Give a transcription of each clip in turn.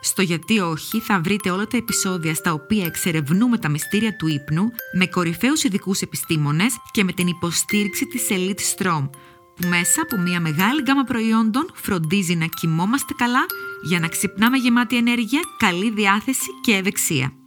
Στο γιατί όχι θα βρείτε όλα τα επεισόδια στα οποία εξερευνούμε τα μυστήρια του ύπνου με κορυφαίους ειδικούς επιστήμονες και με την υποστήριξη της Elite Strom που μέσα από μια μεγάλη γκάμα προϊόντων φροντίζει να κοιμόμαστε καλά για να ξυπνάμε γεμάτη ενέργεια, καλή διάθεση και ευεξία.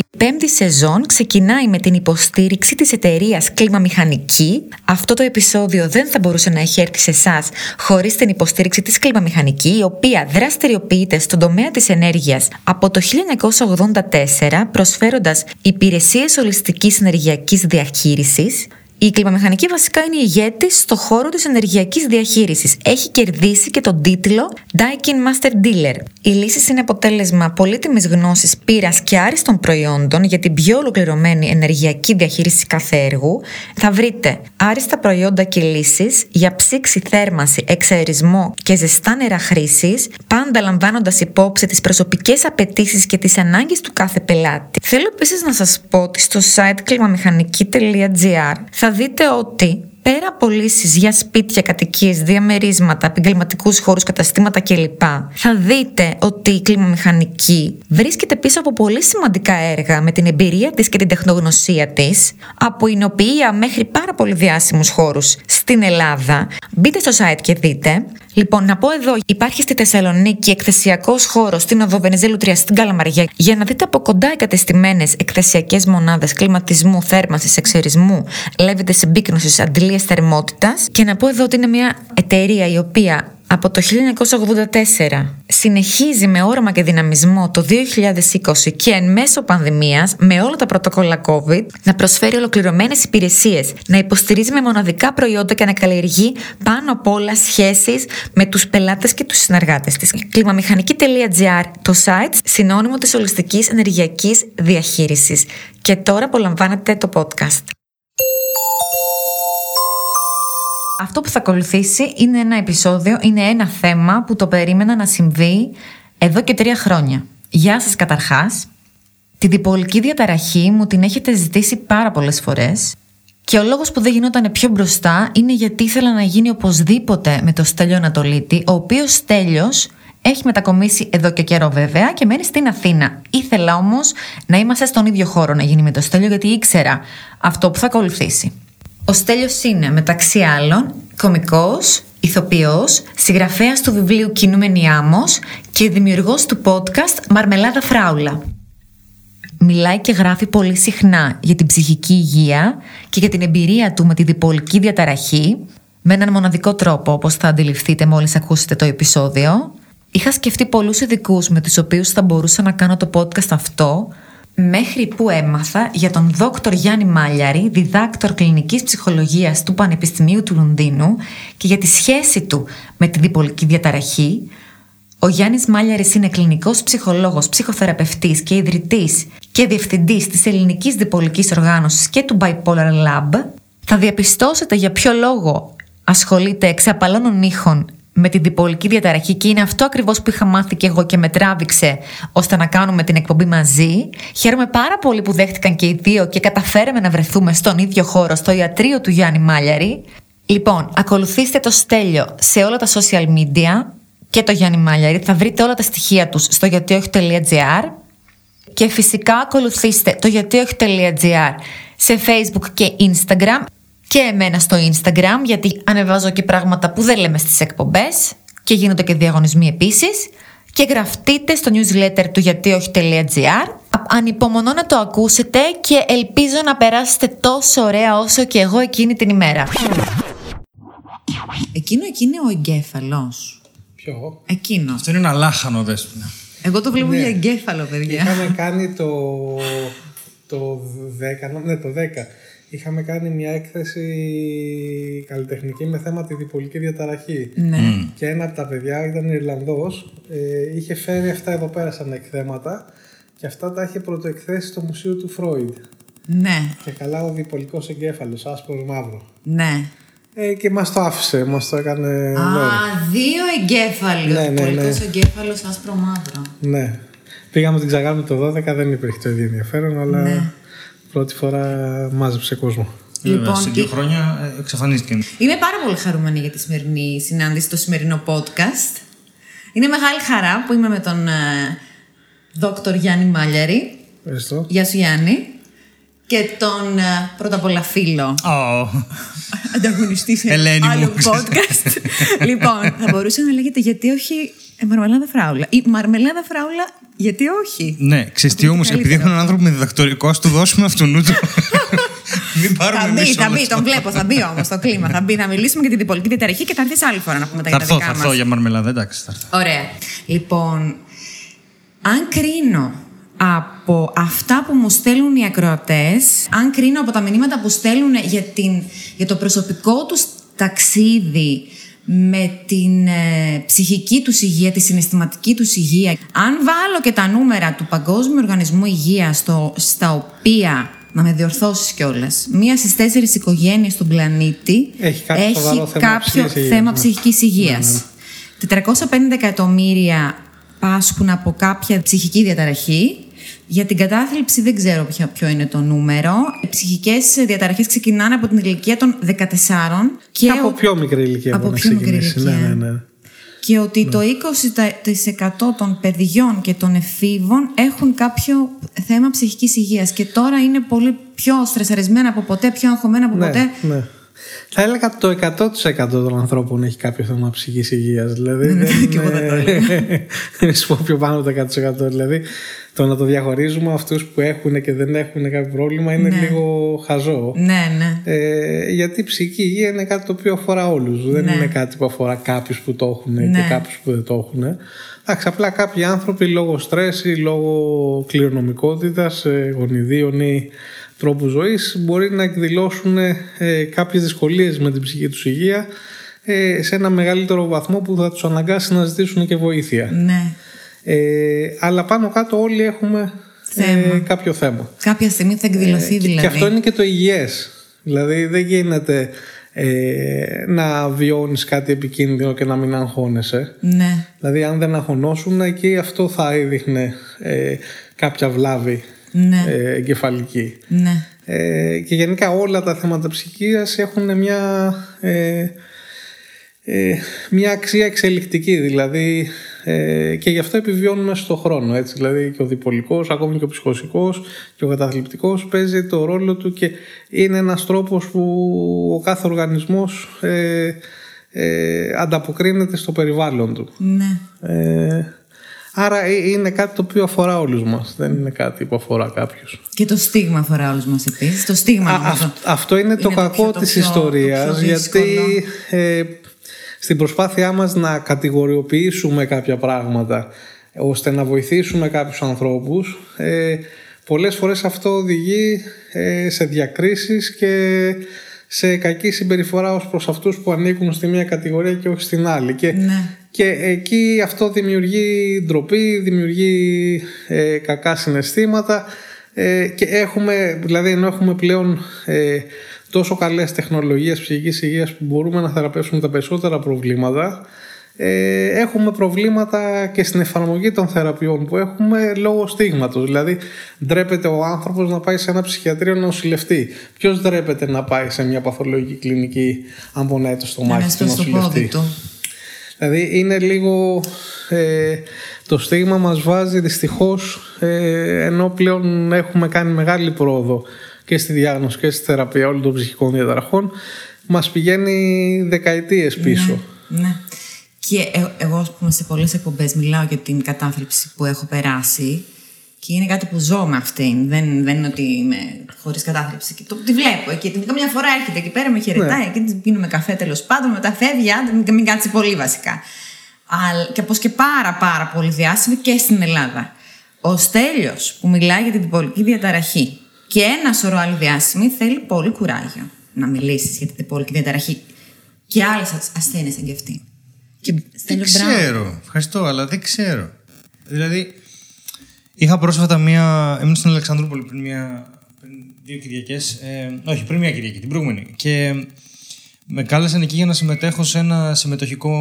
Η πέμπτη σεζόν ξεκινάει με την υποστήριξη της εταιρείας Κλίμα Μηχανική. Αυτό το επεισόδιο δεν θα μπορούσε να έχει έρθει σε εσάς χωρίς την υποστήριξη της Κλίμα Μηχανική, η οποία δραστηριοποιείται στον τομέα της ενέργειας από το 1984, προσφέροντας υπηρεσίες ολιστικής ενεργειακής διαχείρισης, η κλιμαμηχανική βασικά είναι ηγέτη στο χώρο της ενεργειακής διαχείρισης. Έχει κερδίσει και τον τίτλο Daikin Master Dealer. Οι λύσει είναι αποτέλεσμα πολύτιμης γνώσης, πείρας και άριστων προϊόντων για την πιο ολοκληρωμένη ενεργειακή διαχείριση κάθε έργου. Θα βρείτε άριστα προϊόντα και λύσεις για ψήξη, θέρμανση, εξαερισμό και ζεστά νερά χρήσης, πάντα λαμβάνοντας υπόψη τις προσωπικές απαιτήσεις και τις ανάγκες του κάθε πελάτη. Θέλω επίσης να σας πω ότι στο site κλιμαμηχανική.gr θα δείτε ότι πέρα από λύσεις για σπίτια, κατοικίες, διαμερίσματα, επαγγελματικούς χώρους, καταστήματα κλπ., θα δείτε ότι η κλιμαμηχανική βρίσκεται πίσω από πολύ σημαντικά έργα με την εμπειρία της και την τεχνογνωσία της, από εινοποιία μέχρι πάρα πολύ διάσημους χώρους στην Ελλάδα. Μπείτε στο site και δείτε. Λοιπόν, να πω εδώ, υπάρχει στη Θεσσαλονίκη εκθεσιακός χώρος στην Οδό Βενιζέλου 3 στην Καλαμαριά για να δείτε από κοντά εγκατεστημένε εκθεσιακές μονάδες κλιματισμού, θέρμανσης, εξαιρισμού, λέβητε συμπίκνωσης, αντιλίε θερμότητας. Και να πω εδώ ότι είναι μια εταιρεία η οποία από το 1984 συνεχίζει με όραμα και δυναμισμό το 2020 και εν μέσω πανδημίας με όλα τα πρωτοκόλλα COVID να προσφέρει ολοκληρωμένες υπηρεσίες, να υποστηρίζει με μοναδικά προϊόντα και να καλλιεργεί πάνω απ' όλα σχέσεις με τους πελάτες και τους συνεργάτες της. Κλιμαμηχανική.gr, το site συνώνυμο της ολιστικής ενεργειακής διαχείρισης. Και τώρα απολαμβάνετε το podcast. Αυτό που θα ακολουθήσει είναι ένα επεισόδιο, είναι ένα θέμα που το περίμενα να συμβεί εδώ και τρία χρόνια. Γεια σας καταρχάς. Τη διπολική διαταραχή μου την έχετε ζητήσει πάρα πολλές φορές και ο λόγος που δεν γινόταν πιο μπροστά είναι γιατί ήθελα να γίνει οπωσδήποτε με το Στέλιο Ανατολίτη, ο οποίος Στέλιος έχει μετακομίσει εδώ και καιρό βέβαια και μένει στην Αθήνα. Ήθελα όμως να είμαστε στον ίδιο χώρο να γίνει με το Στέλιο γιατί ήξερα αυτό που θα ακολουθήσει. Ο Στέλιος είναι μεταξύ άλλων κομικός, ηθοποιός, συγγραφέας του βιβλίου «Κινούμενη άμμος» και δημιουργός του podcast «Μαρμελάδα Φράουλα». Μιλάει και γράφει πολύ συχνά για την ψυχική υγεία και για την εμπειρία του με τη διπολική διαταραχή με έναν μοναδικό τρόπο όπως θα αντιληφθείτε μόλις ακούσετε το επεισόδιο. Είχα σκεφτεί πολλούς ειδικούς με τους οποίους θα μπορούσα να κάνω το podcast αυτό μέχρι που έμαθα για τον δόκτωρ Γιάννη Μάλιαρη, διδάκτορ κλινικής ψυχολογίας του Πανεπιστημίου του Λονδίνου και για τη σχέση του με τη διπολική διαταραχή. Ο Γιάννης Μάλιαρης είναι κλινικός ψυχολόγος, ψυχοθεραπευτής και ιδρυτής και διευθυντής της ελληνικής διπολικής οργάνωσης και του Bipolar Lab. Θα διαπιστώσετε για ποιο λόγο ασχολείται εξ απαλώνων ήχων με την διπολική διαταραχή και είναι αυτό ακριβώς που είχα μάθει και εγώ και με τράβηξε ώστε να κάνουμε την εκπομπή μαζί. Χαίρομαι πάρα πολύ που δέχτηκαν και οι δύο και καταφέραμε να βρεθούμε στον ίδιο χώρο, στο ιατρείο του Γιάννη Μάλιαρη. Λοιπόν, ακολουθήστε το Στέλιο σε όλα τα social media και το Γιάννη Μάλιαρη. Θα βρείτε όλα τα στοιχεία τους στο γιατιόχι.gr και φυσικά ακολουθήστε το γιατιόχι.gr σε facebook και instagram και εμένα στο Instagram γιατί ανεβάζω και πράγματα που δεν λέμε στις εκπομπές και γίνονται και διαγωνισμοί επίσης και γραφτείτε στο newsletter του γιατί όχι.gr Ανυπομονώ να το ακούσετε και ελπίζω να περάσετε τόσο ωραία όσο και εγώ εκείνη την ημέρα. Εκείνο εκείνη ο εγκέφαλος. Ποιο; Εκείνος. Αυτό είναι ένα λάχανο δέσποινα. Εγώ το βλέπω Ναι. για εγκέφαλο, παιδιά. Είχαμε κάνει το, το 10, ναι το 10. Είχαμε κάνει μια έκθεση καλλιτεχνική με θέμα τη διπολική διαταραχή. Ναι. Και ένα από τα παιδιά ήταν Ιρλανδός, ε, είχε φέρει αυτά εδώ πέρα σαν εκθέματα Και αυτά τα είχε πρωτοεκθέσει στο Μουσείο του Φρόιντ. Ναι, Και καλά ο διπολικός εγκέφαλος, άσπρος μαύρο. ναι. Ε, και μας το άφησε, μας το έκανε Α, δώρο. δύο εγκέφαλοι. Ναι, ο ναι, διπολικός ναι. εγκέφαλος άσπρο μαύρο. Ναι. Πήγαμε την ξαγάμε το 12, δεν υπήρχε το ίδιο ενδιαφέρον, αλλά Ναι. Πρώτη φορά μάζεψε κόσμο. Λοιπόν, Λοιπόν, σε δύο η- χρόνια ε, εξαφανίστηκε. Είμαι πάρα πολύ χαρούμενη για τη σημερινή συνάντηση, το σημερινό podcast. Είναι μεγάλη χαρά που είμαι με τον ε, δόκτωρ Γιάννη Μάλιαρη. Ευχαριστώ. Γεια σου Γιάννη. Και τον ε, πρώτα απ' όλα φίλο Oh. ανταγωνιστή σε Ελένη μου. άλλο podcast. λοιπόν, θα μπορούσε να λέγεται γιατί όχι ε, μαρμελάδα φράουλα. Ή μαρμελάδα φράουλα, γιατί όχι; Ναι, ξέρεις τι όμως, επειδή καλύτερο. έχουν έναν άνθρωπο με διδακτορικό, ας του δώσουμε αυτόν του. Μην Θα πάρουμε μπει, εμεί θα μπει, τον βλέπω, θα μπει όμως το κλίμα. Θα μπει, θα μιλήσουμε για την διπολική διαταραχή και θα έρθει άλλη φορά να πούμε τα Θα για τα έρθω, δικά θα μας. έρθω για μαρμελάδα, εντάξει. Θα έρθω. Ωραία. Λοιπόν, αν κρίνω από αυτά που μου στέλνουν οι ακροατές, αν κρίνω από τα μηνύματα που στέλνουν για, την, για το προσωπικό τους ταξίδι με την ε, ψυχική τους υγεία, τη συναισθηματική τους υγεία, αν βάλω και τα νούμερα του Παγκόσμιου Οργανισμού Υγείας στο, στα οποία, να με διορθώσεις κιόλας, μία στις τέσσερις οικογένειες στον πλανήτη Έχει κάποιο σοβαρό θέμα κάποιο ψυχικής υγείας, θέμα ναι. ψυχικής υγείας. 450 εκατομμύρια πάσχουν από κάποια ψυχική διαταραχή. Για την κατάθλιψη δεν ξέρω ποιο, ποιο είναι το νούμερο. Οι ψυχικές διαταραχές ξεκινάνε από την ηλικία των 14 και, από ο- πιο μικρή ηλικία από μπορεί να πιο μικρή ξεκινήσει. Ναι, ηλικία. ναι, ναι. και ότι το 20% των παιδιών και των εφήβων έχουν κάποιο θέμα ψυχικής υγείας και τώρα είναι πολύ πιο στρεσαρισμένα από ποτέ, πιο αγχωμένα από ποτέ. Ναι, ναι. Θα έλεγα το 100% των ανθρώπων έχει κάποιο θέμα ψυχικής υγείας. Δηλαδή Ναι, δεν και εγώ δεν το είναι... δεν σου πω πιο πάνω από το 100%. Δηλαδή το να το διαχωρίζουμε αυτούς που έχουν και δεν έχουν κάποιο πρόβλημα είναι Ναι. λίγο χαζό. Ναι, ναι. Ε, γιατί η ψυχική υγεία είναι κάτι το οποίο αφορά όλους. Δεν Ναι. είναι κάτι που αφορά κάποιους που το έχουν Ναι. και κάποιους που δεν το έχουν. Εντάξει, απλά κάποιοι άνθρωποι λόγω στρες ή λόγω κληρονομικότητας, ε, γονιδίων ή τρόπου ζωής μπορεί να εκδηλώσουν ε, κάποιες δυσκολίες με την ψυχική τους υγεία ε, σε ένα μεγαλύτερο βαθμό που θα τους αναγκάσει να ζητήσουν και βοήθεια. ναι. Ε, αλλά πάνω κάτω όλοι έχουμε ε, Θέμα. κάποιο θέμα. Κάποια στιγμή θα εκδηλωθεί δηλαδή. Ε, Και αυτό είναι και το υγιές. Δηλαδή δεν γίνεται ε, να βιώνεις κάτι επικίνδυνο και να μην αγχώνεσαι. Ναι. Δηλαδή αν δεν αγχωνόσουν εκεί αυτό θα έδειχνε ε, κάποια βλάβη Ναι. ε, εγκεφαλική. Ναι. Ε, και γενικά όλα τα θέματα ψυχίας έχουν μια, ε, ε, μια αξία εξελικτική δηλαδή ε, και γι' αυτό επιβιώνουμε στο χρόνο έτσι δηλαδή και ο διπολικός ακόμη και ο ψυχοσικός και ο καταθλιπτικός παίζει το ρόλο του και είναι ένας τρόπος που ο κάθε οργανισμός ε, ε, ανταποκρίνεται στο περιβάλλον του Ναι. ε, άρα ε, είναι κάτι το οποίο αφορά όλους μας δεν είναι κάτι που αφορά κάποιους Και το στίγμα αφορά όλους μας επίσης. Το στίγμα Α, νομίζω. αυ- αυτό είναι, το είναι το κακό πιο- το της πιο- το ιστορίας πιο γιατί δύσκολο. ε, στην προσπάθειά μας να κατηγοριοποιήσουμε κάποια πράγματα ώστε να βοηθήσουμε κάποιους ανθρώπους ε, πολλές φορές αυτό οδηγεί ε, σε διακρίσεις και σε κακή συμπεριφορά ως προς αυτούς που ανήκουν στη μία κατηγορία και όχι στην άλλη και, Ναι. και εκεί αυτό δημιουργεί ντροπή, δημιουργεί ε, κακά συναισθήματα ε, και έχουμε, δηλαδή ενώ έχουμε πλέον ε, τόσο καλές τεχνολογίες ψυχικής υγείας που μπορούμε να θεραπεύσουμε τα περισσότερα προβλήματα ε, έχουμε προβλήματα και στην εφαρμογή των θεραπείων που έχουμε λόγω στίγματος. Δηλαδή ντρέπεται ο άνθρωπος να πάει σε ένα ψυχιατρίο να νοσηλευτεί. Ποιος ντρέπεται να πάει σε μια παθολογική κλινική αν πονάει το Να στομάχι είναι του στο, στο πόδι νοσηλευτή. του. Δηλαδή είναι λίγο ε, το στίγμα μας βάζει δυστυχώς ε, ενώ πλέον έχουμε κάνει μεγάλη πρόοδο και στη διάγνωση και στη θεραπεία όλων των ψυχικών διαταραχών μας πηγαίνει δεκαετίες πίσω. Ναι. Και ε- εγώ, ας πούμε, σε πολλές εκπομπές μιλάω για την κατάθλιψη που έχω περάσει και είναι κάτι που ζω με αυτήν. Δεν, δεν είναι ότι είμαι χωρίς κατάθλιψη. Και το, τη βλέπω εκεί. Την καμιά φορά έρχεται εκεί πέρα, με χαιρετάει, Ναι. και την πίνουμε καφέ τέλος πάντων, μετά φεύγει, άντε μην, μην κάτσει πολύ βασικά. Αλλά, και όπως και πάρα πάρα πολύ διάσημη και στην Ελλάδα. Ο Στέλιος που μιλάει για την διπολική διαταραχή και ένα σωρό άλλοι διάσημοι θέλει πολύ κουράγιο να μιλήσεις για την διπολική διαταραχή και άλλες ασθένειες σαν και αυτή. Και Δεν Στέλιο, μπράβο. ξέρω. Ευχαριστώ, αλλά δεν ξέρω. Δηλαδή, Είχα πρόσφατα μία. Ήμουν στην Αλεξανδρούπολη πριν, μία, πριν δύο Κυριακές. Ε, όχι, πριν μία Κυριακή, την προηγούμενη. Και με κάλεσαν εκεί για να συμμετέχω σε ένα συμμετοχικό,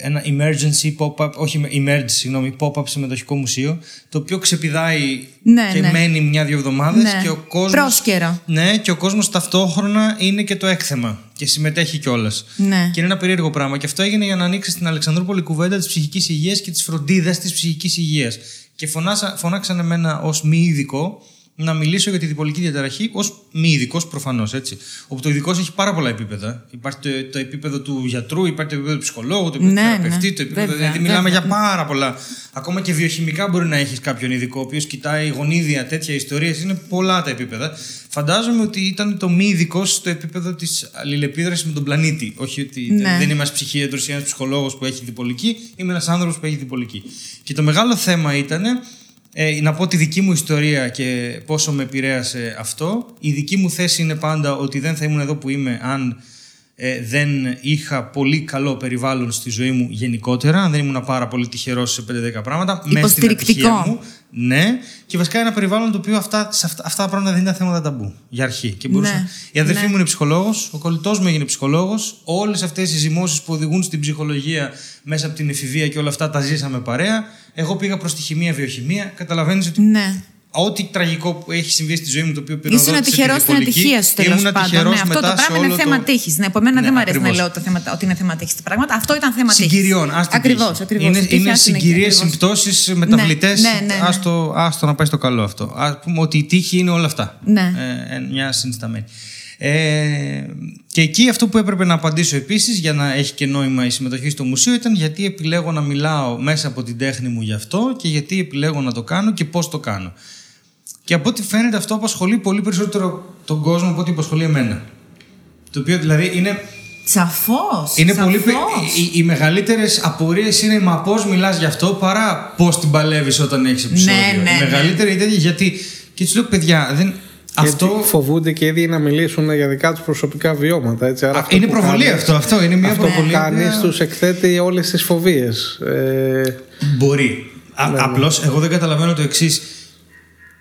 ένα emergency pop-up, όχι emergency, συγγνώμη, pop-up συμμετοχικό μουσείο, το οποίο ξεπηδάει Ναι, και ναι. μένει μια-δύο εβδομάδες Ναι. και ο κόσμος... Πρόσκαιρο. Ναι, και ο κόσμος ταυτόχρονα είναι και το έκθεμα και συμμετέχει κιόλας. Ναι. Και είναι ένα περίεργο πράγμα. Και αυτό έγινε για να ανοίξει στην Αλεξανδρούπολη κουβέντα της ψυχικής υγείας και τη φροντίδα της ψυχικής υγείας. Και φωνάσα, φωνάξαν εμένα ως μη ειδικό να μιλήσω για τη διπολική διαταραχή ως μη ειδικός προφανώς. Όπου το ειδικός έχει πάρα πολλά επίπεδα. Υπάρχει το, το επίπεδο του γιατρού, υπάρχει το επίπεδο του ψυχολόγου, το επίπεδο Ναι, του ναι. θεραπευτή, το επίπεδο. Βέβαια, δηλαδή, μιλάμε βέβαια. για πάρα πολλά. Ακόμα και βιοχημικά μπορεί να έχεις κάποιον ειδικό, ο οποίος κοιτάει γονίδια, τέτοια ιστορίες. Είναι πολλά τα επίπεδα. Φαντάζομαι ότι ήταν το μη ειδικό στο επίπεδο της αλληλεπίδρασης με τον πλανήτη. Όχι ότι Ναι. δεν είμαι ένας ψυχίατρος ή ένας ψυχολόγος που έχει διπολική, είμαι ένας άνθρωπος που έχει διπολική. Και το μεγάλο θέμα ήταν ε, να πω τη δική μου ιστορία και πόσο με επηρέασε αυτό. Η δική μου θέση είναι πάντα ότι δεν θα ήμουν εδώ που είμαι αν ε, δεν είχα πολύ καλό περιβάλλον στη ζωή μου γενικότερα, αν δεν ήμουν πάρα πολύ τυχερός σε 5-10 πράγματα. μέσα στην Υποστηρικτικό. ατυχία μου. Ναι, και βασικά ένα περιβάλλον το οποίο αυτά, σε αυτά, αυτά τα πράγματα δεν ήταν θέματα ταμπού για αρχή. Και μπορούσα... Ναι, Η αδερφή ναι. μου είναι ψυχολόγος, ο κολλητός μου έγινε ψυχολόγος. Όλες αυτές οι ζυμώσεις που οδηγούν στην ψυχολογία μέσα από την εφηβεία και όλα αυτά τα ζήσαμε παρέα. Εγώ πήγα προς τη χημεία, βιοχημεία. Καταλαβαίνεις ότι Ναι. Ό,τι τραγικό που έχει συμβεί στη ζωή μου το οποίο Ήσουν πυροδότησε τη τυχερός στην διπολική, ατυχία σου τέλος ήμουν πάντων. τυχερός Ναι, αυτό μετά το σε πράγμα είναι όλο θέμα το- τύχης. Ναι, από μένα Ναι, δεν μου αρέσει να ακριβώς. λέω το θέμα, ότι είναι θέμα τύχης τα πράγματα. Αυτό ήταν θέμα τύχης. Συγκυριών. ας την Ακριβώς, τύχη. ακριβώ. Είναι, είναι συγκυρίες, συμπτώσεις, μεταβλητές. ναι, ναι, ναι. Άστο, άστο να πάει στο καλό αυτό. Α πούμε ότι η τύχη είναι όλα αυτά. Ναι. Ε, ε, μια συνισταμένη. Ε, και εκεί αυτό που έπρεπε να απαντήσω επίσης για να έχει και νόημα η συμμετοχή στο μουσείο ήταν γιατί επιλέγω να μιλάω μέσα από την τέχνη μου γι' αυτό και γιατί επιλέγω να το κάνω και πώς το κάνω. Και από ό,τι φαίνεται αυτό απασχολεί πολύ περισσότερο τον κόσμο από ό,τι απασχολεί εμένα. Το οποίο δηλαδή είναι Σαφώς. είναι πολύ. πε- Οι, οι μεγαλύτερες απορίες είναι μα πώς μιλάς γι' αυτό παρά πώς την παλεύεις όταν έχεις επεισόδιο. Ναι, ναι, η ναι. μεγαλύτερη είναι τέτοια γιατί. Και τους λέω, παιδιά, δεν, Αυτό... αυτό. φοβούνται και οι ίδιοι να μιλήσουν για δικά τους προσωπικά βιώματα. Έτσι. Άρα Α, αυτό είναι που προβολή κάνεις- αυτό. Αυτό είναι μια Αυτό που προβολή. κάνεις οποία- τους εκθέτει όλες τις φοβίες. Ε, Μπορεί. Α, Ναι, ναι. Απλώς εγώ δεν καταλαβαίνω το εξής.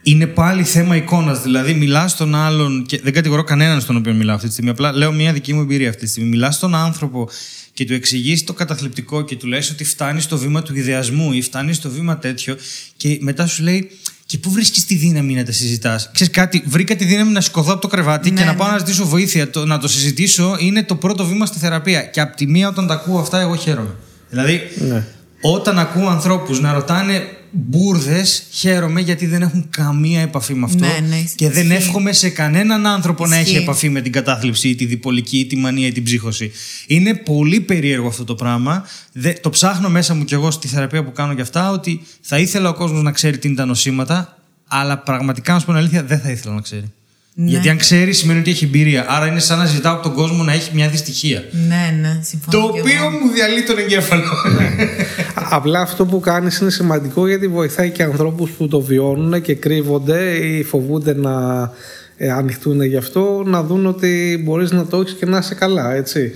Είναι πάλι θέμα εικόνας. Δηλαδή, μιλάς στον άλλον. Και δεν κατηγορώ κανέναν στον οποίο μιλάω αυτή τη στιγμή. Απλά λέω μια δική μου εμπειρία αυτή τη στιγμή. Μιλάς στον άνθρωπο και του εξηγείς το καταθλιπτικό και του λες ότι φτάνει στο βήμα του ιδεασμού ή φτάνει στο βήμα τέτοιο. Και μετά σου λέει, και πού βρίσκεις τη δύναμη να τα συζητάς; Ξέρεις κάτι, βρήκα τη δύναμη να σηκωθώ από το κρεβάτι Ναι, και να ναι. πάω να ζητήσω βοήθεια. Το, να το συζητήσω είναι το πρώτο βήμα στη θεραπεία. Και από τη μία, όταν τα ακούω αυτά, εγώ χαίρομαι. Δηλαδή, ναι. όταν ακούω ανθρώπους να ρωτάνε μπουρδες, χαίρομαι γιατί δεν έχουν καμία επαφή με αυτό. Ναι, ναι, και δεν ισχύει. εύχομαι σε κανέναν άνθρωπο να έχει Ισχύει. επαφή με την κατάθλιψη ή τη διπολική ή τη μανία ή την ψύχωση. Είναι πολύ περίεργο αυτό το πράγμα. Δε, το ψάχνω μέσα μου κι εγώ στη θεραπεία που κάνω κι αυτά ότι θα ήθελα ο κόσμος να ξέρει τι είναι τα νοσήματα, αλλά πραγματικά να σου πω την αλήθεια δεν θα ήθελα να ξέρει. Ναι. Γιατί αν ξέρεις σημαίνει ότι έχει εμπειρία. Άρα είναι σαν να ζητάω από τον κόσμο να έχει μια δυστυχία. Ναι, ναι, συμφωνώ. Το κι οποίο εγώ. μου διαλύει τον εγκέφαλο. Απλά αυτό που κάνεις είναι σημαντικό γιατί βοηθάει και ανθρώπους που το βιώνουν και κρύβονται ή φοβούνται να ε, ανοιχτούν γι' αυτό να δουν ότι μπορείς να το έχεις και να είσαι καλά, έτσι.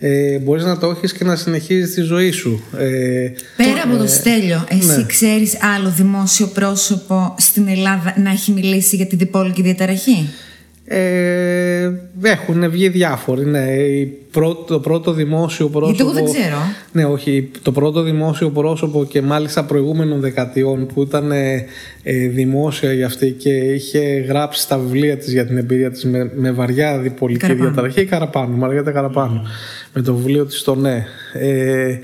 Ε, μπορείς να το έχεις και να συνεχίζεις τη ζωή σου. Ε, Πέρα από το Στέλιο, εσύ ναι. ξέρεις άλλο δημόσιο πρόσωπο στην Ελλάδα να έχει μιλήσει για τη διπόλικη διαταραχή; Ε, έχουν βγει διάφοροι. Ναι. Η πρώτο, το πρώτο δημόσιο πρόσωπο. Γιατί εγώ δεν ξέρω. Ναι, όχι. Το πρώτο δημόσιο πρόσωπο και μάλιστα προηγούμενων δεκαετιών που ήταν ε, ε, δημόσια για αυτή και είχε γράψει στα βιβλία της για την εμπειρία της με, με βαριά διπολική Καραπάνου. διαταραχή. Καραπάνου, Μαργέτα Καραπάνου. Με το βιβλίο της το ναι. Ε,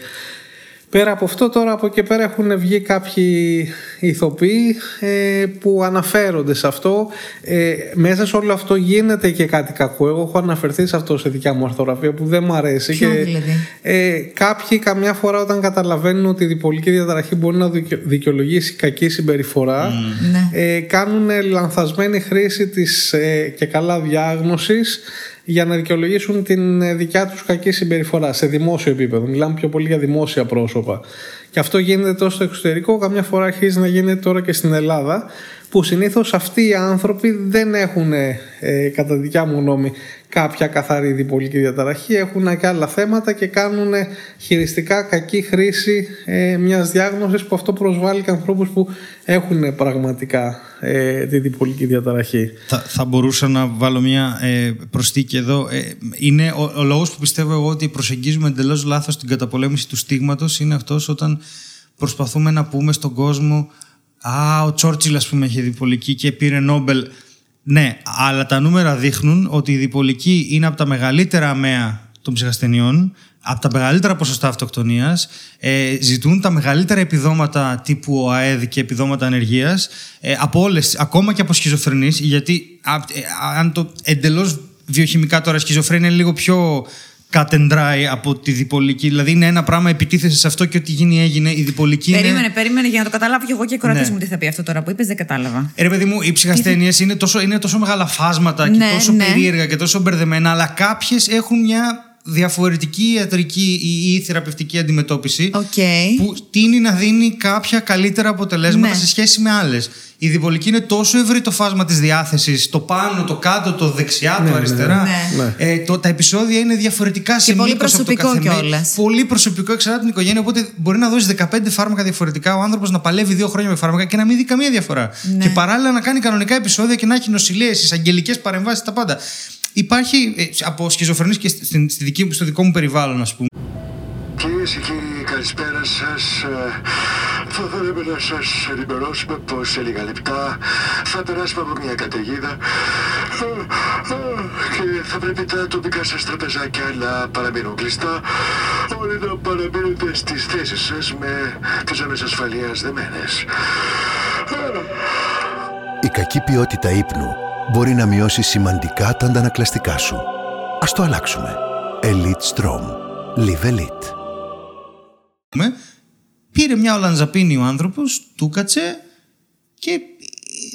Πέρα από αυτό τώρα από εκεί πέρα έχουν βγει κάποιοι ηθοποιοί ε, που αναφέρονται σε αυτό. Ε, μέσα σε όλο αυτό γίνεται και κάτι κακό. Εγώ έχω αναφερθεί σε αυτό σε δικιά μου αρθογραφία που δεν μου αρέσει. Ποιο και, δηλαδή; ε, κάποιοι καμιά φορά όταν καταλαβαίνουν ότι η διπολική διαταραχή μπορεί να δικαι- δικαιολογήσει κακή συμπεριφορά Ναι. ε, κάνουν λανθασμένη χρήση της ε, και καλά διάγνωσης για να δικαιολογήσουν την ε, δικιά τους κακή συμπεριφορά σε δημόσιο επίπεδο. Μιλάμε πιο πολύ για δημόσια πρόσωπα. Και αυτό γίνεται τόσο στο εξωτερικό, καμιά φορά αρχίζει να γίνεται τώρα και στην Ελλάδα, που συνήθως αυτοί οι άνθρωποι δεν έχουν ε, κατά δικιά μου γνώμη κάποια καθαρή διπολική διαταραχή έχουν και άλλα θέματα και κάνουν χειριστικά κακή χρήση ε, μιας διάγνωσης που αυτό προσβάλλει και ανθρώπους που έχουν πραγματικά ε, τη διπολική διαταραχή. Θα, θα μπορούσα να βάλω μια ε, προστίκη εδώ. Ε, είναι ο, ο λόγος που πιστεύω εγώ ότι προσεγγίζουμε εντελώς λάθος την καταπολέμηση του στίγματος είναι αυτός όταν προσπαθούμε να πούμε στον κόσμο «Α, ο Τσόρτσιλ ας πούμε έχει διπολική και πήρε Νόμπελ». Ναι, αλλά τα νούμερα δείχνουν ότι η διπολική είναι από τα μεγαλύτερα αμαία των ψυχασθενειών, από τα μεγαλύτερα ποσοστά αυτοκτονίας, ε, ζητούν τα μεγαλύτερα επιδόματα τύπου ΟΑΕΔ και επιδόματα ανεργίας ε, από όλες, ακόμα και από σχιζοφρενείς, γιατί ε, αν το εντελώς βιοχημικά τώρα σχιζοφρένεια είναι λίγο πιο cut and dry από τη διπολική. Δηλαδή είναι ένα πράγμα, επιτίθεση σε αυτό και ό,τι γίνει έγινε. Η διπολική περίμενε, είναι. Περίμενε, για να το καταλάβω και εγώ και οι κορατέ ναι. μου τι θα πει αυτό τώρα που είπες, δεν κατάλαβα. Ε, ρε παιδί μου, οι ψυχασθένειες είναι, τόσο, είναι τόσο μεγάλα φάσματα ναι, και τόσο ναι. περίεργα και τόσο μπερδεμένα, αλλά κάποιες έχουν μια διαφορετική ιατρική ή θεραπευτική αντιμετώπιση okay. που τίνει να δίνει κάποια καλύτερα αποτελέσματα ναι. σε σχέση με άλλες. Η διπολική είναι τόσο ευρύ το φάσμα της διάθεσης, το πάνω, το κάτω, το δεξιά, ναι, το ναι, αριστερά. Ναι. Ε, το, τα επεισόδια είναι διαφορετικά σε πολύ προσωπικό κιόλας. Πολύ προσωπικό, εξαρτάται την οικογένεια. Οπότε μπορεί να δώσεις 15 φάρμακα διαφορετικά, ο άνθρωπος να παλεύει δύο χρόνια με φάρμακα και να μην δει καμία διαφορά. Και παράλληλα να κάνει κανονικά επεισόδια και να έχει νοσηλίε, εισαγγελικέ παρεμβάσεις, τα πάντα. Υπάρχει ε, από σχιζοφρενείς και στη, στη δική, στο δικό μου περιβάλλον, ας πούμε. Κυρίες και κύριοι, καλησπέρα σας. Ε, θα θέλαμε να σας ενημερώσουμε πως σε λίγα λεπτά θα περάσουμε από μια καταιγίδα ε, και θα πρέπει τα τοπικά σας τραπεζάκια να παραμείνουν κλειστά. Όλοι να παραμείνετε στις θέσεις σας με τις ζώνε ασφαλείας δεμένες. Η κακή ποιότητα ύπνου μπορεί να μειώσει σημαντικά τα αντανακλαστικά σου. Ας το αλλάξουμε. Elite Strom. Live Elite. Πήρε μια ολανζαπίνη ο άνθρωπος, του κάτσε και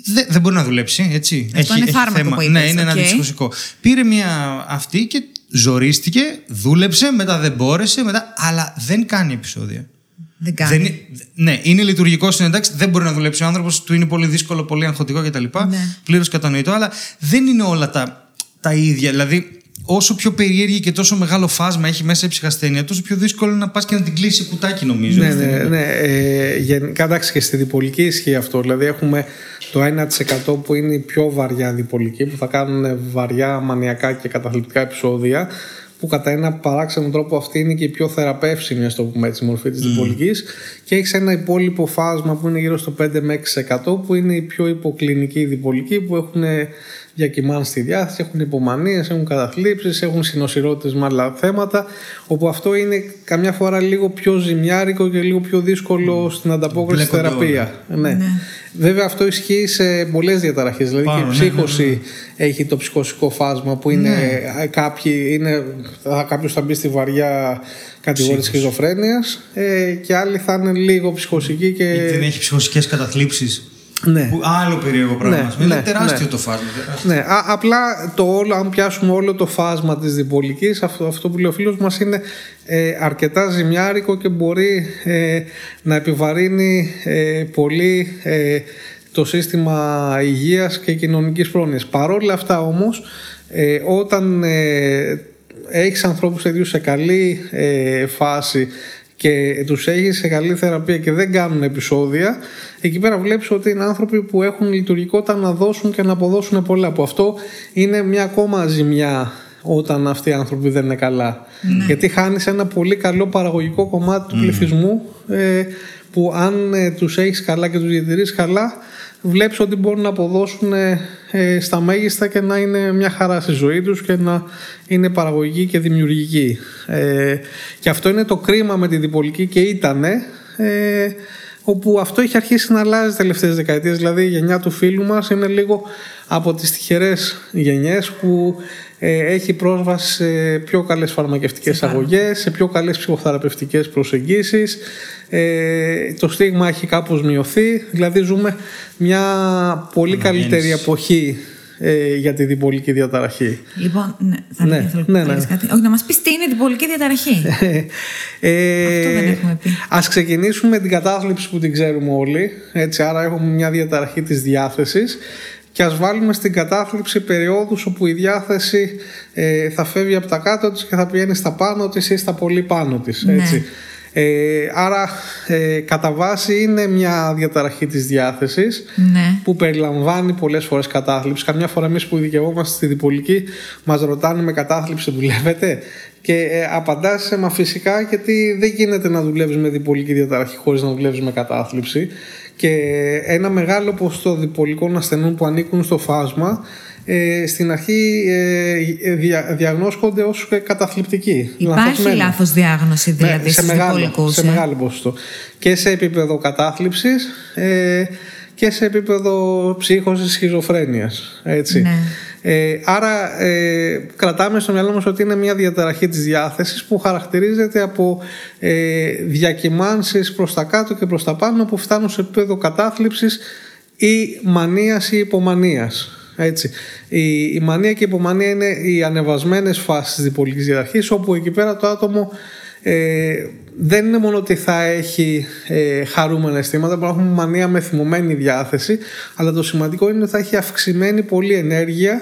δεν, δεν μπορεί να δουλέψει, έτσι. Αυτό έχει, είναι φάρμακο θέμα. που είπες, Ναι, είναι okay. ένα δυστυχωσικό. Πήρε μια αυτή και ζορίστηκε, δούλεψε, μετά δεν μπόρεσε, μετά, αλλά δεν κάνει επεισόδια. Δεν κάνει. Δεν, ναι, είναι λειτουργικός εντάξει, δεν μπορεί να δουλέψει ο άνθρωπος, του είναι πολύ δύσκολο, πολύ αγχωτικό κτλ. Ναι. Πλήρως κατανοητό, αλλά δεν είναι όλα τα, τα ίδια. Δηλαδή, όσο πιο περίεργη και τόσο μεγάλο φάσμα έχει μέσα η ψυχασθένεια, τόσο πιο δύσκολο είναι να πας και να την κλείσεις κουτάκι, νομίζω. Ναι, ναι, ναι. Ε, γενικά, εντάξει, και στη διπολική ισχύει αυτό. Δηλαδή, έχουμε το 1% που είναι η πιο βαριά διπολική, που θα κάνουν βαριά μανιακά και καταθλιπτικά επεισόδια που κατά ένα παράξενο τρόπο αυτή είναι και η πιο θεραπεύσιμη, ας το πούμε έτσι, μορφή της mm. Και έχεις ένα υπόλοιπο φάσμα που είναι γύρω στο 5 με 6% που είναι η πιο υποκλινική διπολική που έχουν διακυμάνει στη διάθεση, έχουν υπομανίε, έχουν καταθλίψεις, έχουν συνοσυρότητε με άλλα θέματα. Όπου αυτό είναι καμιά φορά λίγο πιο ζημιάρικο και λίγο πιο δύσκολο στην ανταπόκριση στη θεραπεία. Ναι. ναι. Βέβαια αυτό ισχύει σε πολλές διαταραχές. Δηλαδή και η ναι, ψύχωση ναι, ναι, έχει το ψυχοσικό φάσμα που είναι ναι. κάποιοι είναι, κάποιος θα μπει στη βαριά κατηγορία της σχιζοφρένειας ε, και άλλοι θα είναι λίγο ψυχοσικοί και... δεν έχει ψυχοσικές καταθλίψεις ναι. Που άλλο περίεργο πράγμα. Ναι, είναι ναι, τεράστιο ναι. το φάσμα. Ναι, α, απλά το όλο, αν πιάσουμε όλο το φάσμα της διπολικής, αυτό, αυτό που λέει ο φίλος μας είναι ε, αρκετά ζημιάρικο και μπορεί ε, να επιβαρύνει ε, πολύ ε, το σύστημα υγείας και κοινωνικής πρόνοιας. Παρόλα αυτά όμως, όταν έχεις ανθρώπους τέτοιους σε καλή φάση και τους έχει σε καλή θεραπεία και δεν κάνουν επεισόδια, εκεί πέρα βλέπεις ότι είναι άνθρωποι που έχουν λειτουργικότητα να δώσουν και να αποδώσουν πολλά. Από αυτό είναι μια ακόμα ζημιά όταν αυτοί οι άνθρωποι δεν είναι καλά. Ναι. Γιατί χάνεις ένα πολύ καλό παραγωγικό κομμάτι του πληθυσμού ε, που αν ε, τους έχεις καλά και τους διατηρείς καλά βλέπεις ότι μπορούν να αποδώσουν ε, στα μέγιστα και να είναι μια χαρά στη ζωή τους και να είναι παραγωγική και δημιουργική. Ε, και αυτό είναι το κρίμα με τη διπολική και ήτανε ε, όπου αυτό έχει αρχίσει να αλλάζει τελευταίες δεκαετίες δηλαδή η γενιά του φίλου μας είναι λίγο από τις τυχερές γενιές που ε, έχει πρόσβαση σε πιο καλές φαρμακευτικές αγωγές, σε πιο καλές ψυχοθεραπευτικές προσεγγίσεις. Ε, το στίγμα έχει κάπως μειωθεί, δηλαδή ζούμε μια πολύ καλύτερη εποχή ε, για τη διπολική διαταραχή. Λοιπόν, ναι, θα Ναι, ήθελα ναι, να ναι. πεις κάτι. Όχι, να μας πεις τι είναι διπολική διαταραχή. Ε, Αυτό δεν έχουμε πει. Ας ξεκινήσουμε με την κατάθλιψη που την ξέρουμε όλοι. Έτσι, άρα έχουμε μια διαταραχή της διάθεσης και ας βάλουμε στην κατάθλιψη περιόδους όπου η διάθεση ε, θα φεύγει από τα κάτω της και θα πηγαίνει στα πάνω της ή στα πολύ πάνω της. Ναι. Έτσι. Ε, άρα ε, κατά βάση είναι μια διαταραχή της διάθεσης ναι. που περιλαμβάνει πολλές φορές κατάθλιψη. Καμιά φορά εμείς που ειδικευόμαστε στη διπολική μας ρωτάνε με κατάθλιψη δουλεύετε; και ε, απαντάς μα φυσικά γιατί δεν γίνεται να δουλεύεις με διπολική διαταραχή χωρίς να δουλεύεις με κατάθλιψη και ένα μεγάλο ποσοστό διπολικών ασθενών που ανήκουν στο φάσμα ε, στην αρχή ε, δια, διαγνώσκονται ως ε, καταθλιπτικοί. Υπάρχει λανθασμένοι. λάθος διάγνωση δηλαδή Ναι, σε, στους μεγάλο, διπολικούς, σε ε; μεγάλο ποσοστό. Και σε επίπεδο κατάθλιψης ε, και σε επίπεδο ψύχωσης σχιζοφρένειας. Έτσι. Ναι. Ε, άρα ε, κρατάμε στο μυαλό μας ότι είναι μια διαταραχή της διάθεσης που χαρακτηρίζεται από ε, διακυμάνσεις προς τα κάτω και προς τα πάνω που φτάνουν σε επίπεδο κατάθλιψης ή μανίας ή υπομανίας. Έτσι. Η, η μανία και η υπομανία είναι οι ανεβασμένες φάσεις της διπολικής διαταραχής όπου εκεί πέρα το άτομο ε, δεν είναι μόνο ότι θα έχει ε, χαρούμενα αισθήματα, μπορεί να έχουμε μανία με θυμωμένη διάθεση, αλλά το σημαντικό είναι ότι θα έχει αυξημένη πολλή ενέργεια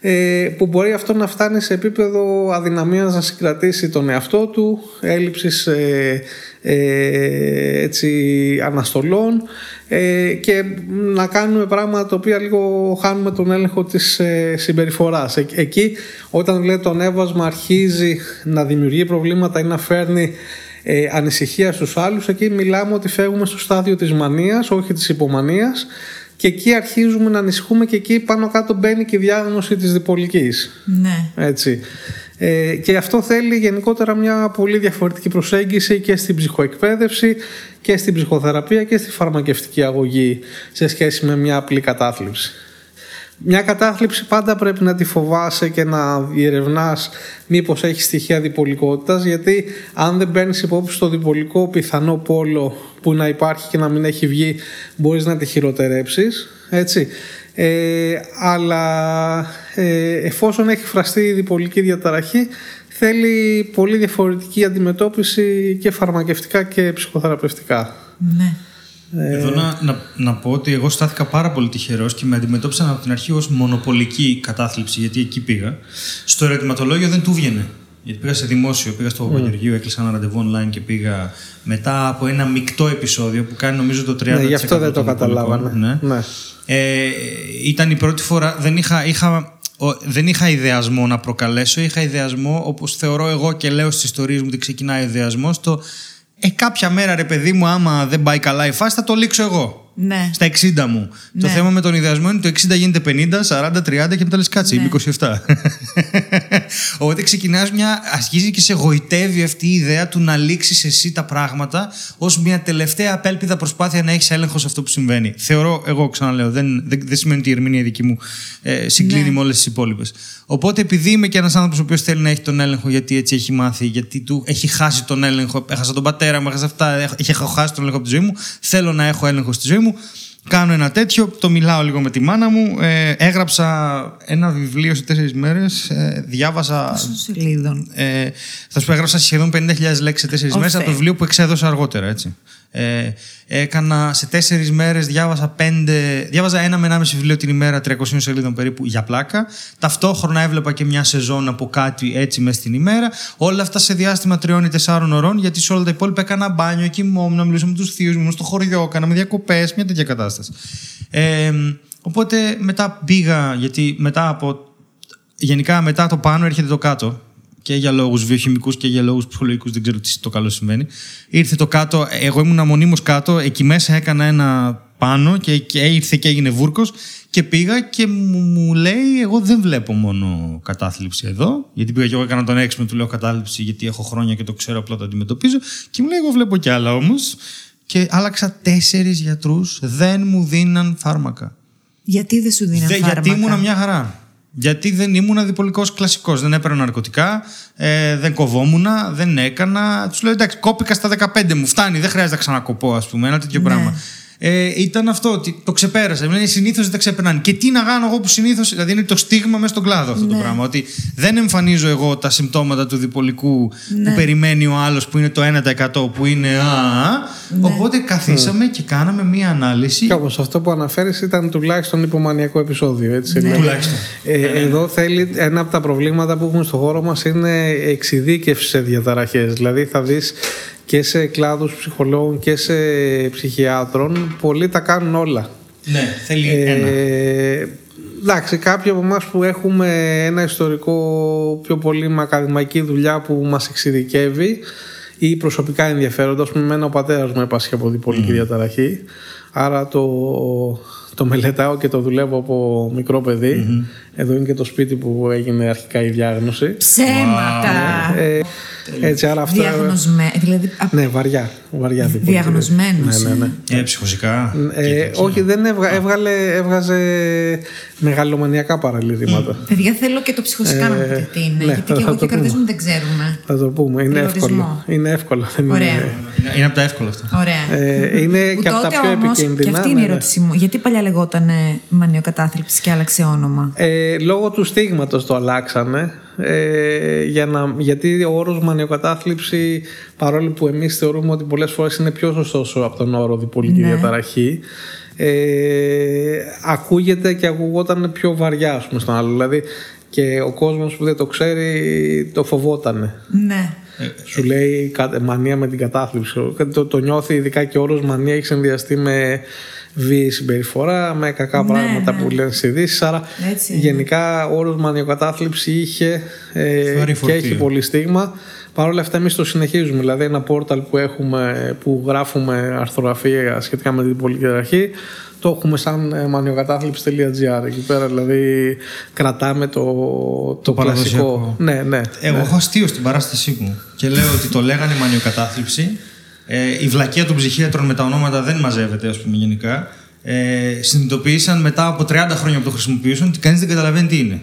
ε, που μπορεί αυτό να φτάνει σε επίπεδο αδυναμίας να συγκρατήσει τον εαυτό του, έλλειψης ε, ε, έτσι, αναστολών ε, και να κάνουμε πράγματα τα οποία λίγο χάνουμε τον έλεγχο της ε, συμπεριφοράς. Ε, εκεί όταν δηλαδή το ανέβασμα αρχίζει να δημιουργεί προβλήματα ή να φέρνει ε, ανησυχία στους άλλους, εκεί μιλάμε ότι φεύγουμε στο στάδιο της μανίας, όχι της υπομανίας και εκεί αρχίζουμε να ανησυχούμε και εκεί πάνω κάτω μπαίνει και η διάγνωση της διπολικής. Ναι. Έτσι. Ε, και αυτό θέλει γενικότερα μια πολύ διαφορετική προσέγγιση και στην ψυχοεκπαίδευση και στην ψυχοθεραπεία και στη φαρμακευτική αγωγή σε σχέση με μια απλή κατάθλιψη. Μια κατάθλιψη πάντα πρέπει να τη φοβάσαι και να διερευνάς μήπως έχει στοιχεία διπολικότητας γιατί αν δεν παίρνεις υπόψη το διπολικό πιθανό πόλο που να υπάρχει και να μην έχει βγει μπορείς να τη χειροτερέψεις έτσι. Ε, αλλά ε, εφόσον έχει φραστεί η διπολική διαταραχή θέλει πολύ διαφορετική αντιμετώπιση και φαρμακευτικά και ψυχοθεραπευτικά. ναι. Εδώ να, να, να πω ότι εγώ στάθηκα πάρα πολύ τυχερός και με αντιμετώπισαν από την αρχή ως μονοπολική κατάθλιψη, γιατί εκεί πήγα. Στο ερωτηματολόγιο δεν του βγαινε. Γιατί πήγα σε δημόσιο, πήγα στο Παπαγεωργείο, έκλεισα ένα ραντεβού online και πήγα μετά από ένα μεικτό επεισόδιο που κάνει νομίζω το 30%. Ναι, γι' αυτό δεν το των διπολικών. καταλάβανε. Ναι. Ναι. Ε, ήταν η πρώτη φορά, δεν είχα, είχα, ο- δεν είχα ιδεασμό να προκαλέσω, είχα ιδεασμό όπως θεωρώ εγώ και λέω στις ιστορίες μου ότι ξεκινάει ο ιδεασμός το ε, κάποια μέρα ρε παιδί μου άμα δεν πάει καλά η φάση θα το λήξω εγώ. Ναι. Στα 60 μου. Το Ναι. θέμα με τον ιδεασμό είναι το 60 γίνεται 50, 40, 30 και μετά λες κάτσε, Ναι. είμαι 27. Οπότε ξεκινάς μια, αρχίζει και σε γοητεύει αυτή η ιδέα του να λήξεις εσύ τα πράγματα ως μια τελευταία απέλπιδα προσπάθεια να έχεις έλεγχο σε αυτό που συμβαίνει. Θεωρώ, εγώ ξαναλέω, δεν, δεν, δεν σημαίνει ότι η ερμηνεία δική μου ε, συγκλίνει Ναι. με όλες τις υπόλοιπες. Οπότε επειδή είμαι και ένας άνθρωπος ο οποίος θέλει να έχει τον έλεγχο γιατί έτσι έχει μάθει, γιατί του έχει χάσει τον έλεγχο, έχασα τον πατέρα μου, έχασα αυτά, έχ- έχω χάσει τον έλεγχο από τη ζωή μου, θέλω να έχω έλεγχο στη ζωή μου, κάνω ένα τέτοιο, το μιλάω λίγο με τη μάνα μου, ε, έγραψα ένα βιβλίο σε τέσσερις μέρες, ε, διάβασα... Πόσο σελίδων; Ε, θα σου πω, έγραψα σχεδόν 50.000 λέξεις σε τέσσερις Ω μέρες από το Θεέ. βιβλίο που εξέδωσα αργότερα, έτσι. Ε, έκανα σε τέσσερις μέρες, διάβασα πέντε, διάβαζα ένα με ένα μισή βιβλίο την ημέρα, 300 σελίδων περίπου για πλάκα. Ταυτόχρονα έβλεπα και μια σεζόν από κάτι έτσι μέσα στην ημέρα. Όλα αυτά σε διάστημα τριών ή τεσσάρων ωρών, γιατί σε όλα τα υπόλοιπα έκανα μπάνιο, κοιμόμουν, μιλούσα με τους θείους μου, ήμουν στο χωριό, κάναμε διακοπές, μια τέτοια κατάσταση. Ε, οπότε μετά πήγα, γιατί μετά από γενικά μετά το πάνω έρχεται το κάτω και για λόγους βιοχημικούς και για λόγους ψυχολογικούς δεν ξέρω τι το καλό σημαίνει ήρθε το κάτω, εγώ ήμουν μονίμως κάτω εκεί μέσα έκανα ένα πάνω και, και ήρθε και έγινε βούρκος και πήγα και μου, μου λέει εγώ δεν βλέπω μόνο κατάθλιψη εδώ γιατί πήγα και εγώ έκανα τον έξυπνο του λέω κατάθλιψη γιατί έχω χρόνια και το ξέρω απλά το αντιμετωπίζω και μου λέει εγώ βλέπω κι άλλα όμως και άλλαξα τέσσερις γιατρούς δεν μου δίναν φάρμακα Γιατί δεν σου δίνουν Δε- φάρμακα; γιατί ήμουνα μια χαρά. Γιατί δεν ήμουν διπολικό κλασικός. Δεν έπαιρνα ναρκωτικά, ε, δεν κοβόμουν, δεν έκανα. Τους λέω εντάξει, κόπηκα στα 15 μου. Φτάνει, δεν χρειάζεται να ξανακοπώ, ας πούμε. Ένα τέτοιο Ναι. πράγμα. Ε, ήταν αυτό ότι το ξεπέρασα. Δηλαδή συνήθως δεν τα ξεπερνάνε. Και τι να κάνω εγώ που συνήθως. Δηλαδή είναι το στίγμα μέσα στον κλάδο αυτό το Ναι. πράγμα. Ότι δεν εμφανίζω εγώ τα συμπτώματα του διπολικού Ναι. που περιμένει ο άλλος που είναι το 1% που είναι. Α, Ναι. Οπότε καθίσαμε και κάναμε μία ανάλυση. Και όμω αυτό που αναφέρεις ήταν τουλάχιστον υπομανιακό επεισόδιο. Έτσι, δηλαδή. Τουλάχιστον. Ε, εδώ θέλει ένα από τα προβλήματα που έχουμε στο χώρο μας είναι εξειδίκευση σε διαταραχές. Δηλαδή θα δεις και σε κλάδους ψυχολόγων και σε ψυχιάτρων πολλοί τα κάνουν όλα. Ναι, θέλει ένα. Ε, εντάξει, κάποιοι από εμάς που έχουμε ένα ιστορικό πιο πολύ με ακαδημαϊκή δουλειά που μας εξειδικεύει ή προσωπικά ενδιαφέροντα, ας πούμε, εμένα ο πατέρας μου έπασχε από διπολική διαταραχή, άρα το, το μελετάω και το δουλεύω από μικρό παιδί. Εδώ είναι και το σπίτι που έγινε αρχικά η διάγνωση. Ψέματα. Ε, έτσι, άρα αυτά... Διαγνωσμέ... Δηλαδή, α- Ναι, βαριά. βαριά διπολική. Διαγνωσμένος, Ναι, ναι, ναι. Ε, ψυχοσικά. Ε, όχι, δεν έβγα, έβγαλε, έβγαζε μεγαλομανιακά παραλυρήματα. παιδιά, θέλω και το ψυχοσικά να μου πείτε τι είναι. ναι, γιατί θα- και θα εγώ και το ο καρδές πούμε. μου δεν ξέρουμε. Θα το πούμε. Είναι Περιορισμό. εύκολο. Είναι εύκολο. Δεν Ωραία. Είναι, Είναι από τα εύκολα αυτά. Ωραία. ε, είναι Που και από τα τότε πιο όμως, επικίνδυνα. Και αυτή είναι η ναι, ναι. ερώτησή μου. Γιατί παλιά λεγόταν μανιοκατάθλιψη και άλλαξε όνομα; Ε, λόγω του στίγματος το αλλάξανε ε, για να, γιατί ο όρος μανιοκατάθλιψη παρόλο που εμείς θεωρούμε ότι πολλές φορές είναι πιο σωστός από τον όρο διπολική Ναι. διαταραχή ε, ακούγεται και ακουγόταν πιο βαριά ας πούμε, στον άλλο δηλαδή και ο κόσμος που δεν το ξέρει το φοβότανε Ναι. σου λέει κα- μανία με την κατάθλιψη. Το, το νιώθει ειδικά και ο όρος μανία έχει συνδυαστεί με βίαιη συμπεριφορά, με κακά Ναι, πράγματα ναι. που λένε στις ειδήσεις. Άρα Έτσι είναι. γενικά ο όρος μανιοκατάθλιψη είχε ε, Βαρύ και φορτίο. έχει πολύ στίγμα. Παρ' όλα αυτά εμείς το συνεχίζουμε. Δηλαδή ένα πόρταλ που έχουμε που γράφουμε αρθρογραφία σχετικά με την πολιτική αρχή το έχουμε σαν ε, μανιοκατάθλιψη.gr εκεί πέρα δηλαδή κρατάμε το, το, παραδοσιακό. κλασικό. Ναι, ναι. Εγώ έχω αστείο στην παράστασή μου και λέω ότι το λέγανε μανιοκατάθλιψη. Ε, η βλακεία των ψυχίατρων με τα ονόματα δεν μαζεύεται, ας πούμε, γενικά. Ε, συνειδητοποίησαν μετά από 30 χρόνια που το χρησιμοποιούσαν ότι κανείς δεν καταλαβαίνει τι είναι.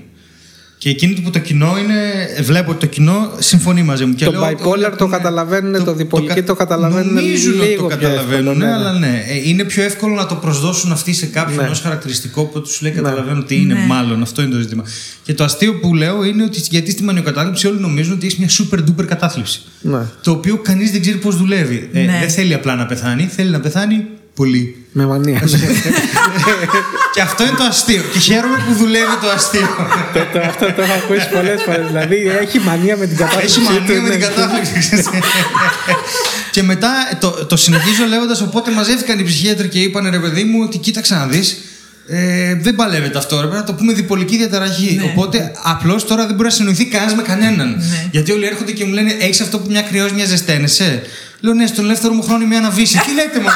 Και εκείνο που το κοινό είναι, βλέπω ότι το κοινό συμφωνεί μαζί μου. Και Το λέω ότι bipolar όλοι το ακούνε- καταλαβαίνουν, το διπολική κα- το καταλαβαίνουν Νομίζουν ότι λίγο το πιο καταλαβαίνουν, εύκολα, ναι, αλλά ναι. Ε, είναι πιο εύκολο να το προσδώσουν αυτοί σε κάποιον Ναι. ως χαρακτηριστικό που τους λέει καταλαβαίνουν τι είναι, μάλλον. Αυτό είναι το ζήτημα. Και το αστείο που λέω είναι ότι γιατί στη μανιοκατάθλιψη όλοι νομίζουν ότι έχεις μια super duper κατάθλιψη. Ναι. Το οποίο κανείς δεν ξέρει πώς δουλεύει. Ε, Ναι. δεν θέλει απλά να πεθάνει, θέλει να πεθάνει πολύ. Με μανία. και αυτό είναι το αστείο. Και χαίρομαι που δουλεύει το αστείο. το, το, αυτό το έχω ακούσει πολλές φορές. Δηλαδή έχει μανία με την κατάσταση. Έχει μανία με την κατάθλιψη. ξέρεις. και μετά το, το συνεχίζω λέγοντας: Οπότε μαζεύτηκαν οι ψυχίατροι και είπαν ρε παιδί μου ότι κοίταξε να δεις. Ε, δεν παλεύεται αυτό, ρε, πρέπει να το πούμε διπολική διαταραχή. Οπότε απλώς τώρα δεν μπορεί να συνοηθεί κανένας με κανέναν. Γιατί όλοι έρχονται και μου λένε: Έχεις αυτό που μια κρυός, μια ζεσταίνεσαι; Λέω ναι, στον ελεύθερο μου χρόνο μια αναβίση. Τι λέτε μου,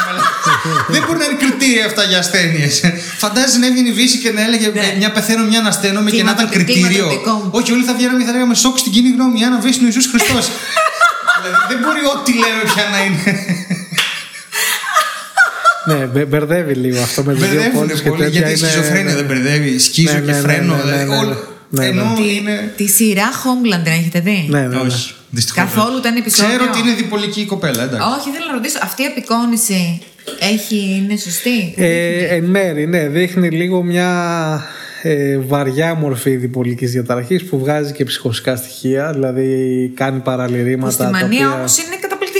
Δεν μπορεί να είναι κριτήρια αυτά για ασθένειες. Φαντάζεσαι να έβγαινε η Βύση και να έλεγε Ναι. «Ε, Μια πεθαίνω, μια ανασταίνομαι και να ήταν Κλίματο- κριτήριο. κλιματοπικό. Όχι, όλοι θα βγαίναμε και θα λέγαμε σοκ στην κοινή γνώμη. Η Άννα Βύση είναι ο Ιησούς Χριστός. δηλαδή δεν μπορεί ό,τι λέμε πια να είναι. Ναι, μπε- μπερδεύει λίγο αυτό με τι δύο Μπερδεύουν πόλεις και πολύ. τέτοια. Γιατί η είναι- σχιζοφρένεια δεν μπερδεύει. Σκίζω Ναι, και ναι, ναι, φρένο. ναι, ναι, δηλαδή, ναι, ναι. όλα- Ναι, ναι. Ενώ Τη, είναι. τη σειρά Homeland την έχετε δει; Ναι, ναι, ναι. Όχι. Δυστυχώς. Καθόλου δεν είναι επεισόδιο; Ξέρω ότι είναι διπολική η κοπέλα, εντάξει. Όχι, θέλω να ρωτήσω, αυτή η απεικόνηση έχει, είναι σωστή; Ε, εν μέρη, ναι, δείχνει λίγο μια ε, βαριά μορφή διπολικής διαταραχής που βγάζει και ψυχοσικά στοιχεία, δηλαδή κάνει παραλυρήματα. που στη τα μανία οποία- όμως είναι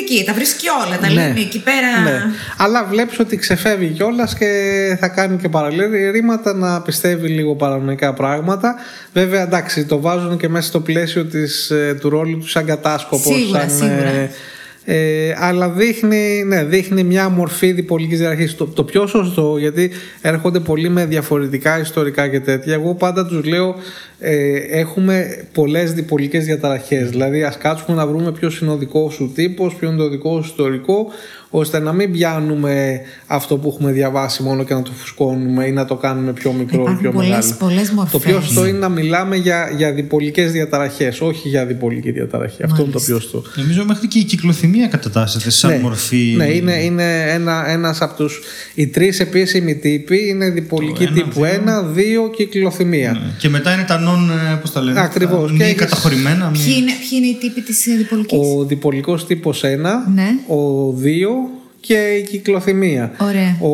καταπληκτική. Τα βρίσκει όλα. Τα Ναι. λύνει εκεί πέρα. Ναι. Αλλά βλέπεις ότι ξεφεύγει κιόλας και θα κάνει και παραλυρήματα να πιστεύει λίγο παρανοϊκά πράγματα. Βέβαια, εντάξει, το βάζουν και μέσα στο πλαίσιο της, ε, του ρόλου του σαν κατάσκοπο. Σίγουρα, σαν, σίγουρα. ε, ε, αλλά δείχνει, ναι, δείχνει μια μορφή διπολικής διαραχής το, το πιο σωστό γιατί έρχονται πολύ με διαφορετικά ιστορικά και τέτοια εγώ πάντα τους λέω ε, έχουμε πολλές διπολικές διαταραχές δηλαδή ας κάτσουμε να βρούμε ποιος είναι ο δικός σου τύπος ποιο είναι το δικό σου ιστορικό ώστε να μην πιάνουμε αυτό που έχουμε διαβάσει μόνο και να το φουσκώνουμε ή να το κάνουμε πιο μικρό ή Υπάρχουν πιο πολλές- μεγάλο. πολλές μορφές. Το πιο σωστό είναι να μιλάμε για, για διπολικές διαταραχές, όχι για διπολική διαταραχή. Αυτό είναι το πιο σωστό. Νομίζω μέχρι και η κυκλοθυμία κατατάσσεται σαν Ναι. μορφή. Ναι, είναι, είναι ένα, ένας από τους... Οι τρεις επίσημοι τύποι είναι διπολική ένα, τύπου δύο. 1, 2 και κυκλοθυμία. Ναι. Και μετά είναι τα non, ε, πώς τα λένε, Ακριβώς. τα Και μη έχεις- καταχωρημένα. μη- Ποιοι είναι, ποιοι είναι οι τύποι της διπολικής; Ο διπολικός τύπος 1, Ναι. ο 2 και η κυκλοθυμία. Ωραία. Ο,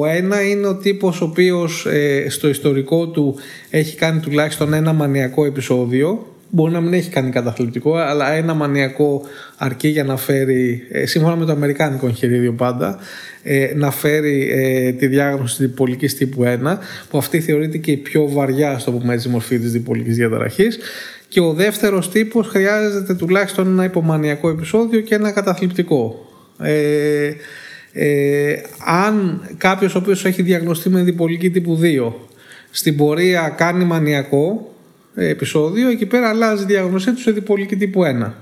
ο ένα είναι ο τύπος ο οποίος ε, στο ιστορικό του έχει κάνει τουλάχιστον ένα μανιακό επεισόδιο. Μπορεί να μην έχει κάνει καταθλιπτικό, αλλά ένα μανιακό αρκεί για να φέρει, ε, σύμφωνα με το αμερικάνικο εγχειρίδιο πάντα, ε, να φέρει ε, τη διάγνωση της διπολικής τύπου 1, που αυτή θεωρείται και η πιο βαριά, στο πούμε έτσι, μορφή της διπολικής διαταραχής. Και ο δεύτερος τύπος χρειάζεται τουλάχιστον ένα υπομανιακό επεισόδιο και ένα καταθλιπτικό. Ε, ε, αν κάποιος ο οποίος έχει διαγνωστεί με διπολική τύπου 2 στην πορεία κάνει μανιακό ε, επεισόδιο, εκεί πέρα αλλάζει η διαγνωσή τους σε διπολική τύπου 1.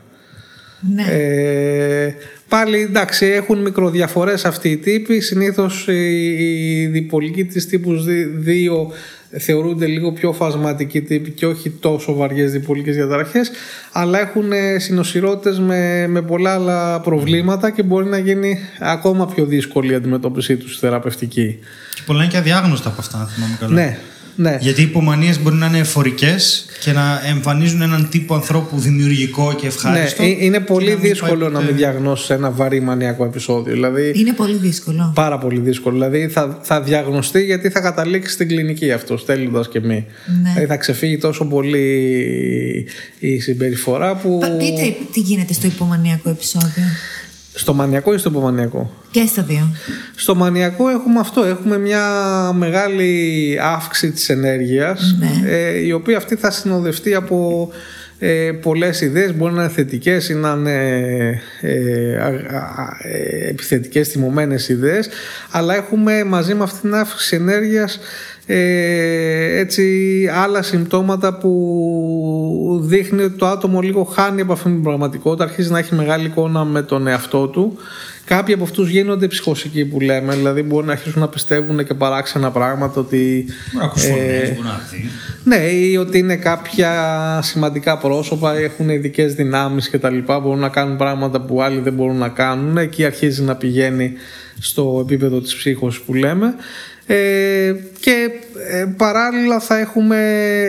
Ναι. Ε, πάλι εντάξει έχουν μικροδιαφορές αυτοί οι τύποι συνήθως οι, οι διπολικοί της τύπους 2 θεωρούνται λίγο πιο φασματικοί τύποι και όχι τόσο βαριές διπολικές διαταραχές αλλά έχουν συνοσυρότητες με, με πολλά άλλα προβλήματα και μπορεί να γίνει ακόμα πιο δύσκολη η αντιμετώπιση τους θεραπευτική. Και πολλά είναι και αδιάγνωστα από αυτά, αν θυμάμαι καλά. Ναι, ναι. Γιατί οι υπομονίες μπορεί να είναι εφορικές και να εμφανίζουν έναν τύπο ανθρώπου δημιουργικό και ευχάριστο. Ναι, ε, είναι και πολύ να μην δύσκολο πάει να ποτέ- μην διαγνώσει ένα βαρύ μανιακό επεισόδιο. Δηλαδή, Είναι πολύ δύσκολο. πάρα πολύ δύσκολο. Δηλαδή θα, θα διαγνωστεί γιατί θα καταλήξει στην κλινική αυτό, στέλνοντας και μη. Ναι. Δηλαδή θα ξεφύγει τόσο πολύ η συμπεριφορά που. Πα- Πείτε τι γίνεται στο υπομανιακό επεισόδιο. Στο μανιακό ή στο υπομανιακό; Και στα δύο. Στο μανιακό έχουμε αυτό, έχουμε μια μεγάλη αύξηση της ενέργειας Ναι. ε, η οποία αυτή θα συνοδευτεί από ε, πολλές ιδέες, μπορεί να είναι θετικές ή να είναι ε, α- α- ε, επιθετικές τιμωμένες ιδέες αλλά έχουμε μαζί με αυτήν την αύξηση ενέργειας ε, έτσι άλλα συμπτώματα που δείχνει ότι το άτομο λίγο χάνει από αυτήν την πραγματικότητα αρχίζει να έχει μεγάλη εικόνα με τον εαυτό του Κάποιοι από αυτούς γίνονται ψυχοσικοί που λέμε, δηλαδή μπορεί να αρχίσουν να πιστεύουν και παράξενα πράγματα ότι... Μπορεί να ακούς ε, φωνές, μπορεί να δει. ναι, ή ότι είναι κάποια σημαντικά πρόσωπα, έχουν ειδικές δυνάμεις και τα λοιπά, μπορούν να κάνουν πράγματα που άλλοι δεν μπορούν να κάνουν. Εκεί αρχίζει να πηγαίνει στο επίπεδο της ψύχωσης που λέμε. Ε, και ε, παράλληλα θα έχουμε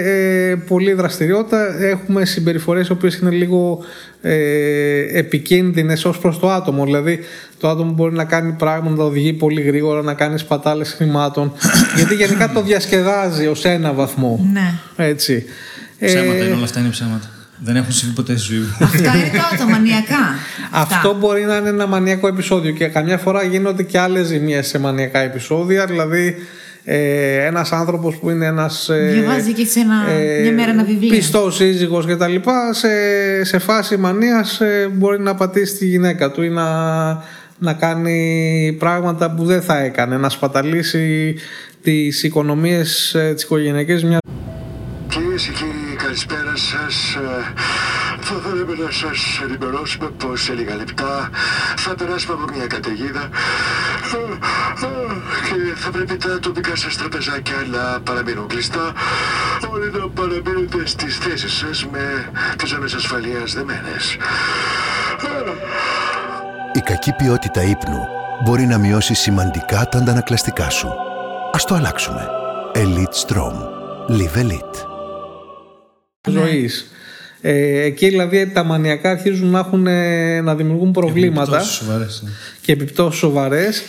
ε, πολλή δραστηριότητα, έχουμε συμπεριφορές οι οποίες είναι λίγο ε, επικίνδυνες ως προς το άτομο. Δηλαδή το άτομο μπορεί να κάνει πράγματα, να οδηγεί πολύ γρήγορα, να κάνει σπατάλες χρημάτων, γιατί γενικά το διασκεδάζει ως ένα βαθμό. Ναι. Έτσι. Ψέματα Ε, είναι όλα αυτά, είναι ψέματα. Δεν έχουν συμβεί ποτέ στη ζωή μου. Αυτά είναι τώρα τα μανιακά. Αυτό μπορεί να είναι ένα μανιακό επεισόδιο και καμιά φορά γίνονται και άλλες ζημίες σε μανιακά επεισόδια. Δηλαδή, ε, ένας άνθρωπος που είναι ένας... ε, Διαβάζει και σε ένα, μια μέρα ένα βιβλίο. Πιστός σύζυγος και τα λοιπά, σε, σε φάση μανίας ε, μπορεί να πατήσει τη γυναίκα του ή να, να κάνει πράγματα που δεν θα έκανε, να σπαταλήσει τις οικονομίες ε, της οικογενειακής μια Κυρίες και κύριοι, καλησπέρα σας. Θα θέλαμε να σας ενημερώσουμε πως σε λίγα λεπτά θα περάσουμε από μια καταιγίδα και θα πρέπει τα τοπικά σας τραπεζάκια να παραμείνουν κλειστά. Όλοι να παραμείνετε στις θέσεις σας με τις ζώνε ασφαλείας δεμένες. Η κακή ποιότητα ύπνου μπορεί να μειώσει σημαντικά τα αντανακλαστικά σου. Ας το αλλάξουμε. Elite Strom. Live Elite. Ζωής. Ε, εκεί δηλαδή τα μανιακά αρχίζουν να, έχουν, ε, να δημιουργούν προβλήματα Τόσο σοβαρές, ναι. και επιπτώσεις σοβαρές.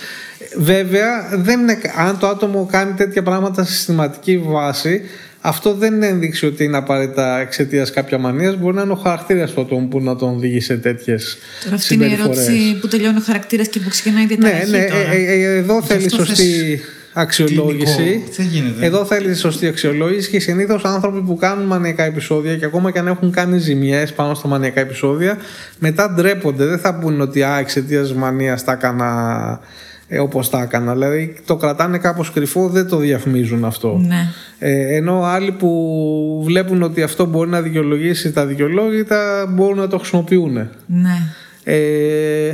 Βέβαια, δεν είναι, αν το άτομο κάνει τέτοια πράγματα σε συστηματική βάση, αυτό δεν είναι ένδειξη ότι είναι απαραίτητα εξαιτίας κάποια μανίας. Μπορεί να είναι ο χαρακτήρας του ατόμου που να τον οδηγεί σε τέτοιες Τώρα αυτή είναι η ερώτηση που τελειώνει ο χαρακτήρας και που ξεκινάει η Ναι, διαταραχή. ναι, τώρα. ε, ε, ε, εδώ Γι' θέλει αυτό σωστή θες αξιολόγηση. κλινικό. Δεν γίνεται; Εδώ θέλει σωστή αξιολόγηση και συνήθως άνθρωποι που κάνουν μανιακά επεισόδια και ακόμα και αν έχουν κάνει ζημιές πάνω στα μανιακά επεισόδια, μετά ντρέπονται. Δεν θα πούνε ότι α, εξαιτίας μανίας τα έκανα ε, όπως τα έκανα. Δηλαδή το κρατάνε κάπως κρυφό, δεν το διαφημίζουν αυτό. Ναι. Ε, ενώ άλλοι που βλέπουν ότι αυτό μπορεί να δικαιολογήσει τα δικαιολόγητα μπορούν να το χρησιμοποιούν. ναι. Ε,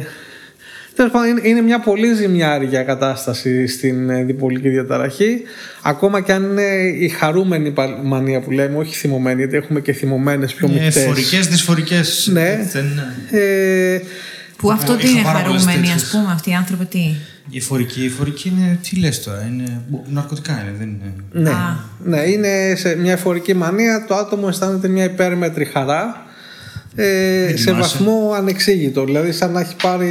τέλος πάντων, είναι, είναι μια πολύ ζημιάρια κατάσταση στην ε, διπολική διαταραχή. Ακόμα και αν είναι η χαρούμενη πα- μανία που λέμε, όχι θυμωμένη, γιατί έχουμε και θυμωμένες πιο Ε, μεικτές. Φορικές, δυσφορικές. Ναι. Δεν είναι. Ε, Που αυτό Εγώ τι είχα είναι πάρα πολλές χαρούμενοι, ας τέτοιες. πούμε, αυτοί οι άνθρωποι τι; Η φορική, η φορική είναι. Τι λες τώρα, είναι. Ναρκωτικά είναι, δεν είναι. ναι, Α. ναι, είναι σε μια εφορική μανία, το άτομο αισθάνεται μια υπέρμετρη χαρά ε, Δεν σε θυμάσαι. βαθμό ανεξήγητο. Δηλαδή, σαν να έχει πάρει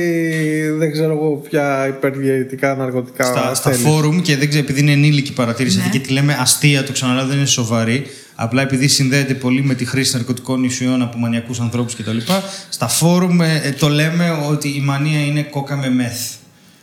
δεν ξέρω εγώ ποια υπερδιαιτητικά ναρκωτικά. στα, στα θέλει. φόρουμ και δεν ξέρω, επειδή είναι ενήλικη παρατήρηση Ναι. αυτή και τη λέμε αστεία, το ξαναλέω, δεν είναι σοβαρή. Απλά επειδή συνδέεται πολύ με τη χρήση ναρκωτικών ουσιών από μανιακούς ανθρώπους κτλ. Στα φόρουμ ε, ε, το λέμε ότι η μανία είναι κόκα με μεθ.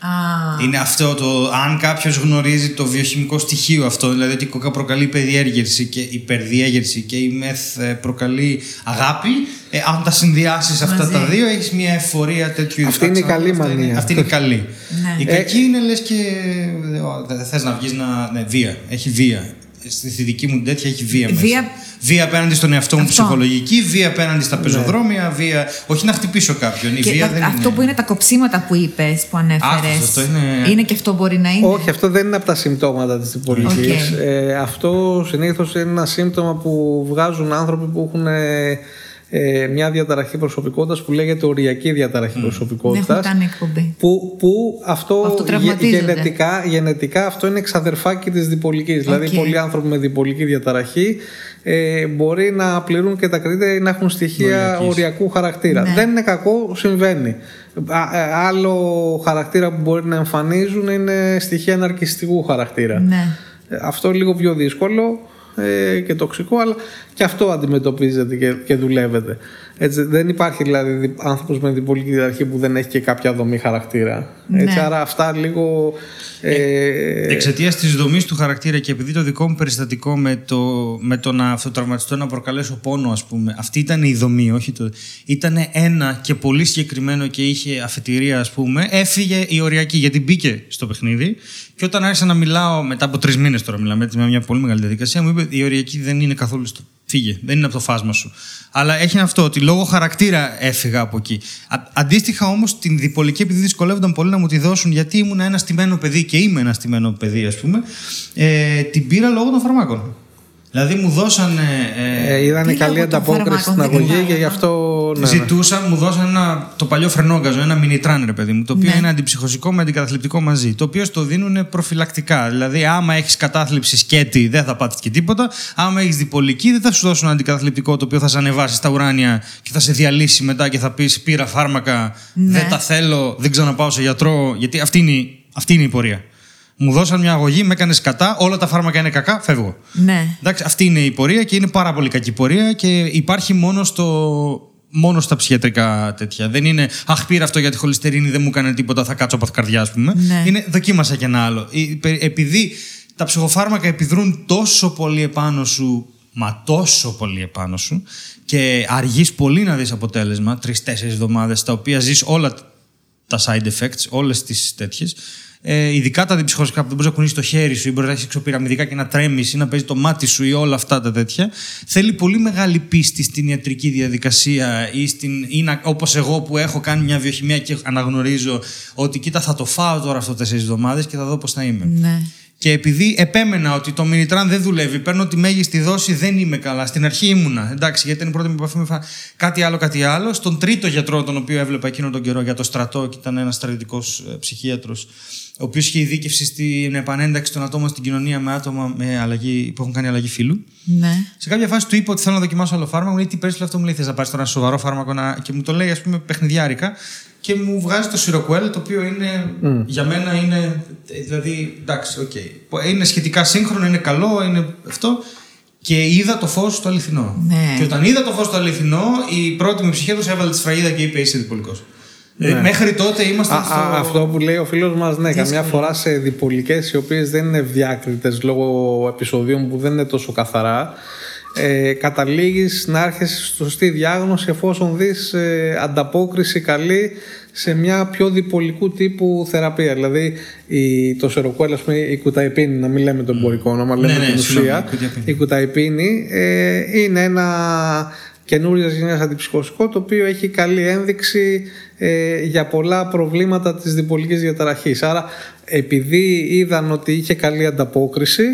Α, Είναι αυτό το. Αν κάποιος γνωρίζει το βιοχημικό στοιχείο αυτό, δηλαδή ότι η κόκα προκαλεί υπερδιέγερση και υπερδιέγερση και η μεθ ε, προκαλεί αγάπη, ε, αν τα συνδυάσεις αυτά Μαζί. τα δύο, έχεις μια ευφορία τέτοιου είδους. Αυτή είναι η καλή μανία. Αυτή είναι η καλή. Ναι. Η κακή είναι λες και. ε, Δεν θες να βγεις να. Ναι, βία. Έχει βία. Στη στη δική μου τέτοια έχει βία μέσα. Βία- Βία απέναντι στον εαυτό μου Αυτό. ψυχολογική, βία απέναντι στα πεζοδρόμια, βία. Όχι να χτυπήσω κάποιον. Η και βία τα- δεν αυτό είναι. που είναι τα κοψίματα που είπες, που ανέφερες. Άκουσες, αυτό είναι- Είναι και αυτό μπορεί να είναι; Όχι, αυτό δεν είναι από τα συμπτώματα της διπολικής. Οκ. Ε, αυτό συνήθως είναι ένα σύμπτωμα που βγάζουν άνθρωποι που έχουν ε, ε, μια διαταραχή προσωπικότητας που λέγεται οριακή διαταραχή Δεν έχουμε προσωπικότητας. κάνει εκπομπή. Που, που αυτό γε- Αυτοτραυματίζονται. γενετικά, γενετικά αυτό είναι εξαδερφάκι της διπολικής. Δηλαδή Οκ. πολλοί άνθρωποι με διπολική διαταραχή ε, μπορεί να πληρούν και τα κριτήρια ή να έχουν στοιχεία Οριακής. οριακού χαρακτήρα. Ναι. Δεν είναι κακό, συμβαίνει. Α, ε, άλλο χαρακτήρα που μπορεί να εμφανίζουν είναι στοιχεία ναρκισσιστικού χαρακτήρα. Ναι. Ε, Αυτό λίγο πιο δύσκολο ε, και τοξικό, αλλά και αυτό αντιμετωπίζεται και, και δουλεύεται. Έτσι, δεν υπάρχει δηλαδή δι- άνθρωπος με διπολική διαρχή που δεν έχει και κάποια δομή χαρακτήρα. Έτσι, Ναι. Άρα αυτά λίγο... Ε, Εξαιτίας της δομής του χαρακτήρα και επειδή το δικό μου περιστατικό με το, με το να αυτοτραυματιστώ να προκαλέσω πόνο, ας πούμε, αυτή ήταν η δομή, όχι το. Ήταν ένα και πολύ συγκεκριμένο και είχε αφετηρία, ας πούμε. Έφυγε η οριακή γιατί μπήκε στο παιχνίδι. Και όταν άρχισα να μιλάω, μετά από τρεις μήνες τώρα μιλάμε, έτσι, με μια πολύ μεγάλη διαδικασία, μου είπε η οριακή δεν είναι καθόλου στο. Φύγε, δεν είναι από το φάσμα σου. Αλλά έχει αυτό ότι λόγω χαρακτήρα έφυγα από εκεί. Α, αντίστοιχα όμως την διπολική, επειδή δυσκολεύονταν πολύ να μου τη δώσουν, γιατί ήμουν ένα στημένο παιδί και είμαι ένα στημένο παιδί, ας πούμε, ε, την πήρα λόγω των φαρμάκων. Δηλαδή μου δώσανε. Ε, ε, είδανε Τι καλή λόγω των ανταπόκριση στην φαρμάκων, δεν αγωγή και κατάλαβα. γι' αυτό... ναι, ναι. Ζητούσαν, μου δώσαν ένα, το παλιό φρενόγκαζο, ένα μινιτράν, ρε παιδί μου, το οποίο Ναι. είναι αντιψυχωσικό με αντικαταθλιπτικό μαζί. Το οποίο στο δίνουν προφυλακτικά. Δηλαδή, άμα έχεις κατάθλιψη σκέτη, δεν θα πάθεις και τίποτα. Άμα έχεις διπολική, δεν θα σου δώσουν αντικαταθλιπτικό το οποίο θα σε ανεβάσει στα ουράνια και θα σε διαλύσει μετά και θα πεις Πήρα φάρμακα, Ναι. δεν τα θέλω, δεν ξαναπάω σε γιατρό. Γιατί αυτή είναι, η- αυτή είναι η πορεία. Μου δώσαν μια αγωγή, με έκανες κατά, όλα τα φάρμακα είναι κακά, φεύγω. Ναι. Εντάξει, αυτή είναι η πορεία και είναι πάρα πολύ κακή πορεία και υπάρχει μόνο, στο, μόνο στα ψυχιατρικά τέτοια. Δεν είναι Αχ, πήρα αυτό για τη χολυστερίνη, δεν μου έκανε τίποτα, θα κάτσω από καρδιά, ας πούμε. Ναι. Είναι δοκίμασα και ένα άλλο. Ε, Επειδή τα ψυχοφάρμακα επιδρούν τόσο πολύ επάνω σου, μα τόσο πολύ επάνω σου, και αργείς πολύ να δεις αποτέλεσμα, τρει-τέσσερι εβδομάδες, τα οποία ζεις όλα τα side effects, όλες τις τέτοιες. Ε, ειδικά τα διψυχωσικά που δεν μπορείς να κουνήσεις το χέρι σου ή μπορεί να έχεις εξωπυραμιδικά και να τρέμεις ή να παίζει το μάτι σου ή όλα αυτά τα τέτοια. Θέλει πολύ μεγάλη πίστη στην ιατρική διαδικασία ή, στην, ή να, όπως εγώ που έχω κάνει μια βιοχημία και αναγνωρίζω ότι κοίτα θα το φάω τώρα αυτό τέσσερις εβδομάδες και θα δω πώς θα είμαι. Ναι. Και επειδή επέμενα ότι το Μινιτράν δεν δουλεύει, παίρνω τη μέγιστη δόση, δεν είμαι καλά. Στην αρχή ήμουνα. Εντάξει, γιατί ήταν η πρώτη μου επαφή με φα... κάτι άλλο, κάτι άλλο. Στον τρίτο γιατρό, τον οποίο έβλεπα εκείνο τον καιρό για το στρατό, και ήταν ένας στρατιωτικός ψυχίατρος, ο οποίος είχε ειδίκευση στην επανένταξη των ατόμων στην κοινωνία με άτομα με αλλαγή, που έχουν κάνει αλλαγή φύλου. Ναι. Σε κάποια φάση του είπα ότι θέλω να δοκιμάσω άλλο φάρμακο. Μου λέει τι παίρνεις αυτό, μου λέει θες να πάρεις τώρα ένα σοβαρό φάρμακο να... και μου το λέει ας πούμε παιχνιδιάρικα. Και μου βγάζει το Seroquel, το οποίο είναι για μένα είναι. Δηλαδή, εντάξει, οκ. Είναι σχετικά σύγχρονο, είναι καλό, είναι αυτό. Και είδα το φως στο αληθινό. Ναι. Και όταν είδα το φως στο αληθινό, η πρώτη μου ψυχίατρο έβαλε τη σφραγίδα και είπε Είσαι διπολικός. Ναι. μέχρι τότε ήμασταν Α, στο. α, αυτό που λέει ο φίλος μας, ναι, καμιά φορά σε διπολικές οι οποίες δεν είναι διάκριτες λόγω επεισοδίων που δεν είναι τόσο καθαρά ε, καταλήγεις να έρχεσαι στη σωστή διάγνωση εφόσον δεις ε, ανταπόκριση καλή σε μια πιο διπολικού τύπου θεραπεία. Δηλαδή η, το σεροκουέλ, ας πούμε, η κουταϊπίνη, να μην λέμε το εμπορικό όνομα, λέμε Ναι, ναι, την συγγνώμη, ουσία. η κουταϊπίνη. Η κουταϊπίνη ε, είναι ένα καινούργια γενιάς αντιψυχωσικό το οποίο έχει καλή ένδειξη ε, για πολλά προβλήματα της διπολικής διαταραχής. Άρα επειδή είδαν ότι είχε καλή ανταπόκριση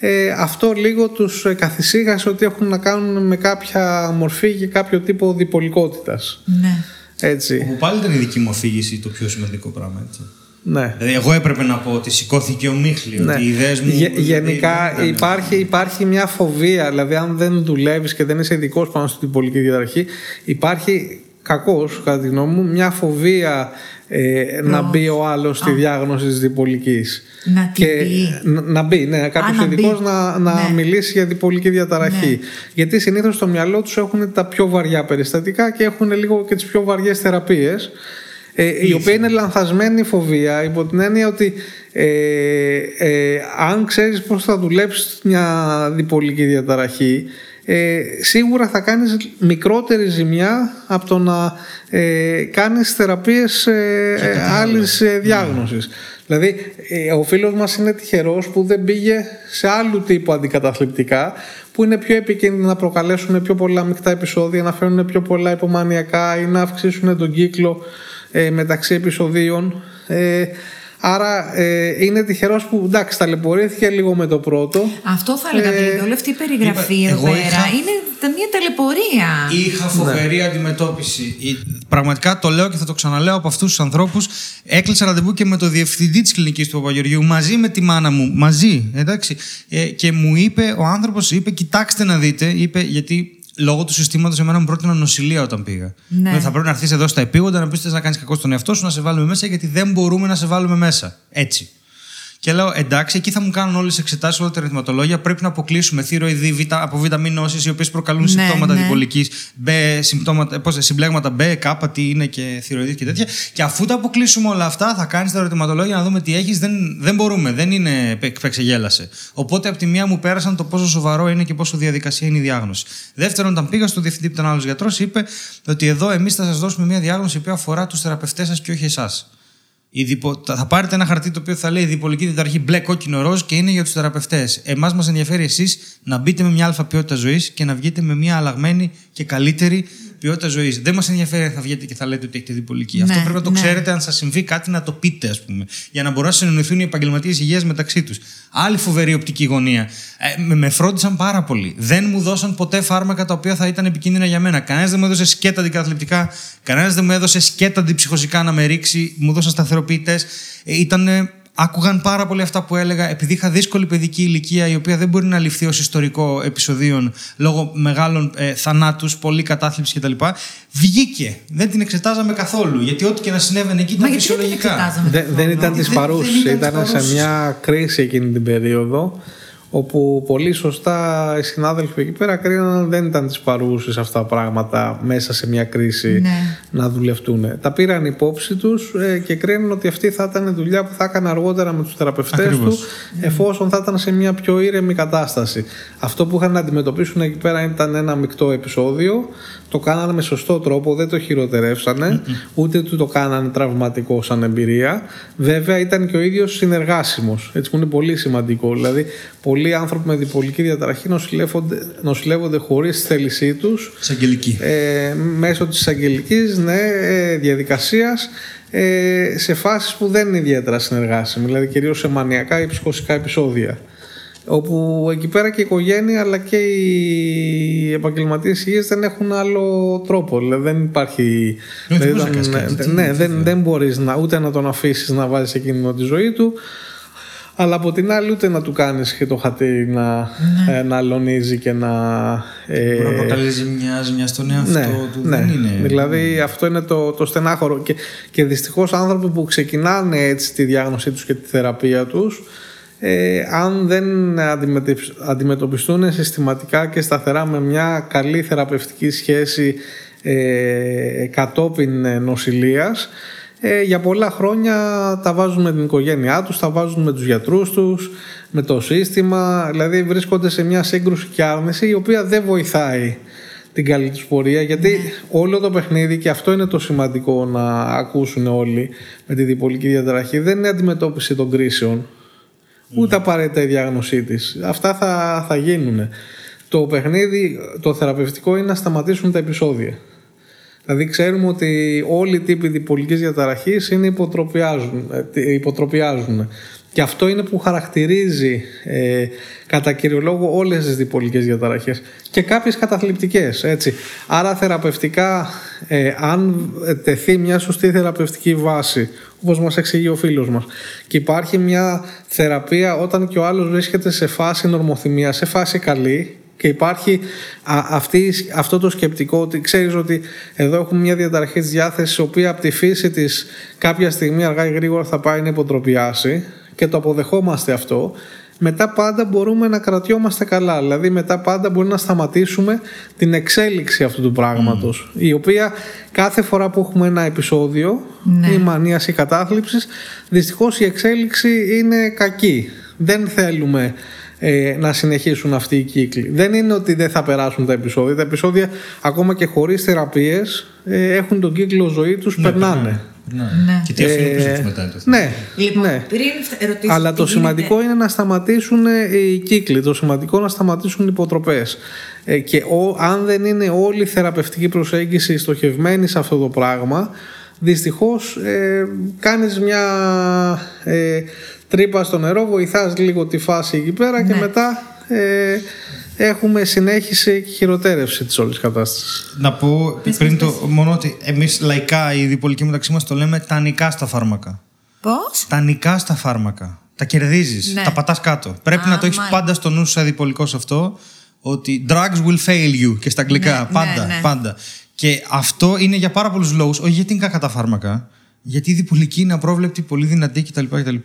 ε, αυτό λίγο τους ε, καθησύχασε ότι έχουν να κάνουν με κάποια μορφή και κάποιο τύπο διπολικότητας. Ναι. Έτσι. Όπου πάλι ήταν η δική μου αφήγηση το πιο σημαντικό πράγμα. Έτσι. Ναι. Δηλαδή, εγώ έπρεπε να πω ότι σηκώθηκε ο Μίχλη, Ναι. ότι οι ιδέες μου. Γε- δεν γενικά ήταν- υπάρχει, υπάρχει μια φοβία, δηλαδή αν δεν δουλεύεις και δεν είσαι ειδικός πάνω στην πολιτική διαταραχή, υπάρχει κακώ, κατά τη γνώμη μου, μια φοβία ε, να μπει ο άλλος στη διάγνωση της διπολικής. Να την πει. Να, να μπει, ναι, κάποιος να ειδικός μπει. να, να Ναι. μιλήσει για διπολική διαταραχή. Γιατί συνήθως στο μυαλό τους έχουν τα πιο βαριά περιστατικά και έχουν λίγο και τις πιο βαριές θεραπείες. Ε, η οποία είναι λανθασμένη φοβία υπό την έννοια ότι ε, ε, αν ξέρεις πώς θα δουλέψεις μια διπολική διαταραχή ε, σίγουρα θα κάνεις μικρότερη ζημιά από το να ε, κάνεις θεραπείες ε, ε, άλλης ε, διάγνωσης. Δηλαδή ε, ο φίλος μας είναι τυχερός που δεν πήγε σε άλλου τύπου αντικαταθλιπτικά που είναι πιο επικίνδυνα να προκαλέσουν πιο πολλά μεικτά επεισόδια, να φέρουν πιο πολλά υπομανιακά ή να αυξήσουν τον κύκλο ε, μεταξύ επεισοδίων. Ε, άρα ε, είναι τυχερός που εντάξει ταλαιπωρήθηκε λίγο με το πρώτο. Αυτό θα έλεγα. Ε, δηλαδή, όλη αυτή η περιγραφή είπα- εδώ εγώ πέρα είχα- είναι τα- μια ταλαιπωρία. Είχα φοβερή αντιμετώπιση. Η- Πραγματικά το λέω και θα το ξαναλέω από αυτούς τους ανθρώπους. Έκλεισα ραντεβού και με το διευθυντή της κλινικής του Παπαγεωργίου, μαζί με τη μάνα μου. Μαζί, εντάξει. Ε, και μου είπε, ο άνθρωπος είπε: Κοιτάξτε να δείτε, είπε, γιατί λόγω του συστήματος εμένα μου πρότειναν νοσηλεία όταν πήγα. Ναι. Ε, Θα πρέπει να έρθεις εδώ στα επίγοντα να πεις να κάνεις κακό στον εαυτό σου, να σε βάλουμε μέσα, γιατί δεν μπορούμε να σε βάλουμε μέσα. Έτσι. Και λέω εντάξει, εκεί θα μου κάνουν όλες τις εξετάσεις, όλα τα ρυθματολόγια. Πρέπει να αποκλείσουμε θηροειδή β, από β' νόσει, οι οποίες προκαλούν Ναι, συμπτώματα ναι. διπολικής, B, συμπτώματα, πώς, συμπλέγματα B, K, τι είναι και θηροειδή και τέτοια. Και αφού τα αποκλείσουμε όλα αυτά, θα κάνεις τα ερωτηματολόγια να δούμε τι έχεις. Δεν, δεν μπορούμε, δεν είναι εκπεξεγέλασε. Οπότε από τη μία μου πέρασαν το πόσο σοβαρό είναι και πόσο διαδικασία είναι η διάγνωση. Δεύτερον, όταν πήγα στο διευθυντή που ήταν άλλος γιατρός, είπε ότι εδώ εμείς θα σας δώσουμε μια διάγνωση που αφορά τους θεραπευτές σας και όχι εσάς. Η διπο... Θα πάρετε ένα χαρτί το οποίο θα λέει διπολική διαταραχή μπλε, κόκκινο, ροζ και είναι για τους θεραπευτές. Εμάς μας ενδιαφέρει εσείς να μπείτε με μια αλφα ποιότητα ζωής και να βγείτε με μια αλλαγμένη και καλύτερη ποιότητα ζωής. Δεν μας ενδιαφέρει αν θα βγείτε και θα λέτε ότι έχετε διπολική. Ναι, Αυτό πρέπει να το ναι. ξέρετε αν σας συμβεί κάτι να το πείτε, ας πούμε. Για να μπορούν να συνεννοηθούν οι επαγγελματίες υγείας μεταξύ τους. Άλλη φοβερή οπτική γωνία. Ε, με, με φρόντισαν πάρα πολύ. Δεν μου δώσαν ποτέ φάρμακα τα οποία θα ήταν επικίνδυνα για μένα. Κανένας δεν μου έδωσε σκέτα αντικαταθλιπτικά. Κανένας δεν μου έδωσε σκέτα αντιψυχωσικά να με ρίξει. Μου δώσαν σταθεροποιητές. Ε, ήταν άκουγαν πάρα πολύ αυτά που έλεγα, επειδή είχα δύσκολη παιδική ηλικία, η οποία δεν μπορεί να ληφθεί ως ιστορικό επεισοδίων λόγω μεγάλων ε, θανάτους, πολλή κατάθλιψης κτλ. Βγήκε. Δεν την εξετάζαμε καθόλου. Γιατί ό,τι και να συνέβαινε εκεί Μα ήταν γιατί δεν την φυσιολογικά. εξετάζαμε Δεν, δεν ήταν δεν- της δεν παρούσης, ήταν ήταν, της σε παρούσης. μια κρίση εκείνη την περίοδο όπου πολύ σωστά οι συνάδελφοι εκεί πέρα κρίναν δεν ήταν της παρούσης αυτά τα πράγματα μέσα σε μια κρίση Ναι. να δουλευτούν. Τα πήραν υπόψη τους ε, και κρίναν ότι αυτή θα ήταν δουλειά που θα έκανε αργότερα με τους θεραπευτές Ακριβώς. του εφόσον θα ήταν σε μια πιο ήρεμη κατάσταση. Αυτό που είχαν να αντιμετωπίσουν εκεί πέρα ήταν ένα μεικτό επεισόδιο. Το κάνανε με σωστό τρόπο, δεν το χειροτερεύσανε, ούτε του το κάνανε τραυματικό σαν εμπειρία. Βέβαια ήταν και ο ίδιος συνεργάσιμος, έτσι που είναι πολύ σημαντικό. Δηλαδή, πολλοί άνθρωποι με διπολική διαταραχή νοσηλεύονται, νοσηλεύονται χωρίς θέλησή τους Σε αγγελική. ε, μέσω της αγγελικής ναι, ε, διαδικασίας ε, σε φάσεις που δεν είναι ιδιαίτερα συνεργάσιμη, δηλαδή κυρίως σε μανιακά ή ψυχοσικά επεισόδια. Όπου εκεί πέρα και η οικογένεια αλλά και οι επαγγελματίες υγείας δεν έχουν άλλο τρόπο. Δηλαδή δεν υπάρχει. Δεν δηλαδή, μπορείς να κάνεις ναι, κάτι. ναι, δεν, δεν μπορείς ούτε να τον αφήσεις να βάζει σε κίνδυνο τη ζωή του, αλλά από την άλλη ούτε να του κάνεις και το χατήρι να, ε, να αλωνίζει και να. ε, Μπορεί να προκαλεί ζημιά, ζημιά στον εαυτό ναι, του. ναι. Δεν είναι. Δηλαδή αυτό είναι το, το στενάχωρο. Και, και δυστυχώς άνθρωποι που ξεκινάνε έτσι τη διάγνωσή τους και τη θεραπεία τους ε, αν δεν αντιμετωπισ- αντιμετωπιστούν συστηματικά και σταθερά με μια καλή θεραπευτική σχέση ε, κατόπιν ε, νοσηλείας ε, για πολλά χρόνια τα βάζουν με την οικογένειά τους, τα βάζουν με τους γιατρούς τους, με το σύστημα, δηλαδή βρίσκονται σε μια σύγκρουση και άρνηση η οποία δεν βοηθάει την καλή τους πορεία γιατί όλο το παιχνίδι και αυτό είναι το σημαντικό να ακούσουν όλοι με τη διπολική διαταραχή δεν είναι αντιμετώπιση των κρίσεων ούτε απαραίτητα η διάγνωσή της. Αυτά θα, θα γίνουν το παιχνίδι το θεραπευτικό είναι να σταματήσουν τα επεισόδια. Δηλαδή ξέρουμε ότι όλοι οι τύποι διπολικής διαταραχής είναι υποτροπιάζουν, ε, τι- υποτροπιάζουν. Και Και αυτό είναι που χαρακτηρίζει ε, κατά κύριο λόγο όλες τις διπολικές διαταραχές και κάποιες καταθλιπτικές έτσι. Άρα θεραπευτικά ε, αν τεθεί μια σωστή θεραπευτική βάση όπως μας εξηγεί ο φίλος μας και υπάρχει μια θεραπεία όταν και ο άλλος βρίσκεται σε φάση νορμοθυμία, σε φάση καλή και υπάρχει αυτή, αυτό το σκεπτικό ότι ξέρεις ότι εδώ έχουμε μια διαταραχή της διάθεσης η οποία από τη φύση της κάποια στιγμή αργά ή γρήγορα θα πάει να υποτροπιάσει και το αποδεχόμαστε αυτό μετά πάντα μπορούμε να κρατιόμαστε καλά. Δηλαδή μετά πάντα μπορεί να σταματήσουμε την εξέλιξη αυτού του πράγματος η οποία κάθε φορά που έχουμε ένα επεισόδιο ναι. ή μανίας ή κατάθλιψης δυστυχώς η εξέλιξη είναι κακή. Δεν θέλουμε ε, να συνεχίσουν αυτοί οι κύκλοι. Δεν είναι ότι δεν θα περάσουν τα επεισόδια. Τα επεισόδια ακόμα και χωρίς θεραπείες ε, έχουν τον κύκλο ζωή τους, ναι, περνάνε. Ναι. Ναι. Και τι ε, μετά το Ναι, λοιπόν, ναι. Πριν Αλλά το σημαντικό είναι να σταματήσουν ε, οι κύκλοι, το σημαντικό να σταματήσουν οι υποτροπές. Ε, και ο, αν δεν είναι όλη η θεραπευτική προσέγγιση στοχευμένη σε αυτό το πράγμα, δυστυχώς ε, κάνεις μια ε, τρύπα στο νερό, βοηθάς λίγο τη φάση εκεί πέρα και ναι. μετά ε, έχουμε συνέχιση και χειροτέρευση της όλης κατάστασης. Να πω πριν το μόνο ότι εμείς λαϊκά οι διπολικοί μεταξύ μας το λέμε τανικά στα φάρμακα. Πώς; Τανικά στα φάρμακα. Τα κερδίζεις, ναι. τα πατάς κάτω. Πρέπει να το έχεις πάντα στο νου σου σαν διπολικός αυτό ότι drugs will fail you και στα αγγλικά. Ναι, πάντα, ναι, πάντα. Και αυτό είναι για πάρα πολλούς λόγους. Όχι γιατί είναι κακά τα φάρμακα, γιατί η διπολική είναι απρόβλεπτη, πολύ δυνατή κτλ. κτλ.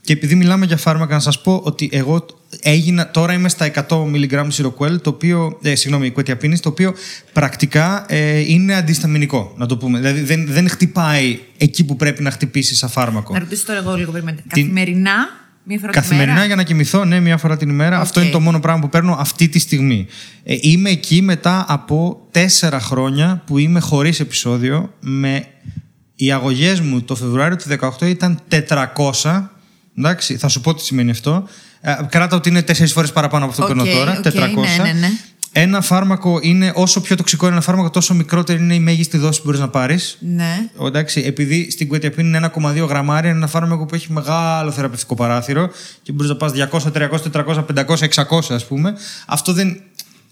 Και επειδή μιλάμε για φάρμακα, να σας πω ότι εγώ έγινα, τώρα είμαι στα 100 mg σιροκουέλ, το οποίο, ε, συγγνώμη, κουετιαπίνης, το οποίο πρακτικά ε, είναι αντισταμινικό, να το πούμε. Δηλαδή δεν, δεν χτυπάει εκεί που πρέπει να χτυπήσει σαν φάρμακο. Να ρωτήσω τώρα εγώ λίγο πριν. Καθημερινά, μία φορά Καθημερινά την για να κοιμηθώ, ναι, μία φορά την ημέρα. Αυτό είναι το μόνο πράγμα που παίρνω αυτή τη στιγμή. Ε, είμαι εκεί μετά από τέσσερα χρόνια που είμαι χωρίς επεισόδιο με οι αγωγές μου το Φεβρουάριο του 2018 ήταν 400. Εντάξει, θα σου πω τι σημαίνει αυτό. Ε, κράτα ότι είναι τέσσερις φορές παραπάνω από αυτό που παίρνω τώρα. 400. Ναι, ναι, ναι. Ένα φάρμακο είναι όσο πιο τοξικό είναι ένα φάρμακο, τόσο μικρότερη είναι η μέγιστη δόση που μπορείς να πάρεις. Ναι. Εντάξει, επειδή στην κουετιαπίνη είναι 1,2 γραμμάρια, είναι ένα φάρμακο που έχει μεγάλο θεραπευτικό παράθυρο και μπορείς να πας 200, 300, 400, 500, 600 ας πούμε. Αυτό δεν,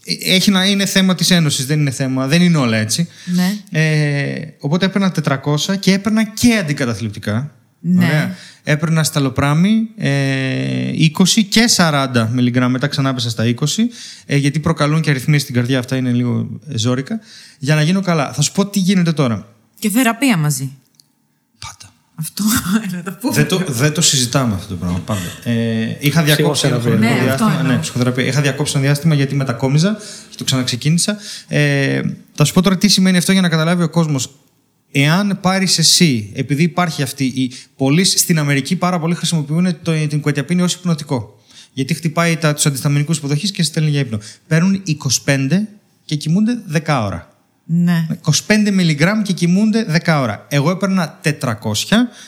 έχει να είναι θέμα της Ένωσης, δεν είναι θέμα, δεν είναι όλα έτσι. Ναι. Ε, οπότε έπαιρνα 400 και έπαιρνα και αντικαταθλιπτικά. Ναι. Ωραία. Έπαιρνα σταλοπράμι ε, 20 και 40 μιλιγκράμμ, μετά ξανά έπεσα στα 20, ε, γιατί προκαλούν και αριθμίες στην καρδιά, αυτά είναι λίγο ζώρικα, για να γίνω καλά. Θα σου πω τι γίνεται τώρα. Και θεραπεία μαζί. Αυτό να το πούμε. Δεν το, δεν το συζητάμε αυτό το πράγμα πάντα. Ε, είχα διακόψει ένα ναι, διάστημα. Ναι, ψυχοθεραπεία. Είχα διακόψει ένα διάστημα γιατί μετακόμιζα και το ξαναξεκίνησα. Ε, θα σου πω τώρα τι σημαίνει αυτό για να καταλάβει ο κόσμος. Εάν πάρεις εσύ, επειδή υπάρχει αυτή η. Πολλοί στην Αμερική πάρα πολλοί χρησιμοποιούν το, την κουετιαπίνη ως υπνοτικό. Γιατί χτυπάει τους αντισταμινικούς υποδοχής και στέλνει για ύπνο. Παίρνουν 25 και κοιμούνται 10 ώρα. Ναι. 25 μιλιγκράμμ και κοιμούνται 10 ώρα. Εγώ έπαιρνα 400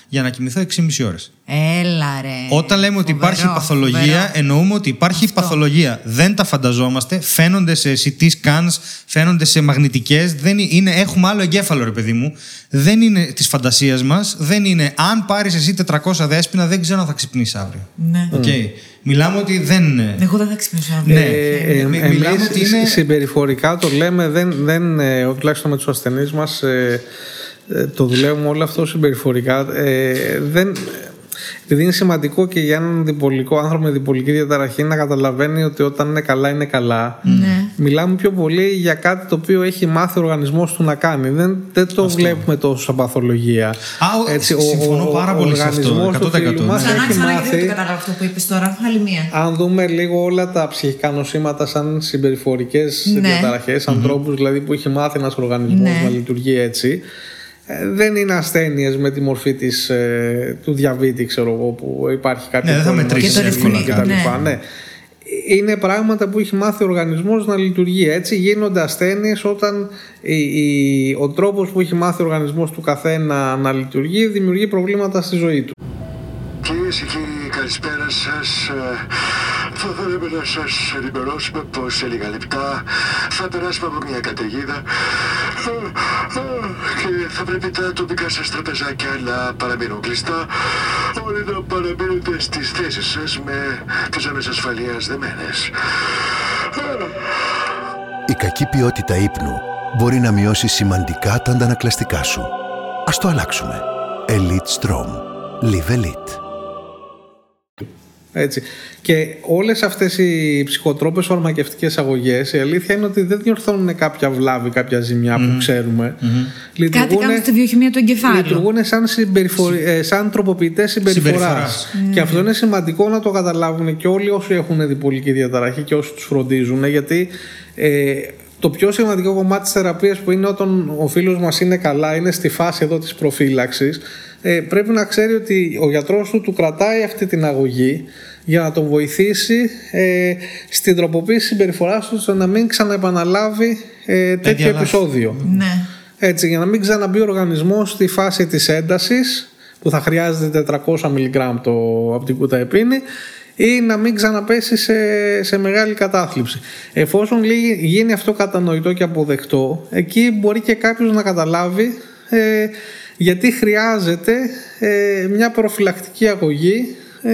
για να κοιμηθώ 6,5 ώρες. Έλα ρε. Όταν λέμε ότι υπάρχει παθολογία, φοβερό. εννοούμε ότι υπάρχει Αυτό. παθολογία. Δεν τα φανταζόμαστε. Φαίνονται σε CT scans, φαίνονται σε μαγνητικές. Έχουμε άλλο εγκέφαλο, ρε παιδί μου. Δεν είναι της φαντασίας μας. Δεν είναι. Αν πάρεις εσύ 400 δέσπινα, δεν ξέρω αν θα ξυπνήσεις αύριο. Ναι. Okay. Μιλάμε ότι δεν. Εγώ δεν θα ξυπνήσω αύριο. Ναι, ε, ε, μιλάμε ότι είναι. Συμπεριφορικά το λέμε, δεν, δεν, ε, τουλάχιστον με τους ασθενείς μας, ε, ε, το δουλεύουμε όλο αυτό συμπεριφορικά. Ε, δεν, επειδή είναι σημαντικό και για έναν διπολικό άνθρωπο με διπολική διαταραχή να καταλαβαίνει ότι όταν είναι καλά είναι καλά. Ναι. Μιλάμε πιο πολύ για κάτι το οποίο έχει μάθει ο οργανισμός του να κάνει. Δεν, δεν το Αυτό. βλέπουμε τόσο σαν παθολογία. Α, Έτσι, συμφωνώ ο, πάρα πολύ σε αυτό. 100%. Ξανά, ξανά, μάθει, δεν το κατάλαβα αυτό που είπες τώρα. Άλλη μία. Αν δούμε λίγο όλα τα ψυχικά νοσήματα σαν συμπεριφορικές ναι. διαταραχές, mm-hmm. ανθρώπους δηλαδή που έχει μάθει ένας οργανισμός ναι. να λειτουργεί έτσι. Ε, δεν είναι ασθένειες με τη μορφή της, ε, του διαβήτη, ξέρω εγώ, που υπάρχει κάποιο ναι, πρόβλημα κτλ. Ναι. ναι. Είναι πράγματα που έχει μάθει ο οργανισμός να λειτουργεί. Έτσι γίνονται ασθένειες όταν η, η, ο τρόπος που έχει μάθει ο οργανισμός του καθένα να λειτουργεί δημιουργεί προβλήματα στη ζωή του. Κυρίες και κύριοι, καλησπέρα σας. Ε, θα θέλαμε να σας ενημερώσουμε πως σε λίγα λεπτά θα περάσουμε από μια καταιγίδα Και θα πρέπει τα τοπικά σας τραπεζάκια να παραμείνουν κλειστά. Όλοι να παραμείνετε στις θέσεις σας με τις ζώνες ασφαλείας δεμένες. Η κακή ποιότητα ύπνου μπορεί να μειώσει σημαντικά τα αντανακλαστικά σου. Ας το αλλάξουμε. Elite Strom. Live Elite. Έτσι. Και όλες αυτές οι ψυχοτρόπες φαρμακευτικές αγωγές η αλήθεια είναι ότι δεν διορθώνουν κάποια βλάβη, κάποια ζημιά που ξέρουμε. Κάτι κάνουν στη βιοχημία του εγκεφάλου. Λειτουργούν σαν, συμπεριφορ... ε, σαν τροποποιητές συμπεριφοράς. Συμπεριφοράς. Και αυτό είναι σημαντικό να το καταλάβουν και όλοι όσοι έχουν διπολική διαταραχή και όσοι τους φροντίζουν γιατί ε, το πιο σημαντικό κομμάτι της θεραπείας που είναι όταν ο φίλος μας είναι καλά, είναι στη φάση εδώ της προφύλαξης, ε, πρέπει να ξέρει ότι ο γιατρός του του κρατάει αυτή την αγωγή για να τον βοηθήσει ε, στην τροποποίηση συμπεριφοράς του ώστε να μην ξαναεπαναλάβει ε, τέτοιο λάθη. επεισόδιο. Ναι. Έτσι, για να μην ξαναμπεί ο οργανισμός στη φάση της έντασης που θα χρειάζεται 400 μιλιγκράμμ το, από την κουταεπίνη ή να μην ξαναπέσει σε, σε μεγάλη κατάθλιψη. Εφόσον λύγει- γίνει αυτό κατανοητό και αποδεκτό, εκεί μπορεί και κάποιος να καταλάβει ε, γιατί χρειάζεται ε, μια προφυλακτική αγωγή ε,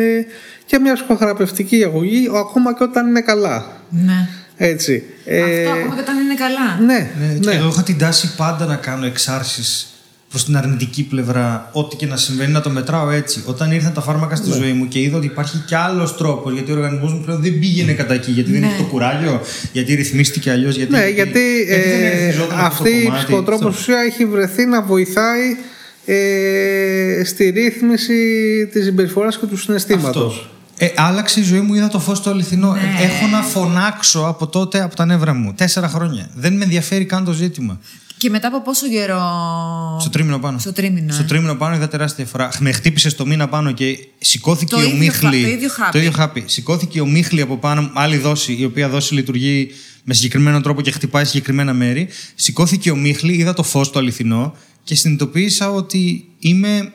και μια ψυχοθεραπευτική αγωγή ακόμα και όταν είναι καλά. ναι. Έτσι. Ε, Αυτό ακόμα και όταν είναι καλά. ναι, Ναι, ναι. και Εγώ είχα την τάση πάντα να κάνω εξάρσεις προς την αρνητική πλευρά. Ό,τι και να συμβαίνει, να το μετράω έτσι. Όταν ήρθαν τα φάρμακα στη ζωή μου και είδα ότι υπάρχει κι άλλος τρόπος, γιατί ο οργανισμός μου πλέον δεν πήγαινε κατά εκεί, γιατί δεν Ναι. έχει το κουράγιο, γιατί ρυθμίστηκε αλλιώς. Γιατί, Ναι, γιατί, δεν ε, ρυθμιζόταν αυτό αυτή το η κομμάτι. ψυχοτρόπος Αυτό. ουσία έχει βρεθεί να βοηθάει ε, στη ρύθμιση της συμπεριφοράς και του συναισθήματος. Αυτός. Ε, άλλαξε η ζωή μου, είδα το φως το αληθινό. Ναι. Ε, Έχω να φωνάξω από τότε από τα νεύρα μου. Τέσσερα χρόνια. Δεν με ενδιαφέρει καν το ζήτημα. Και μετά από πόσο καιρό; Στο τρίμηνο πάνω. Στο τρίμηνο, Στο ε. τρίμηνο πάνω είδα τεράστια διαφορά. Με χτύπησες στο μήνα πάνω και σηκώθηκε Το ο ίδιο Μίχλη. χα- το ίδιο χάπι. Το ίδιο χάπι. Σηκώθηκε ο Μίχλη από πάνω, μου, άλλη δόση, η οποία δόση λειτουργεί με συγκεκριμένο τρόπο και χτυπάει συγκεκριμένα μέρη. Σηκώθηκε ο Μίχλη, είδα το φως το αληθινό και συνειδητοποίησα ότι είμαι.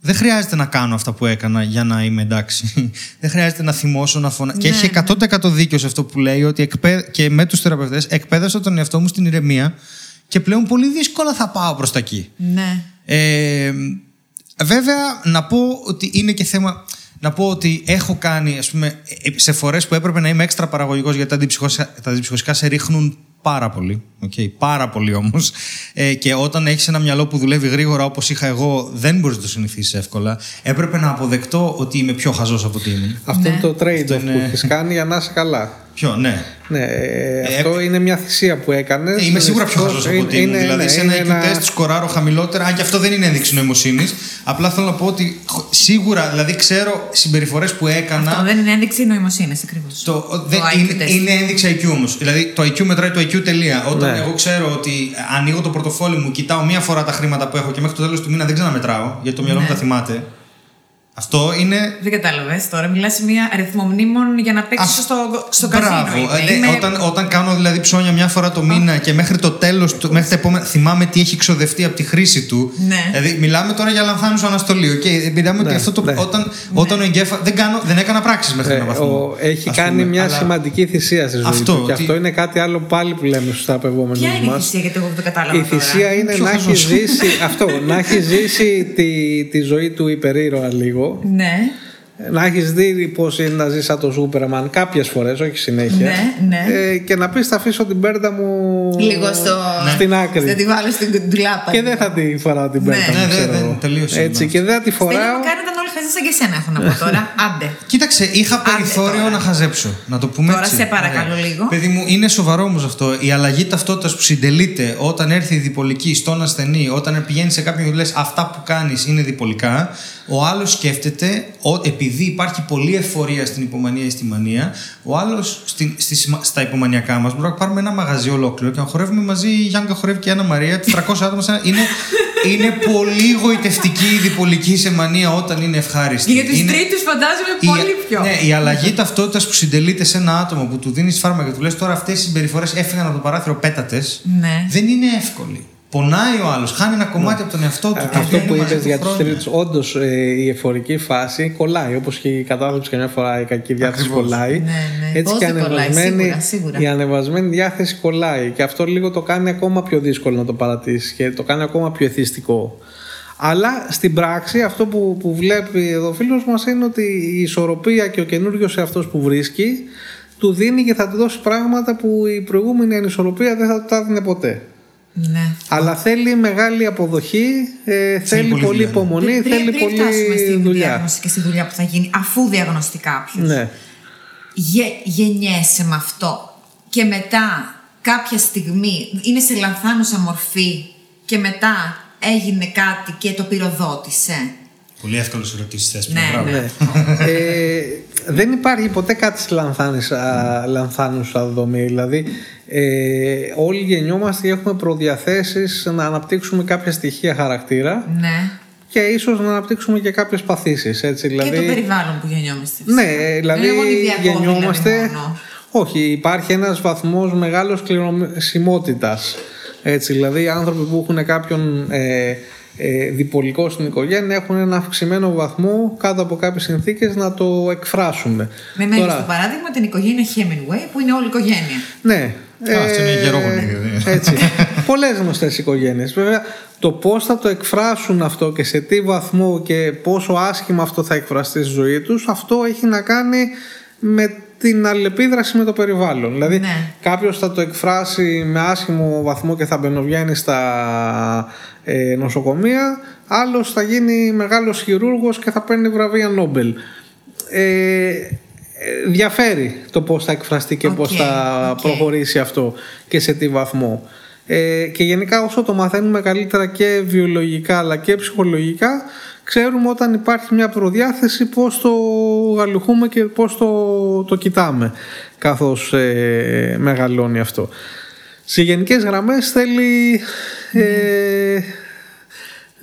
Δεν χρειάζεται να κάνω αυτά που έκανα για να είμαι εντάξει. Δεν χρειάζεται να θυμώσω, να φωνάξω. και Ναι, έχει 100% δίκιο σε αυτό που λέει ότι εκπαίδε... και με τους θεραπευτές εκπαίδευσα τον εαυτό μου στην ηρεμία και πλέον πολύ δύσκολα θα πάω προς τα εκεί. Ναι. Ε, βέβαια, να πω ότι είναι και θέμα. Να πω ότι έχω κάνει, ας πούμε, ε, σε φορές που έπρεπε να είμαι έξτρα παραγωγικός γιατί τα αντιψυχωσικά, τα αντιψυχωσικά σε ρίχνουν πάρα πολύ. Okay, πάρα πολύ όμως. Ε, και όταν έχεις ένα μυαλό που δουλεύει γρήγορα όπως είχα εγώ, δεν μπορείς να το συνηθίσεις εύκολα. Έπρεπε να αποδεκτώ ότι είμαι πιο χαζός από ότι ήμουν. Αυτό Ναι. είναι το trade-off είναι- που έχεις κάνει για να είσαι καλά. Ποιο, ναι. Ναι, ε, αυτό είναι μια θυσία που έκανες. Ε, είμαι σίγουρα πιο χαζός από ότι ήμουν. Δηλαδή, σε ένα IQ test σκοράρω χαμηλότερα, αν και αυτό δεν είναι ένδειξη νοημοσύνης. Απλά θέλω να πω ότι χ- σίγουρα, δηλαδή, ξέρω συμπεριφορές που έκανα. Αυτό δεν είναι ένδειξη νοημοσύνης ακριβώς. Το, δεν, είναι, είναι ένδειξη IQ όμως. Δηλαδή το IQ μετράει το IQ τελεία. Όταν Ναι. εγώ ξέρω ότι ανοίγω το πορτοφόλι μου, κοιτάω μία φορά τα χρήματα που έχω και μέχρι το τέλος του μήνα δεν ξαναμετράω, γιατί το μυαλό μου Ναι. τα θυμάται. Αυτό είναι. Δεν κατάλαβες τώρα. Μιλάς σε μια αριθμό μνήμων για να παίξεις Αυτό- στο, στο Μπράβο. καζίνο. Ε, είπε. ναι, Είμαι- όταν, όταν κάνω δηλαδή ψώνια μια φορά το μήνα και μέχρι το τέλος, μέχρι τα επόμενα. Θυμάμαι τι έχει ξοδευτεί από τη χρήση του. Ναι. Δηλαδή, μιλάμε τώρα για λανθάνουσο αναστολή. Okay? Μιλάμε ότι Ναι, αυτό το. ναι. Όταν, όταν ο εγκέφαλο. Δεν, κάνω, δεν έκανα πράξεις μέχρι Ε, ένα βαθμό. ο- έχει ας κάνει πούμε, μια αλλά- σημαντική θυσία στη ζωή Αυτό, του. Και ότι- αυτό είναι κάτι άλλο πάλι που λέμε στους απευόμενου Ποια είναι η μας. θυσία, γιατί εγώ δεν το κατάλαβα. Η θυσία τώρα. είναι Πιο να έχει χαζός. ζήσει αυτό, να έχει ζήσει τη, τη ζωή του υπερήρωα λίγο. Ναι, Να έχεις δει πώς είναι να ζει σαν το Σούπερμαν κάποιες φορές, όχι συνέχεια. Ναι, ναι. Ε, και να πεις θα αφήσω την πέρτα μου λίγο στο. στην άκρη. Δεν τη βάλω στην ντουλάπα. Και δεν θα τη φοράω την πέρτα Ναι. μου. Ναι, δεν- ξέρω δεν- εγώ. τελείωσε Έτσι, με και δεν θα τη Στέλιο φοράω. μου κάνει ήταν όλοι χαζοί σαν και εσένα, έχω να πω τώρα. Άντε. Κοίταξε, είχα περιθώριο τώρα. να χαζέψω. Να το πούμε Τώρα έτσι. σε παρακαλώ Ναι. λίγο. Παιδί μου, είναι σοβαρό όμως αυτό. Η αλλαγή ταυτότητας που συντελείται όταν έρθει η διπολική στον ασθενή, όταν πηγαίνει σε κάποιον και του λες αυτά που κάνεις είναι διπολικά, ο άλλος σκέφτεται, ο- επειδή υπάρχει πολλή εφορία στην υπομονία ή στη μανία, ο άλλος στα υπομανιακά μας μπορεί να πάρουμε ένα μαγαζί ολόκληρο και να χορεύουμε μαζί. Η Γιάννκα χορεύει και η Άννα Μαρία, 400 άτομα. σε ένα- Είναι, είναι πολύ γοητευτική η διπολική σε μανία όταν είναι ευχάριστη. Και για τους Είναι- τρίτους φαντάζομαι η- πολύ πιο. Ναι, η αλλαγή ταυτότητας που συντελείται σε ένα άτομο που του δίνεις φάρμακα και του λες τώρα αυτές οι συμπεριφορές έφυγαν από το παράθυρο πέτατες. Ναι. Δεν είναι εύκολη. Πονάει ο άλλος, χάνει ένα κομμάτι από τον εαυτό του. και Ε, Αυτό βγαίνει που μαζί είπες του για τους χρόνια. τρίτους, όντως η εφορική φάση κολλάει. Όπως και η κατάθλιψη καμιά φορά η κακή διάθεση Ακριβώς. κολλάει. Ναι, ναι. Έτσι Πώς και δεν κολλάει, ανεβασμένη, σίγουρα, σίγουρα. η ανεβασμένη διάθεση κολλάει. Και αυτό λίγο το κάνει ακόμα πιο δύσκολο να το παρατήσει και το κάνει ακόμα πιο εθιστικό. Αλλά στην πράξη αυτό που, που βλέπει εδώ ο φίλος μας είναι ότι η ισορροπία και ο καινούριο εαυτός που βρίσκει του δίνει και θα του δώσει πράγματα που η προηγούμενη ανισορροπία δεν θα του τα δίνει ποτέ. Ναι. Αλλά θέλει μεγάλη αποδοχή, ε, θέλει πολύ πολύ δουλειά. υπομονή, Πριν- θέλει πριν φτάσουμε πολύ στη δουλειά. διάγνωση και στη δουλειά που θα γίνει, αφού διαγνωστεί κάποιος. Ναι. Γε, γεννιέσαι με αυτό και μετά κάποια στιγμή είναι σε λανθάνουσα μορφή και μετά έγινε κάτι και το πυροδότησε. Πολύ εύκολο ερωτήσεις θες. Ναι, Μπράβο. ναι. Ναι. ε, δεν υπάρχει ποτέ κάτι στη λανθάνουσα, λανθάνουσα δομή. Δηλαδή, ε, όλοι γεννιόμαστε και έχουμε προδιαθέσεις να αναπτύξουμε κάποια στοιχεία χαρακτήρα Ναι. και ίσως να αναπτύξουμε και κάποιες παθήσεις. Έτσι, δηλαδή, και το περιβάλλον που γεννιόμαστε. Ναι, φυσικά. δηλαδή Δεν είναι γονιδιακό, γεννιόμαστε. δηλαδή, μόνο. όχι, υπάρχει ένας βαθμός μεγάλος κληρονομησιμότητας. Έτσι, δηλαδή οι άνθρωποι που έχουν κάποιον ε, ε, διπολικό στην οικογένεια έχουν ένα αυξημένο βαθμό κάτω από κάποιες συνθήκες να το εκφράσουν. Με μένει στο παράδειγμα την οικογένεια Hemingway που είναι όλη οικογένεια. Ναι. Α, αυτό είναι γερό γονίδιο, δεν είναι. Έτσι. Πολλές γνωστές οικογένειες. Βέβαια, το πώς θα το εκφράσουν αυτό και σε τι βαθμό και πόσο άσχημα αυτό θα εκφραστεί στη ζωή τους, αυτό έχει να κάνει με την αλληλεπίδραση με το περιβάλλον. Δηλαδή, Ναι. κάποιος θα το εκφράσει με άσχημο βαθμό και θα μπαινοβγαίνει στα ε, νοσοκομεία, άλλος θα γίνει μεγάλος χειρούργος και θα παίρνει βραβεία Νόμπελ. Ε, ε, διαφέρει το πώς θα εκφραστεί και Οκ, πώς θα οκ. προχωρήσει αυτό και σε τι βαθμό. Ε, και γενικά όσο το μαθαίνουμε καλύτερα και βιολογικά αλλά και ψυχολογικά ξέρουμε όταν υπάρχει μια προδιάθεση πώς το γαλουχούμε και πώς το, το κοιτάμε καθώς ε, μεγαλώνει αυτό. Σε γενικές γραμμές θέλει ε,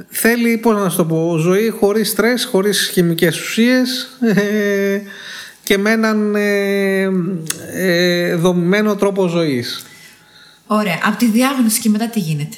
θέλει, πώς να σου το πω, ζωή χωρίς στρες, χωρίς χημικές ουσίες ε, και με έναν ε, ε, δομημένο τρόπο ζωής. Ωραία. Από τη διάγνωση και μετά τι γίνεται;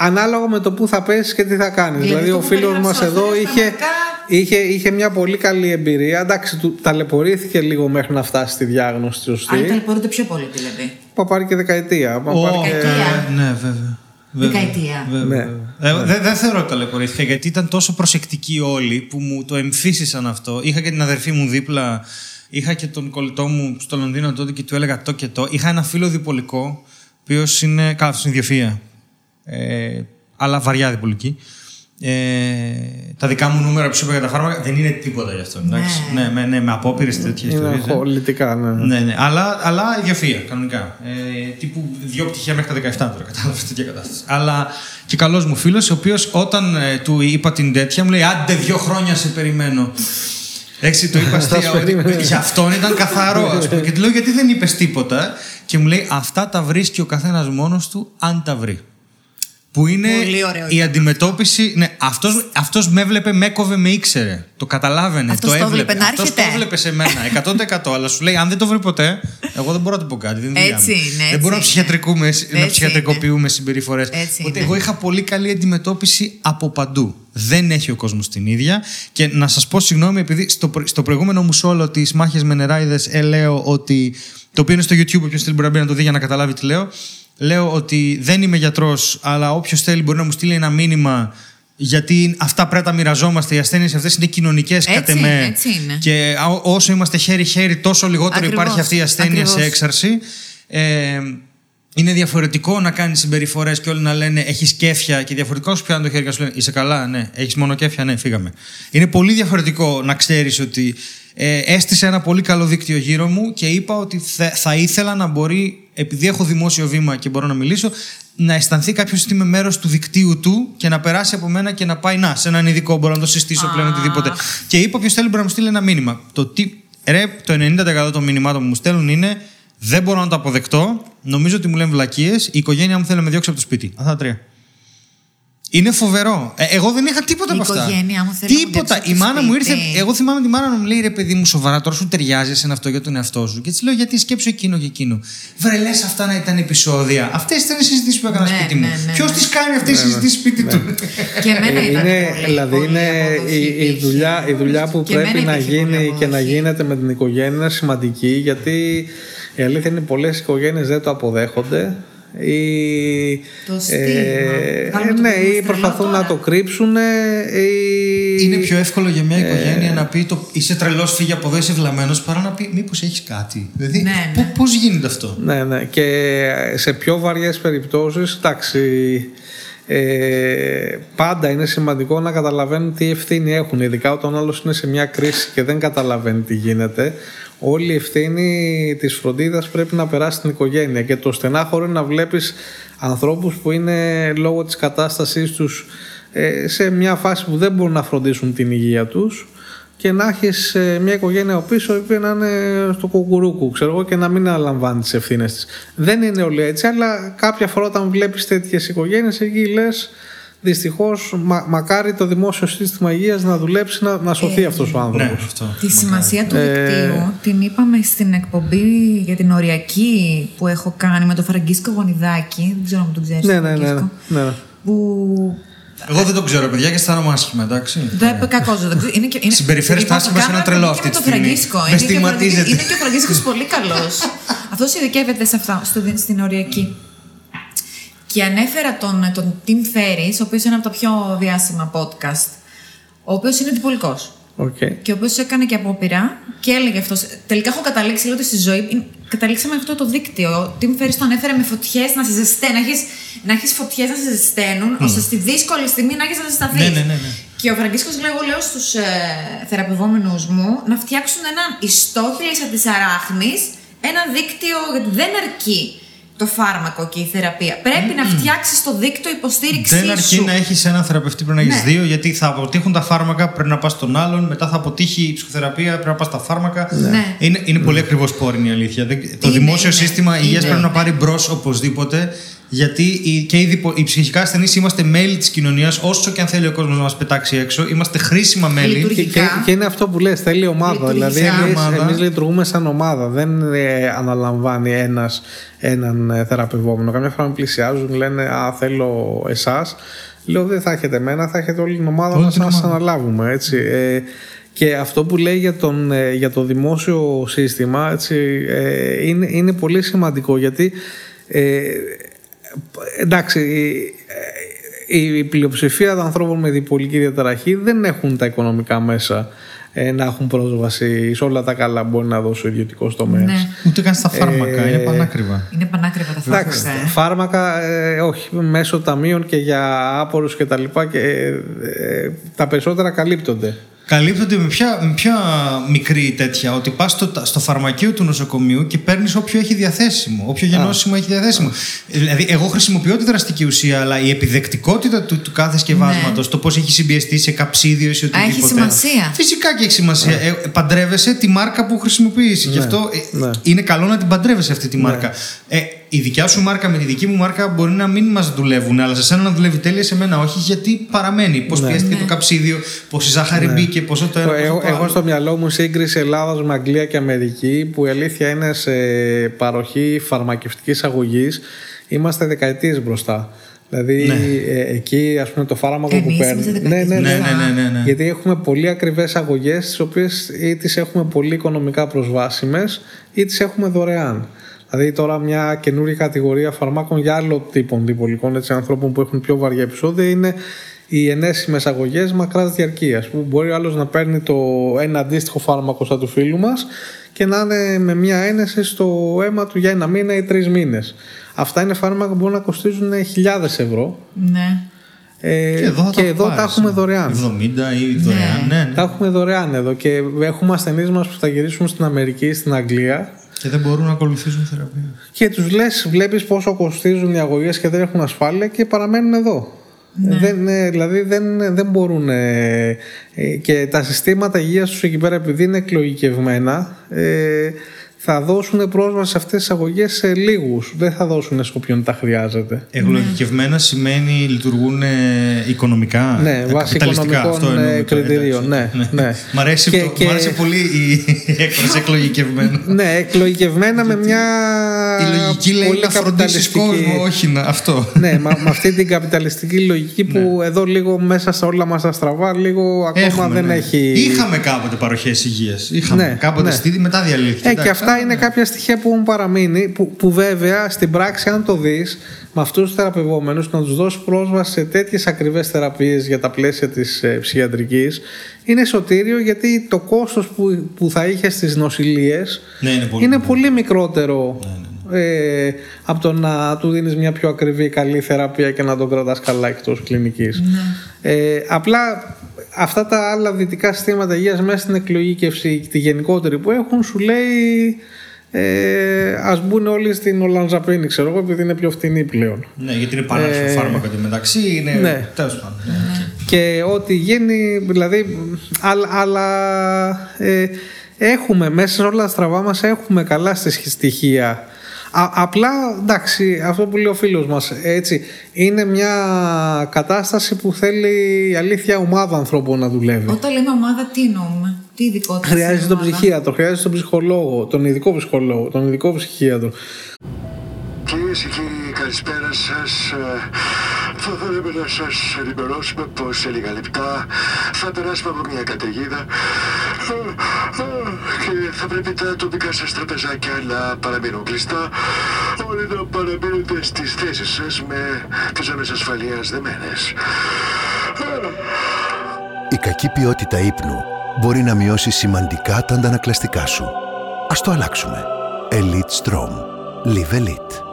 Ε, ανάλογα με το που θα πέσεις και τι θα κάνεις. Δηλαδή, Δηλαδή, αυτό ο που φίλος περιγράψα μας ο εδώ Φίλος, είχε, πραγματικά- είχε, είχε μια πολύ καλή εμπειρία. Εντάξει, του ταλαιπωρήθηκε λίγο μέχρι να φτάσει στη διάγνωση τη Αν σωστή. ταλαιπωρούνται πιο πολύ δηλαδή. Πα πάρει και δεκαετία. Πα πάρει Ω, και... Δεκαετία. ε, Ναι, βέβαια. Βέβαια. Δεκαετία. Βέβαια, Ναι. βέβαια. Ε, Δεν δεν θεωρώ ότι ταλαιπωρήθηκα γιατί ήταν τόσο προσεκτικοί όλοι που μου το εμφύσισαν αυτό. Είχα και την αδερφή μου δίπλα. Είχα και τον κολλητό μου στο Λονδίνο τότε και του έλεγα το και το. Είχα ένα φίλο διπολικό, ο οποίος είναι. Καλά, στην ιδιοφυα. Ε, αλλά βαριά διπολική. Ε, τα δικά μου νούμερα που σου είπα για τα φάρμακα δεν είναι τίποτα γι' αυτό. εντάξει. Ναι. Ναι, με, ναι, με απόπειρες τέτοιες Είναι ιστορίε. χολητικά, ναι. Ναι, ναι. Αλλά, αλλά ιδιοφυα, κανονικά. Ε, τύπου δύο πτυχία μέχρι τα 17 τώρα, κατάλαβες τέτοια κατάσταση. Αλλά και καλός μου φίλος, ο οποίος όταν ε, του είπα την τέτοια, μου λέει Άντε, δύο χρόνια σε περιμένω. Έτσι, το είπα αστεία. σε ότι περίμενε. Για αυτόν ήταν καθαρό, ας πούμε. Και του λέω Γιατί δεν είπες τίποτα. Και μου λέει Αυτά τα βρίσκει ο καθένας μόνος του, αν τα βρει. Που είναι Πολύ ωραίο η ήταν αντιμετώπιση. Ναι, αυτός, αυτός με έβλεπε, με έκοβε, με ήξερε. Το καταλάβαινε. Αυτός το το έβλεπε. έβλεπε να Αυτός έρχεται. το έβλεπε σε μένα 100%. αλλά σου λέει: Αν δεν το βρει ποτέ, εγώ δεν μπορώ να του πω κάτι. Δεν, είναι δουλειά Έτσι μου. είναι, δεν έτσι μπορώ να είναι. ψυχιατρικούμε, να Έτσι ψυχιατρικοποιούμε συμπεριφορές. Έτσι Οπότε είναι. εγώ είχα πολύ καλή αντιμετώπιση από παντού. Δεν έχει ο κόσμος την ίδια. Και να σας πω συγγνώμη, επειδή στο, προ- στο προηγούμενο μου σόλο τη Μάχες με νεράιδες ε, λέω ότι. Το οποίο είναι στο YouTube, όποιο θέλει μπορεί να μπει να το δει για να καταλάβει τι λέω. Λέω ότι δεν είμαι γιατρός, αλλά όποιος θέλει μπορεί να μου στείλει ένα μήνυμα. Γιατί αυτά πρέπει να τα μοιραζόμαστε. Οι ασθένειες αυτές είναι κοινωνικές κατ' εμέ. είναι, έτσι είναι. Και α- όσο είμαστε χέρι-χέρι, τόσο λιγότερο Ακριβώς, υπάρχει αυτή η ασθένεια ακριβώς. σε έξαρση. Ε, είναι διαφορετικό να κάνεις συμπεριφορές και όλοι να λένε Έχεις κέφια και διαφορετικό σου πιάνει το χέρι και σου λένε Είσαι καλά, ναι. Έχεις μόνο κέφια, ναι, φύγαμε. Είναι πολύ διαφορετικό να ξέρεις ότι ε, έστησε ένα πολύ καλό δίκτυο γύρω μου και είπα ότι θα, θα ήθελα να μπορεί, επειδή έχω δημόσιο βήμα και μπορώ να μιλήσω, να αισθανθεί κάποιος ότι είμαι μέρος του δικτύου του και να περάσει από μένα και να πάει να, σε έναν ειδικό, μπορώ να το συστήσω πλέον οτιδήποτε. Και είπα, όποιος θέλει μπορεί να μου στείλει ένα μήνυμα. Το τι, ρε, το 90% των μηνυμάτων που μου στέλνουν είναι δεν μπορώ να το αποδεκτώ. Νομίζω ότι μου λένε βλακίες. Η οικογένειά μου θέλει να με διώξει από το σπίτι. Αυτά τα τρία. Είναι φοβερό. Ε, εγώ δεν είχα τίποτα Η από αυτά. οικογένεια μου θέλει να μου Τίποτα. διώξει Η από το μάνα μου ήρθε. σπίτι. Εγώ θυμάμαι τη μάνα μου μου λέει ρε παιδί μου, σοβαρά τώρα σου ταιριάζει σε αυτό για τον εαυτό σου. Και της λέω γιατί σκέψω εκείνο και εκείνο. Βρε λες αυτά να ήταν επεισόδια. Αυτές ήταν οι συζητήσεις που έκανα Ναι, σπίτι ναι, μου. ναι, Ποιος ναι. τις κάνει αυτές τι συζητήσεις σπίτι του; Και εμένα ήταν είναι, πολύ, δηλαδή πολύ είναι αποδοχή η, η, υπήρχε. δουλειά, η δουλειά που Και πρέπει εμένα να υπήρχε πολύ γίνει και να αποδοχή. γίνεται με την οικογένεια είναι σημαντική γιατί η αλήθεια είναι πολλές οικογένειες δεν το αποδέχονται ή, Το στίγμα. Βγάλουμε το ναι, παιδί μας ή τρελό προσπαθούν τώρα. να το κρύψουν ή... Είναι πιο εύκολο για μια Ε. οικογένεια να πει το είσαι τρελός, φύγε από εδώ, είσαι βλαμμένος, παρά να πει μήπως έχεις κάτι. Δηλαδή, Ναι, ναι. πώς γίνεται αυτό; Ναι, ναι. Και σε πιο βαριές περιπτώσεις, εντάξει, ε, πάντα είναι σημαντικό να καταλαβαίνουν τι ευθύνη έχουν. Ειδικά όταν ο άλλος είναι σε μια κρίση και δεν καταλαβαίνει τι γίνεται. Όλη η ευθύνη της φροντίδας πρέπει να περάσει στην οικογένεια. Και το στενάχωρο είναι να βλέπεις ανθρώπους που είναι λόγω της κατάστασής τους ε, σε μια φάση που δεν μπορούν να φροντίσουν την υγεία τους και να έχεις μια οικογένεια από πίσω η οποία να είναι στο κουκουρούκου, ξέρω εγώ, και να μην αναλαμβάνεις τις ευθύνες της. Δεν είναι όλοι έτσι, αλλά κάποια φορά όταν βλέπεις τέτοιες οικογένειες, εκεί λες. Δυστυχώς, μα, μακάρι το δημόσιο σύστημα υγείας να δουλέψει να, να σωθεί αυτός ο άνθρωπος. Ναι, αυτό. Τη σημασία του Ε, δικτύου την είπαμε στην εκπομπή για την οριακή που έχω κάνει με τον Φραγκίσκο Γονιδάκη. Δεν ξέρω αν τον ξέρεις. Ναι, ναι, ναι, ναι, ναι. Που. Εγώ δεν το ξέρω, παιδιά, και αισθάνομαι άσχημα, εντάξει. Δεν είπε κακό, δεν το ξέρω. Είναι και- είναι- Συμπεριφέρεστε Λοιπόν, άσχημα σε κάνω ένα τρελό εκπομπή αυτή και τη με τον στιγμή. Φραγκίσκο. Με Είναι και ο Φραγκίσκος- στιγματίζετε. Είναι και ο Φραγκίσκος πολύ καλός. Αυτός ειδικεύεται σε αυτά, στο, στην οριακή. Και ανέφερα τον, τον Tim Ferriss, ο οποίος είναι από τα πιο διάσημα podcast, ο οποίος είναι διπολικός. Okay. Και ο οποίος έκανε και απόπειρα και έλεγε αυτός. Τελικά έχω καταλήξει λέω ότι στη ζωή. Καταλήξαμε αυτό το δίκτυο. Τι μου φέρει το ανέφερε με φωτιές να σε ζεσταίνουν. Να έχεις να έχεις φωτιές να σε ζεσταίνουν, ώστε στη δύσκολη στιγμή να έχεις να ζεσταθείς. Ναι, ναι, ναι, ναι. Και ο Φραγκίσκος λέει: Εγώ λέω στους ε, θεραπευόμενους μου να φτιάξουν έναν ιστόχυλισσα της αράχνης, ένα δίκτυο. Γιατί δεν αρκεί το φάρμακο και η θεραπεία. Πρέπει να φτιάξεις το δίκτυο υποστήριξής Δεν αρκεί σου. να έχεις έναν θεραπευτή, πρέπει να έχεις Ναι. δύο, γιατί θα αποτύχουν τα φάρμακα, πρέπει να πας στον άλλον, μετά θα αποτύχει η ψυχοθεραπεία, πρέπει να πας στα φάρμακα. Ναι. Είναι, είναι πολύ ακριβώς πόρη είναι η αλήθεια. Δεν- Το Είναι, δημόσιο είναι. σύστημα υγείας Είναι. πρέπει να πάρει μπρος οπωσδήποτε, γιατί οι, και οι, διπο, οι ψυχικά ασθενείς είμαστε μέλη της κοινωνίας, όσο και αν θέλει ο κόσμος να μας πετάξει έξω, είμαστε χρήσιμα μέλη. Λειτουργεί. Και, και, και είναι αυτό που λες, θέλει ομάδα. Λειτουργεί Δηλαδή, σαν εμείς, ομάδα. εμείς λειτουργούμε σαν ομάδα. Δεν ε, αναλαμβάνει ένας έναν ε, θεραπευόμενο. Καμιά φορά με πλησιάζουν, λένε Α, θέλω εσάς Λέω δεν θα έχετε εμένα, θα έχετε όλη την ομάδα Όλη να την σας ομάδα. αναλάβουμε. Έτσι. Ε, και αυτό που λέει για, τον, ε, για το δημόσιο σύστημα έτσι, ε, είναι, είναι πολύ σημαντικό γιατί ε, εντάξει η, η πλειοψηφία των ανθρώπων με διπολική διαταραχή δεν έχουν τα οικονομικά μέσα ε, να έχουν πρόσβαση σε όλα τα καλά που μπορεί να δώσει ο ιδιωτικός τομέας. Ναι. Ούτε καν στα φάρμακα, Ε, είναι πανάκριβα. Είναι πανάκριβα τα Εντάξει, φάρμακα. ε. φάρμακα ε, όχι, μέσω ταμείων και για άπορους και τα λοιπά και ε, ε, τα περισσότερα καλύπτονται. Καλύπτονται με ποια, με ποια μικρή τέτοια, ότι πας στο, στο φαρμακείο του νοσοκομείου και παίρνεις όποιο έχει διαθέσιμο, όποιο γενώσιμο έχει διαθέσιμο. Δηλαδή, εγώ χρησιμοποιώ τη δραστική ουσία, αλλά η επιδεκτικότητα του, του κάθε σκευάσματος, το πώς έχει συμπιεστεί σε καψίδιο ή σε Ναι. Α, οτιδήποτε. έχει σημασία. Φυσικά και έχει σημασία. Ε, παντρεύεσαι τη μάρκα που χρησιμοποιείς. Γι' αυτό ε, ναι. είναι καλό να την παντρεύεσαι αυτή τη μάρκα. Ε, η δικιά σου μάρκα με τη δική μου μάρκα μπορεί να μην μας δουλεύουν, αλλά σε σένα να δουλεύει τέλεια, σε μένα όχι, γιατί παραμένει. Πώς πιέστηκε το καψίδιο, πόση ζάχαρη μπήκε, πόσο το ένα. πόσο Εγώ, το εγώ άλλο. στο μυαλό μου σύγκριση Ελλάδα με Αγγλία και Αμερική που η αλήθεια είναι σε παροχή φαρμακευτικής αγωγής είμαστε δεκαετίες μπροστά. Δηλαδή ε, εκεί ας πούμε το φάρμακο Εμείς που είμαστε παίρνει. δεκαετίες Ναι, ναι, ναι, ναι, ναι. Γιατί έχουμε πολύ ακριβές αγωγές τις οποίες ή τις έχουμε πολύ οικονομικά προσβάσιμες ή τις έχουμε δωρεάν. Δηλαδή τώρα μια καινούργια κατηγορία φαρμάκων για άλλο τύπο διπολικών έτσι, ανθρώπων που έχουν πιο βαριά επεισόδια είναι οι ενέσιμες αγωγές μακράς διαρκείας που μπορεί ο άλλος να παίρνει το ένα αντίστοιχο φάρμακο σαν του φίλου μας και να είναι με μια ένεση στο αίμα του για ένα μήνα ή τρεις μήνες. Αυτά είναι φάρμακα που μπορούν να κοστίζουν χιλιάδες ευρώ Ναι. ε, Και εδώ, θα και εδώ τα πάρεις, έχουμε ε, δωρεάν. 70 ή δωρεάν, ναι. ναι. Τα έχουμε δωρεάν εδώ και έχουμε ασθενείς μας που θα γυρίσουν στην Αμερική ή στην Αγγλία Και δεν μπορούν να ακολουθήσουν θεραπεία. και τους λες: Βλέπεις πόσο κοστίζουν οι αγωγές και δεν έχουν ασφάλεια και παραμένουν εδώ. Δεν, ε, δηλαδή δεν, δεν μπορούν ε, ε, και τα συστήματα υγείας τους εκεί πέρα επειδή είναι εκλογικευμένα ε, θα δώσουν πρόσβαση σε αυτές τις αγωγές σε λίγους. Δεν θα δώσουν σε όποιον τα χρειάζεται. Ευλογικευμένα σημαίνει λειτουργούν ε, οικονομικά. Ναι, ε, βάσει καπιταλιστικά, οικονομικών, αυτό εννοούμε ε, τώρα, κριτηρίων, εντάξει. ναι, ναι. Μ' αρέσει, Και- το- και- μ' άρεσε πολύ η έκφραση εκλογικευμένα. Ναι, εκλογικευμένα με μια Η λογική λέει πολύ να φροντίσεις καπιταλιστική- κόσμο, όχι να, αυτό. ναι, μα- με αυτή την καπιταλιστική λογική που εδώ λίγο μέσα σε όλα μας τα στραβά λίγο ακόμα Έχουμε, δεν ναι. έχει... Είχαμε κάποτε παροχές υγείας. Είχαμε. Ναι, κάποτε ναι. στη μετά διαλύθηκε. Ε, και Εντάξει, αυτά αλλά είναι ναι. κάποια στοιχεία που έχουν παραμείνει, που, που βέβαια στην πράξη, αν το δεις, με αυτούς τους θεραπευόμενους, να τους δώσεις πρόσβαση σε τέτοιες ακριβές θεραπείες για τα πλαίσια της ε, ψυχιατρικής, είναι σωτήριο γιατί το κόστος που, που θα είχες στις νοσηλίες Ναι, είναι πολύ είναι μικρό. πολύ μικρότερο. Ε, από το να του δίνεις μια πιο ακριβή καλή θεραπεία και να τον κρατάς καλά εκτός κλινικής. Ε, απλά αυτά τα άλλα δυτικά συστήματα υγείας μέσα στην εκλογήκευση τη γενικότερη που έχουν σου λέει ε, ας μπουν όλοι στην Ολανζαπίνη ξέρω εγώ επειδή είναι πιο φτηνή πλέον. Ναι, γιατί είναι παράξενο Ε, φάρμακο εντωμεταξύ. Είναι... ναι. Τέλος πάντων. Ναι. και ό,τι γίνει δηλαδή αλλά, αλλά ε, έχουμε μέσα σε όλα τα στραβά μας έχουμε καλά στη στοιχεία Α, απλά εντάξει αυτό που λέει ο φίλος μας έτσι είναι μια κατάσταση που θέλει η αλήθεια ομάδα ανθρώπων να δουλεύει Όταν λέμε ομάδα, τι εννοούμε, τι ειδικότητα. χρειάζεται είναι τον ομάδα; ψυχίατρο χρειάζεται τον ψυχολόγο τον ειδικό ψυχολόγο τον ειδικό ψυχίατρο Κυρίε και κύριοι, καλησπέρα σας. Θα θέλαμε να σας ενημερώσουμε πως σε λίγα λεπτά θα περάσουμε από μια καταιγίδα ε, ε, και θα πρέπει τα ατομικά σας τραπεζάκια να παραμείνουν κλειστά. Όλοι να παραμείνετε στις θέσεις σας με τις ζώνε ασφαλείας δεμένες. Η κακή ποιότητα ύπνου μπορεί να μειώσει σημαντικά τα αντανακλαστικά σου. Ας το αλλάξουμε. Elite Strom. Live Elite.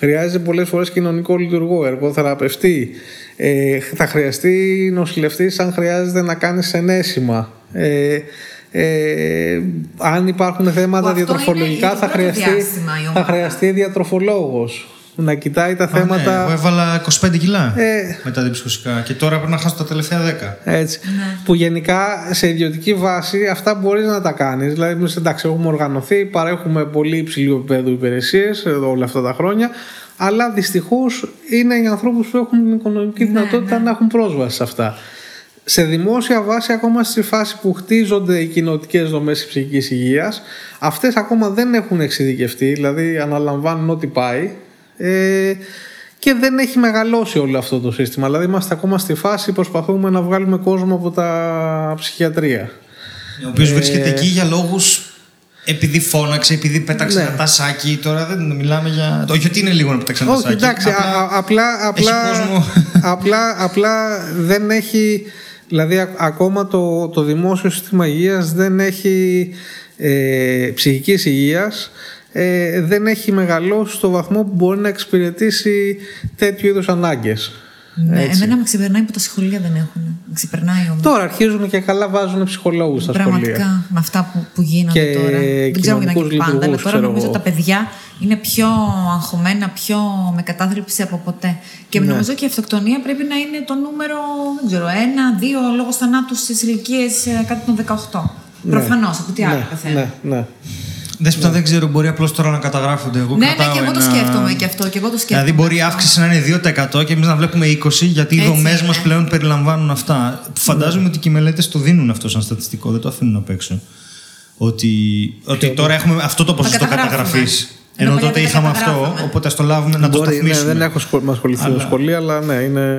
Χρειάζεται πολλές φορές κοινωνικό λειτουργό, εργοθεραπευτή. Ε, θα χρειαστεί νοσηλευτής αν χρειάζεται να κάνεις ενέσιμα. Ε, ε, αν υπάρχουν θέματα αυτό διατροφολογικά είναι θα το πρώτο χρειαστεί, διάστημα η θα ομάδα. χρειαστεί διατροφολόγος να κοιτάει τα Α, ναι, θέματα... εγώ έβαλα 25 κιλά Ε. μετά την ψυχοσικά και τώρα πρέπει να χάσω τα τελευταία 10. Έτσι. Ναι. Που γενικά σε ιδιωτική βάση αυτά μπορείς να τα κάνεις. Δηλαδή, εμείς, εντάξει, έχουμε οργανωθεί, παρέχουμε πολύ υψηλού επίπεδου υπηρεσίες όλα αυτά τα χρόνια. Αλλά δυστυχώς είναι οι ανθρώπους που έχουν την οικονομική δυνατότητα να έχουν πρόσβαση σε αυτά. Σε δημόσια βάση, ακόμα στη φάση που χτίζονται οι κοινοτικές δομές τη ψυχικής υγείας, αυτές ακόμα δεν έχουν εξειδικευτεί, δηλαδή αναλαμβάνουν ό,τι πάει. Ε, και δεν έχει μεγαλώσει όλο αυτό το σύστημα. Δηλαδή, είμαστε ακόμα στη φάση προσπαθούμε να βγάλουμε κόσμο από τα ψυχιατρία. Ο οποίος βρίσκεται εκεί για λόγους επειδή φώναξε, επειδή πέταξε Ναι. ένα τασάκι. Τώρα δεν μιλάμε για. Όχι ότι είναι λίγο να πετάξει ένα Όχι, τασάκι. εντάξει, α- α- απλά, απλά, κόσμο. απλά, απλά δεν έχει, δηλαδή α- ακόμα το, το δημόσιο σύστημα υγείας δεν έχει ε, ψυχικής υγείας ε, δεν έχει μεγαλώσει στο βαθμό που μπορεί να εξυπηρετήσει τέτοιου είδους ανάγκες. Ναι, εμένα με ξεπερνάει που τα σχολεία δεν έχουν. Με ξεπερνάει όμως. Τώρα αρχίζουν και καλά βάζουν ψυχολόγους στα Πραγματικά σχολεία. με αυτά που, που γίνονται Και τώρα. Δεν ξέρω αν ήταν κοινωνικούς και πάντα, αλλά λειτουργούς, τώρα ξέρω νομίζω εγώ. τα παιδιά είναι πιο αγχωμένα, πιο με κατάθλιψη από ποτέ. Και Ναι. νομίζω και η αυτοκτονία πρέπει να είναι το νούμερο, δεν ξέρω, ένα, δύο λόγω θανάτου στις ηλικίες κάτω των 18. Προφανώς, από τι άλλο ναι, καθένα. ναι, ναι. Δέσποινα δεν ξέρω, μπορεί απλώς τώρα να καταγράφονται. Εγώ Ναι, ναι, κρατάω και εγώ το ένα- σκέφτομαι και αυτό. Και εγώ το σκέφτομαι Δηλαδή, μπορεί η αυτό. αύξηση να είναι 2% και εμείς να βλέπουμε 20% γιατί οι Έτσι δομές είναι. μα πλέον περιλαμβάνουν αυτά. Φαντάζομαι ότι και οι μελέτες το δίνουν αυτό σαν στατιστικό, δεν το αφήνουν απ' έξω. Ότι, ότι τώρα έχουμε αυτό το ποσοστό καταγράφουμε. καταγραφής. Ενώ Ενώ παλιά τότε δεν είχαμε αυτό, καταγράφαμε. οπότε ας το λάβουμε να το Μπορεί, ναι, σταθμίσουμε. δεν έχω σχολ- με ασχοληθεί με Αλλά- σχολεία, αλλά ναι, είναι.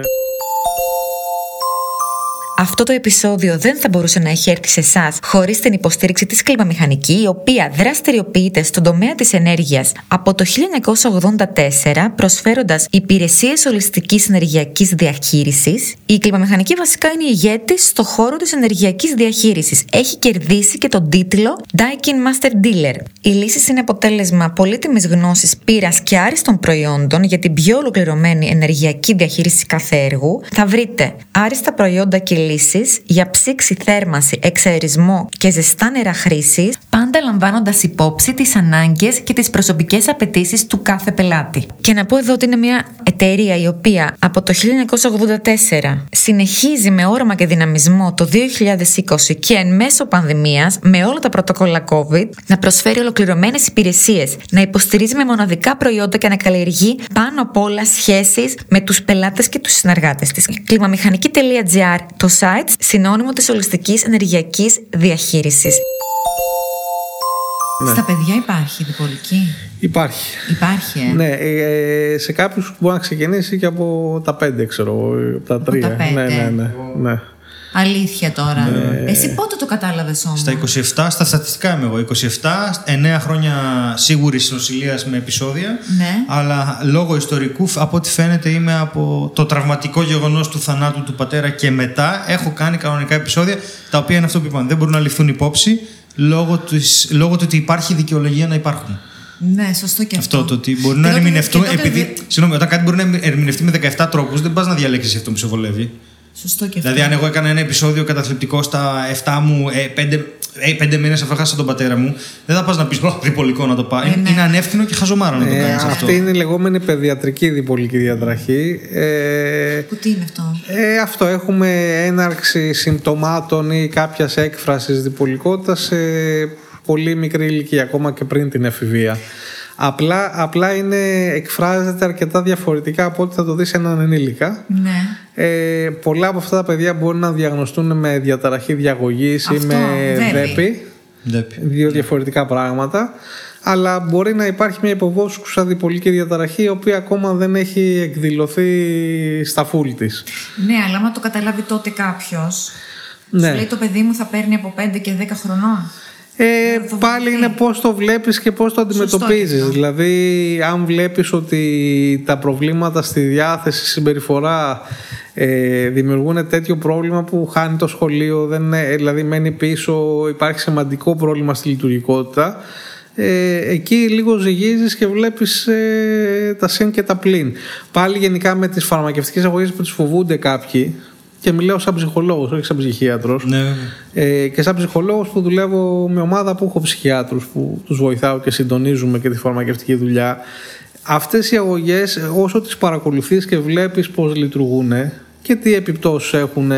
Αυτό το επεισόδιο δεν θα μπορούσε να έχει έρθει σε εσάς χωρίς την υποστήριξη της κλιμαμηχανική, η οποία δραστηριοποιείται στον τομέα της ενέργειας από το 1984, προσφέροντας υπηρεσίες ολιστικής ενεργειακής διαχείρισης. Η κλιμαμηχανική βασικά είναι ηγέτη στο χώρο της ενεργειακής διαχείρισης. Έχει κερδίσει και τον τίτλο Daikin Master Dealer. Οι λύσει είναι αποτέλεσμα πολύτιμης γνώσης, πείρας και άριστων προϊόντων για την πιο ολοκληρωμένη ενεργειακή διαχείριση κάθε έργου. Θα βρείτε άριστα προϊόντα και λύσει λύσεις για ψήξη, θέρμανση, εξαερισμό και ζεστά νερά χρήσης, πάντα λαμβάνοντας υπόψη τις ανάγκες και τις προσωπικές απαιτήσεις του κάθε πελάτη. Και να πω εδώ ότι είναι μια εταιρεία η οποία από το 1984 συνεχίζει με όραμα και δυναμισμό το 2020 και εν μέσω πανδημίας, με όλα τα πρωτοκόλλα COVID, να προσφέρει ολοκληρωμένες υπηρεσίες, να υποστηρίζει με μοναδικά προϊόντα και να καλλιεργεί πάνω απ' όλα σχέσεις με τους πελάτες και τους συνεργάτες της. Κλιμαμηχανική.gr, το site συνώνυμο της ολιστικής ενεργειακής διαχείρισης. Στα παιδιά υπάρχει διπολική; Υπάρχει. Υπάρχει, ε; Ναι, ε, σε κάποιους μπορεί να ξεκινήσει και από τα πέντε, ξέρω εγώ, από τα τρία. τα πέντε. Ναι, ναι, ναι. ναι. Αλήθεια τώρα. Εσύ πότε το κατάλαβες όμως; Στα 27, στα στατιστικά είμαι εγώ. 27, 9 χρόνια σίγουρη νοσηλείας με επεισόδια. Ναι. Αλλά λόγω ιστορικού, από ό,τι φαίνεται, είμαι από το τραυματικό γεγονός του θανάτου του πατέρα και μετά έχω κάνει κανονικά επεισόδια τα οποία είναι αυτό που είπαμε. Δεν μπορούν να ληφθούν υπόψη λόγω, της, λόγω του ότι υπάρχει δικαιολογία να υπάρχουν. Ναι, σωστό και αυτό. Αυτό το ότι μπορεί Και να τότε- ερμηνευτούν. και τότε Επειδή, δι- συγγνώμη, όταν κάτι μπορεί να ερμηνευτεί με 17 τρόπους, δεν πας να διαλέξεις αυτό που σε βολεύει. Σωστό και αυτό. Δηλαδή, αν εγώ έκανα ένα επεισόδιο καταθλιπτικό στα 7 μου, 5 ε, πέντε μήνες αφού έχασα τον πατέρα μου, δεν θα πας να πεις τριπολικό να το πάει. Ε, ναι. Είναι ανεύθυνο και χαζομάρα να το Ε, κάνεις αυτό. αυτή είναι η λεγόμενη παιδιατρική διπολική διατραχή. Ε, Που τι είναι αυτό; Ε, αυτό έχουμε έναρξη συμπτωμάτων ή κάποιας έκφρασης διπολικότητας σε πολύ μικρή ηλικία, ακόμα και πριν την εφηβεία. Απλά, απλά είναι, εκφράζεται αρκετά διαφορετικά από ό,τι θα το δεις σε έναν ενήλικα. Ναι. Ε, πολλά από αυτά τα παιδιά μπορεί να διαγνωστούν με διαταραχή διαγωγής ή Αυτό, με δέπη. δέπη. Ντέπι. Δύο διαφορετικά πράγματα. Αλλά μπορεί να υπάρχει μια υποβόσκουσα διπολική διαταραχή η οποία ακόμα δεν έχει εκδηλωθεί στα φουλ της. Ναι, αλλά άμα το καταλάβει τότε κάποιος. Ναι. Σου λέει το παιδί μου θα παίρνει από 5 και 10 χρονών. Ε, το πάλι βοηθάει. είναι πώς το βλέπεις και πώς το Σωστό αντιμετωπίζεις. και αυτό. Δηλαδή, αν βλέπεις ότι τα προβλήματα στη διάθεση, συμπεριφορά ε, δημιουργούν τέτοιο πρόβλημα που χάνει το σχολείο, δεν, είναι- δηλαδή μένει πίσω, υπάρχει σημαντικό πρόβλημα στη λειτουργικότητα, ε, εκεί λίγο ζυγίζεις και βλέπεις ε, τα συν και τα πλην. Πάλι γενικά με τις φαρμακευτικές αγωγές που τις φοβούνται κάποιοι, και μιλάω σαν ψυχολόγος, όχι σαν ψυχίατρος, Ναι, βέβαια. ε, και σαν ψυχολόγος που δουλεύω με ομάδα που έχω ψυχιάτρους που τους βοηθάω και συντονίζουμε και τη φαρμακευτική δουλειά αυτές οι αγωγές όσο τις παρακολουθείς και βλέπεις πώς λειτουργούν και τι επιπτώσεις έχουν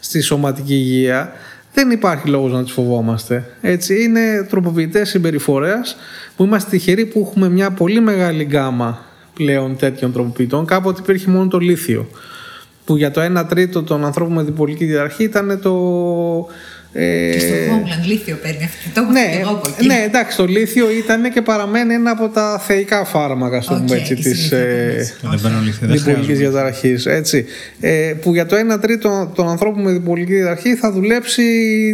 στη σωματική υγεία δεν υπάρχει λόγος να τις φοβόμαστε. Έτσι, είναι τροποποιητές συμπεριφορές που είμαστε τυχεροί που έχουμε μια πολύ μεγάλη γκάμα πλέον τέτοιων τροποποιητών. Κάποτε υπήρχε μόνο το λίθιο που για το 1 τρίτο των ανθρώπων με διπολική διαταραχή ήταν το... Ε, Και στο Homeland λίθιο παίρνει αυτή. Το έχω ναι, και εγώ από εκεί. ναι, εντάξει, το λίθιο ήταν και παραμένει ένα από τα θεϊκά φάρμακα, στο πούμε Οκ, έτσι, η της συνήθεια ε, παίρνεις. Δεν παίρνω λίθιο, δεν διπολικής χρειάζομαι. διαταραχής, έτσι. Ε, που για το 1 τρίτο των ανθρώπων με διπολική διαταραχή θα δουλέψει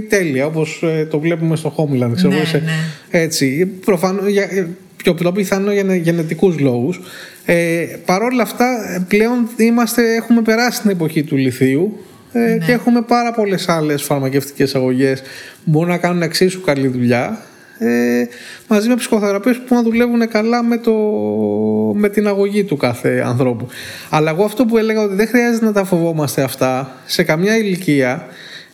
τέλεια, όπως ε, το βλέπουμε στο Homeland, ξέρω, Ναι, εγώ, σε- ναι. έτσι, προφανώς, για, ε, πιο πιο πιθανό για γενετικούς λόγους. Ε, Παρ' όλα αυτά, ε, πλέον είμαστε, έχουμε περάσει την εποχή του λιθίου ε, Ναι. και έχουμε πάρα πολλές άλλες φαρμακευτικές αγωγές που μπορούν να κάνουν εξίσου καλή δουλειά ε, μαζί με ψυχοθεραπείες που να δουλεύουν καλά με, το, με την αγωγή του κάθε ανθρώπου. Αλλά εγώ αυτό που έλεγα ότι δεν χρειάζεται να τα φοβόμαστε αυτά σε καμιά ηλικία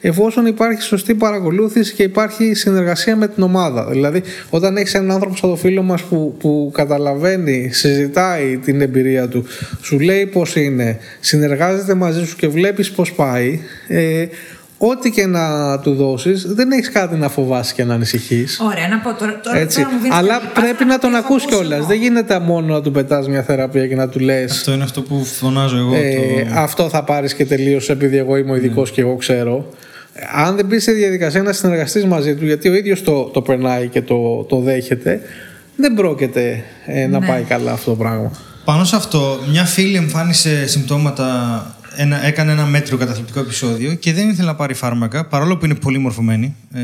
εφόσον υπάρχει σωστή παρακολούθηση και υπάρχει συνεργασία με την ομάδα. Δηλαδή, όταν έχεις έναν άνθρωπο σαν το φίλο μας που, που καταλαβαίνει, συζητάει την εμπειρία του, σου λέει πώς είναι, συνεργάζεται μαζί σου και βλέπεις πώς πάει, ε, ό,τι και να του δώσεις, δεν έχεις κάτι να φοβάσει και να ανησυχείς. Ωραία, να πω τώρα. τώρα, Έτσι. τώρα μου βγαίνει Αλλά πολύ. Πας πρέπει να να πω τον τι έχω ακούς ακούσει κιόλας. εγώ. Δεν γίνεται μόνο να του πετάς μια θεραπεία και να του λες Αυτό είναι αυτό που φωνάζω εγώ. ε, το... αυτό θα πάρεις και τελείωσε επειδή εγώ είμαι ο ειδικός Ναι. και εγώ ξέρω. Αν δεν μπει στη διαδικασία να συνεργαστείς μαζί του, γιατί ο ίδιος το, το περνάει και το, το δέχεται, δεν πρόκειται ε, να Ναι. πάει καλά αυτό το πράγμα. Πάνω σε αυτό, μια φίλη εμφάνισε συμπτώματα, ένα, έκανε ένα μέτριο καταθλιπτικό επεισόδιο και δεν ήθελε να πάρει φάρμακα, παρόλο που είναι πολύ μορφωμένη ε,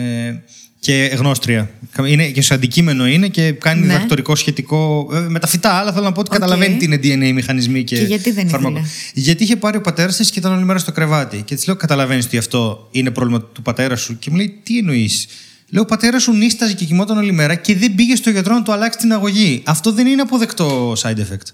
και γνώστρια. Είναι, και σε αντικείμενο είναι και κάνει Ναι. διδακτορικό σχετικό. ε, με τα φυτά, αλλά θέλω να πω ότι Οκ. καταλαβαίνει τι είναι DNA μηχανισμοί και, Και γιατί δεν φάρμακο. ήθελε; Γιατί είχε πάρει ο πατέρας της και ήταν όλη μέρα στο κρεβάτι. Και της λέω: Καταλαβαίνεις ότι αυτό είναι πρόβλημα του πατέρα σου. Και μου λέει: Τι εννοείς; Λέω: Ο πατέρας σου νίσταζε και κοιμόταν όλη μέρα και δεν πήγε στο γιατρό να του αλλάξει την αγωγή. Αυτό δεν είναι αποδεκτό side effect.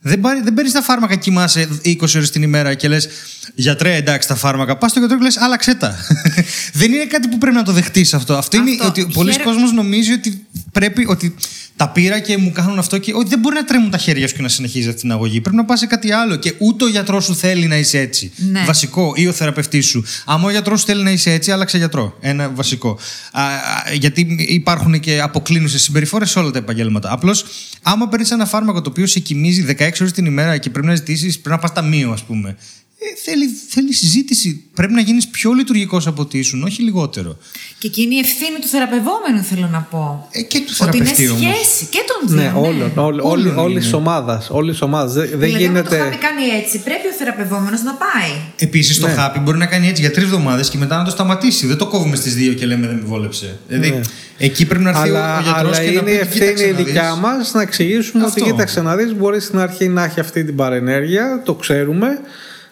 Δεν, πάρει, δεν παίρνεις τα φάρμακα, κοιμάσαι 20 ώρες την ημέρα και λες γιατρέ, εντάξει τα φάρμακα. Πας στο γιατρό και λες, άλλαξε τα. δεν είναι κάτι που πρέπει να το δεχτείς αυτό. Αυτό είναι Αυτό. ότι πολλοί Χαίρε- κόσμος νομίζει ότι πρέπει. Ότι τα πήρα και μου κάνουν αυτό και ότι δεν μπορεί να τρέμουν τα χέρια σου και να συνεχίζεις αυτή την αγωγή. Πρέπει να πας σε κάτι άλλο. Και ούτε ο γιατρός σου θέλει να είσαι έτσι. Ναι. Βασικό. Ή ο θεραπευτής σου. Άμα ο γιατρός σου θέλει να είσαι έτσι, άλλαξε γιατρό. Ένα βασικό. Α, α, γιατί υπάρχουν και αποκλίνουσες συμπεριφορές σε όλα τα επαγγέλματα. Απλώς, άμα παίρνεις ένα φάρμακο το οποίο σε κοιμίζει 16 ώρες την ημέρα και πρέπει να ζητήσεις, πρέπει να πας ταμείο, ας πούμε. Ε, θέλει, θέλει συζήτηση. Πρέπει να γίνεις πιο λειτουργικός από ότι ήσουν, όχι λιγότερο. Και εκείνη η ευθύνη του θεραπευόμενου, θέλω να πω. Ε, και του Ότι είναι θεραπευτή όμως. σχέση και των δύο. Ναι, όλων. όλη- Όλων όλη- Όλης είναι. της ομάδας. Όλης της ομάδας. Δεν, δεν δηλαδή, άμα το γίνεται. χάπι κάνει έτσι, πρέπει ο θεραπευόμενος να πάει. Επίσης, το Ναι. χάπι μπορεί να κάνει έτσι για τρεις εβδομάδες και μετά να το σταματήσει. Δεν το κόβουμε στις δύο και λέμε δεν με βόλεψε. Δηλαδή, Ναι. εκεί πρέπει να έρθει Αλλά, ο γιατρός αλλά και να είναι πει: η «Κοίταξε ευθύνη να δεις». δικιά μας να εξηγήσουμε Αυτό. ότι κοίταξε να δεις, μπορεί στην αρχή να έχει αυτή την παρενέργεια, το ξέρουμε.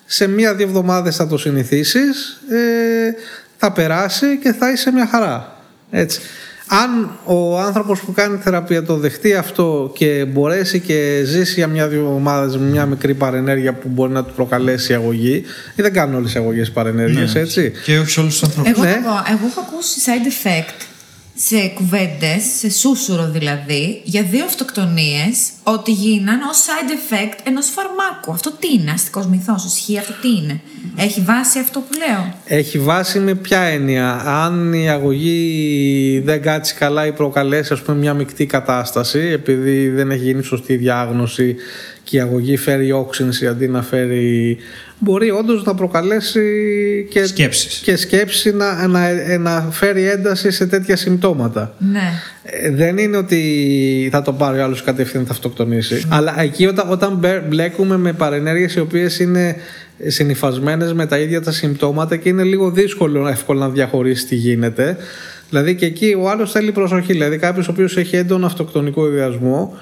Σε μία-δύο εβδομάδες θα το συνηθίσεις, ε, θα περάσει και θα είσαι μια χαρά. Έτσι. Αν ο άνθρωπος που κάνει θεραπεία το δεχτεί αυτό και μπορέσει και ζήσει για μια-δύο εβδομάδε με μια μικρή παρενέργεια που μπορεί να του προκαλέσει αγωγή, ή δεν κάνουν όλες οι αγωγές παρενέργειες, Ναι. έτσι. Και όχι σε όλους τους ανθρώπους. Εγώ, Ναι. θα πω, εγώ έχω ακούσει side effect σε κουβέντες, σε σούσουρο δηλαδή, για δύο αυτοκτονίες, ότι γίναν ως side effect ενός φαρμάκου. Αυτό τι είναι, αστικός μυθός, ισχύει αυτό τι είναι; Έχει βάση αυτό που λέω; Έχει βάση με ποια έννοια; Αν η αγωγή δεν κάτσει καλά ή προκαλέσει ας πούμε, μια μεικτή κατάσταση, επειδή δεν έχει γίνει σωστή διάγνωση και η αγωγή φέρει όξυνση αντί να φέρει. Μπορεί όντως να προκαλέσει και Σκέψεις. και σκέψη να, να, να φέρει ένταση σε τέτοια συμπτώματα. Ναι. Ε, δεν είναι ότι θα το πάρει ο άλλος κατευθείαν θα αυτοκτονήσει. Αλλά εκεί όταν, όταν μπε- μπλέκουμε με παρενέργειες οι οποίες είναι συνυφασμένες με τα ίδια τα συμπτώματα και είναι λίγο δύσκολο εύκολο να διαχωρίσει τι γίνεται. Δηλαδή και εκεί ο άλλος θέλει προσοχή. Δηλαδή κάποιος ο οποίος έχει έντονο αυτοκτονικό ιδεασμό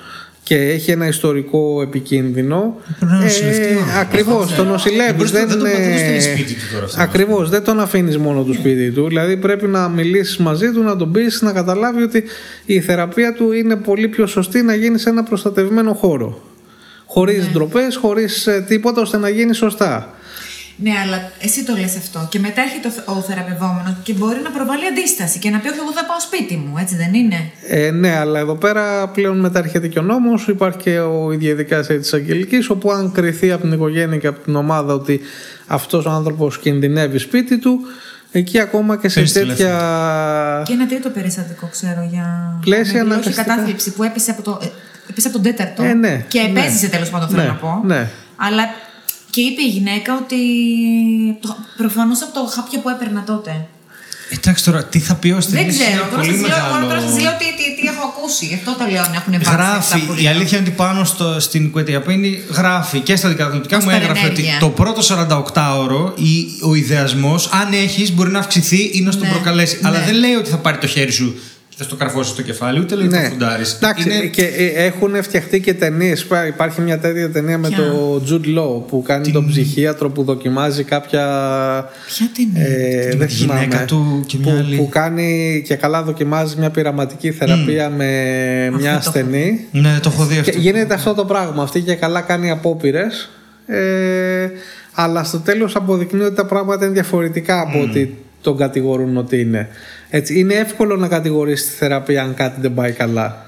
και έχει ένα ιστορικό επικίνδυνο. Πρέπει να νοσηλευτεί ο άνθρωπος. Ακριβώς, τον νοσηλεύεις. Δεν μπορείς το- Δεν, δεν το- δεν το είναι- στέλνεις σπίτι του τώρα αυτό. Ακριβώς, δεν τον αφήνεις μόνο του σπίτι του. Δηλαδή πρέπει να μιλήσεις μαζί του, να τον πει να καταλάβει ότι η θεραπεία του είναι πολύ πιο σωστή να γίνει σε ένα προστατευμένο χώρο. Χωρίς Ναι. ντροπές, χωρίς τίποτα ώστε να γίνει σωστά. Ναι, αλλά εσύ το λες αυτό. Και μετά έρχεται ο, θε- ο θεραπευόμενος και μπορεί να προβάλλει αντίσταση και να πει: Όχι, εγώ θα πάω σπίτι μου, έτσι δεν είναι; Ε, ναι, αλλά εδώ πέρα πλέον μετά έρχεται και ο νόμο. Υπάρχει και ο, η διαδικασία της Αγγελικής, όπου αν κρυθεί από την οικογένεια και από την ομάδα ότι αυτός ο άνθρωπος κινδυνεύει σπίτι του, εκεί ακόμα και σε Παίρνεις τέτοια. Και ένα τρίτο περιστατικό ξέρω για. Πλαίσια με δηλώσει αναγκαστικά. κατάθλιψη που έπεσε από, το, ε, έπεσε από τον τέταρτο. Ε, ναι, και ναι. επέζησε τέλος πάντων, θέλω Ναι, να πω. ναι. Αλλά και είπε η γυναίκα ότι. Προφανώς από το χάπια που έπαιρνα τότε. Εντάξει τώρα, τι θα πει ο Δεν ασθενής ξέρω. είναι Τώρα πολύ σας λέω, μεγάλο. τώρα σας λέω τι, τι, τι έχω ακούσει. Γι' αυτό το λέω να έχουν βάσει. αυτά Γράφει, που η λέω. αλήθεια είναι ότι πάνω στο, στην Κουετιαπίνη γράφει και στα δικατοτικά Ως μου έγραφε ότι παρενέργεια. το πρώτο 48ωρο η, ο ιδεασμός, αν έχεις, μπορεί να αυξηθεί ή να στον Ναι, προκαλέσει. ναι. Αλλά δεν λέει ότι θα πάρει το χέρι σου και θα στο καρφώσεις στο κεφάλι, ούτε λέει ότι θα φουντάρεις. Ναι. Εντάξει, και ε, έχουν φτιαχτεί και ταινίες. Υπάρχει μια τέτοια ταινία με Ποια; το Jude Law που κάνει τον ψυχίατρο που δοκιμάζει κάποια. Ποια ταινία; Ε, με δεν τη γυναίκα θυμάμαι. του και μια που, άλλη. που κάνει και καλά δοκιμάζει μια πειραματική θεραπεία με μια το ασθενή. Ναι, το έχω δει Και αυτό. γίνεται αυτό το πράγμα. Αυτή και καλά κάνει απόπειρες. Ε, αλλά στο τέλος αποδεικνύει ότι τα πράγματα είναι διαφορετικά από ότι τον κατηγορούν ότι είναι. Έτσι, είναι εύκολο να κατηγορήσεις τη θεραπεία αν κάτι δεν πάει καλά.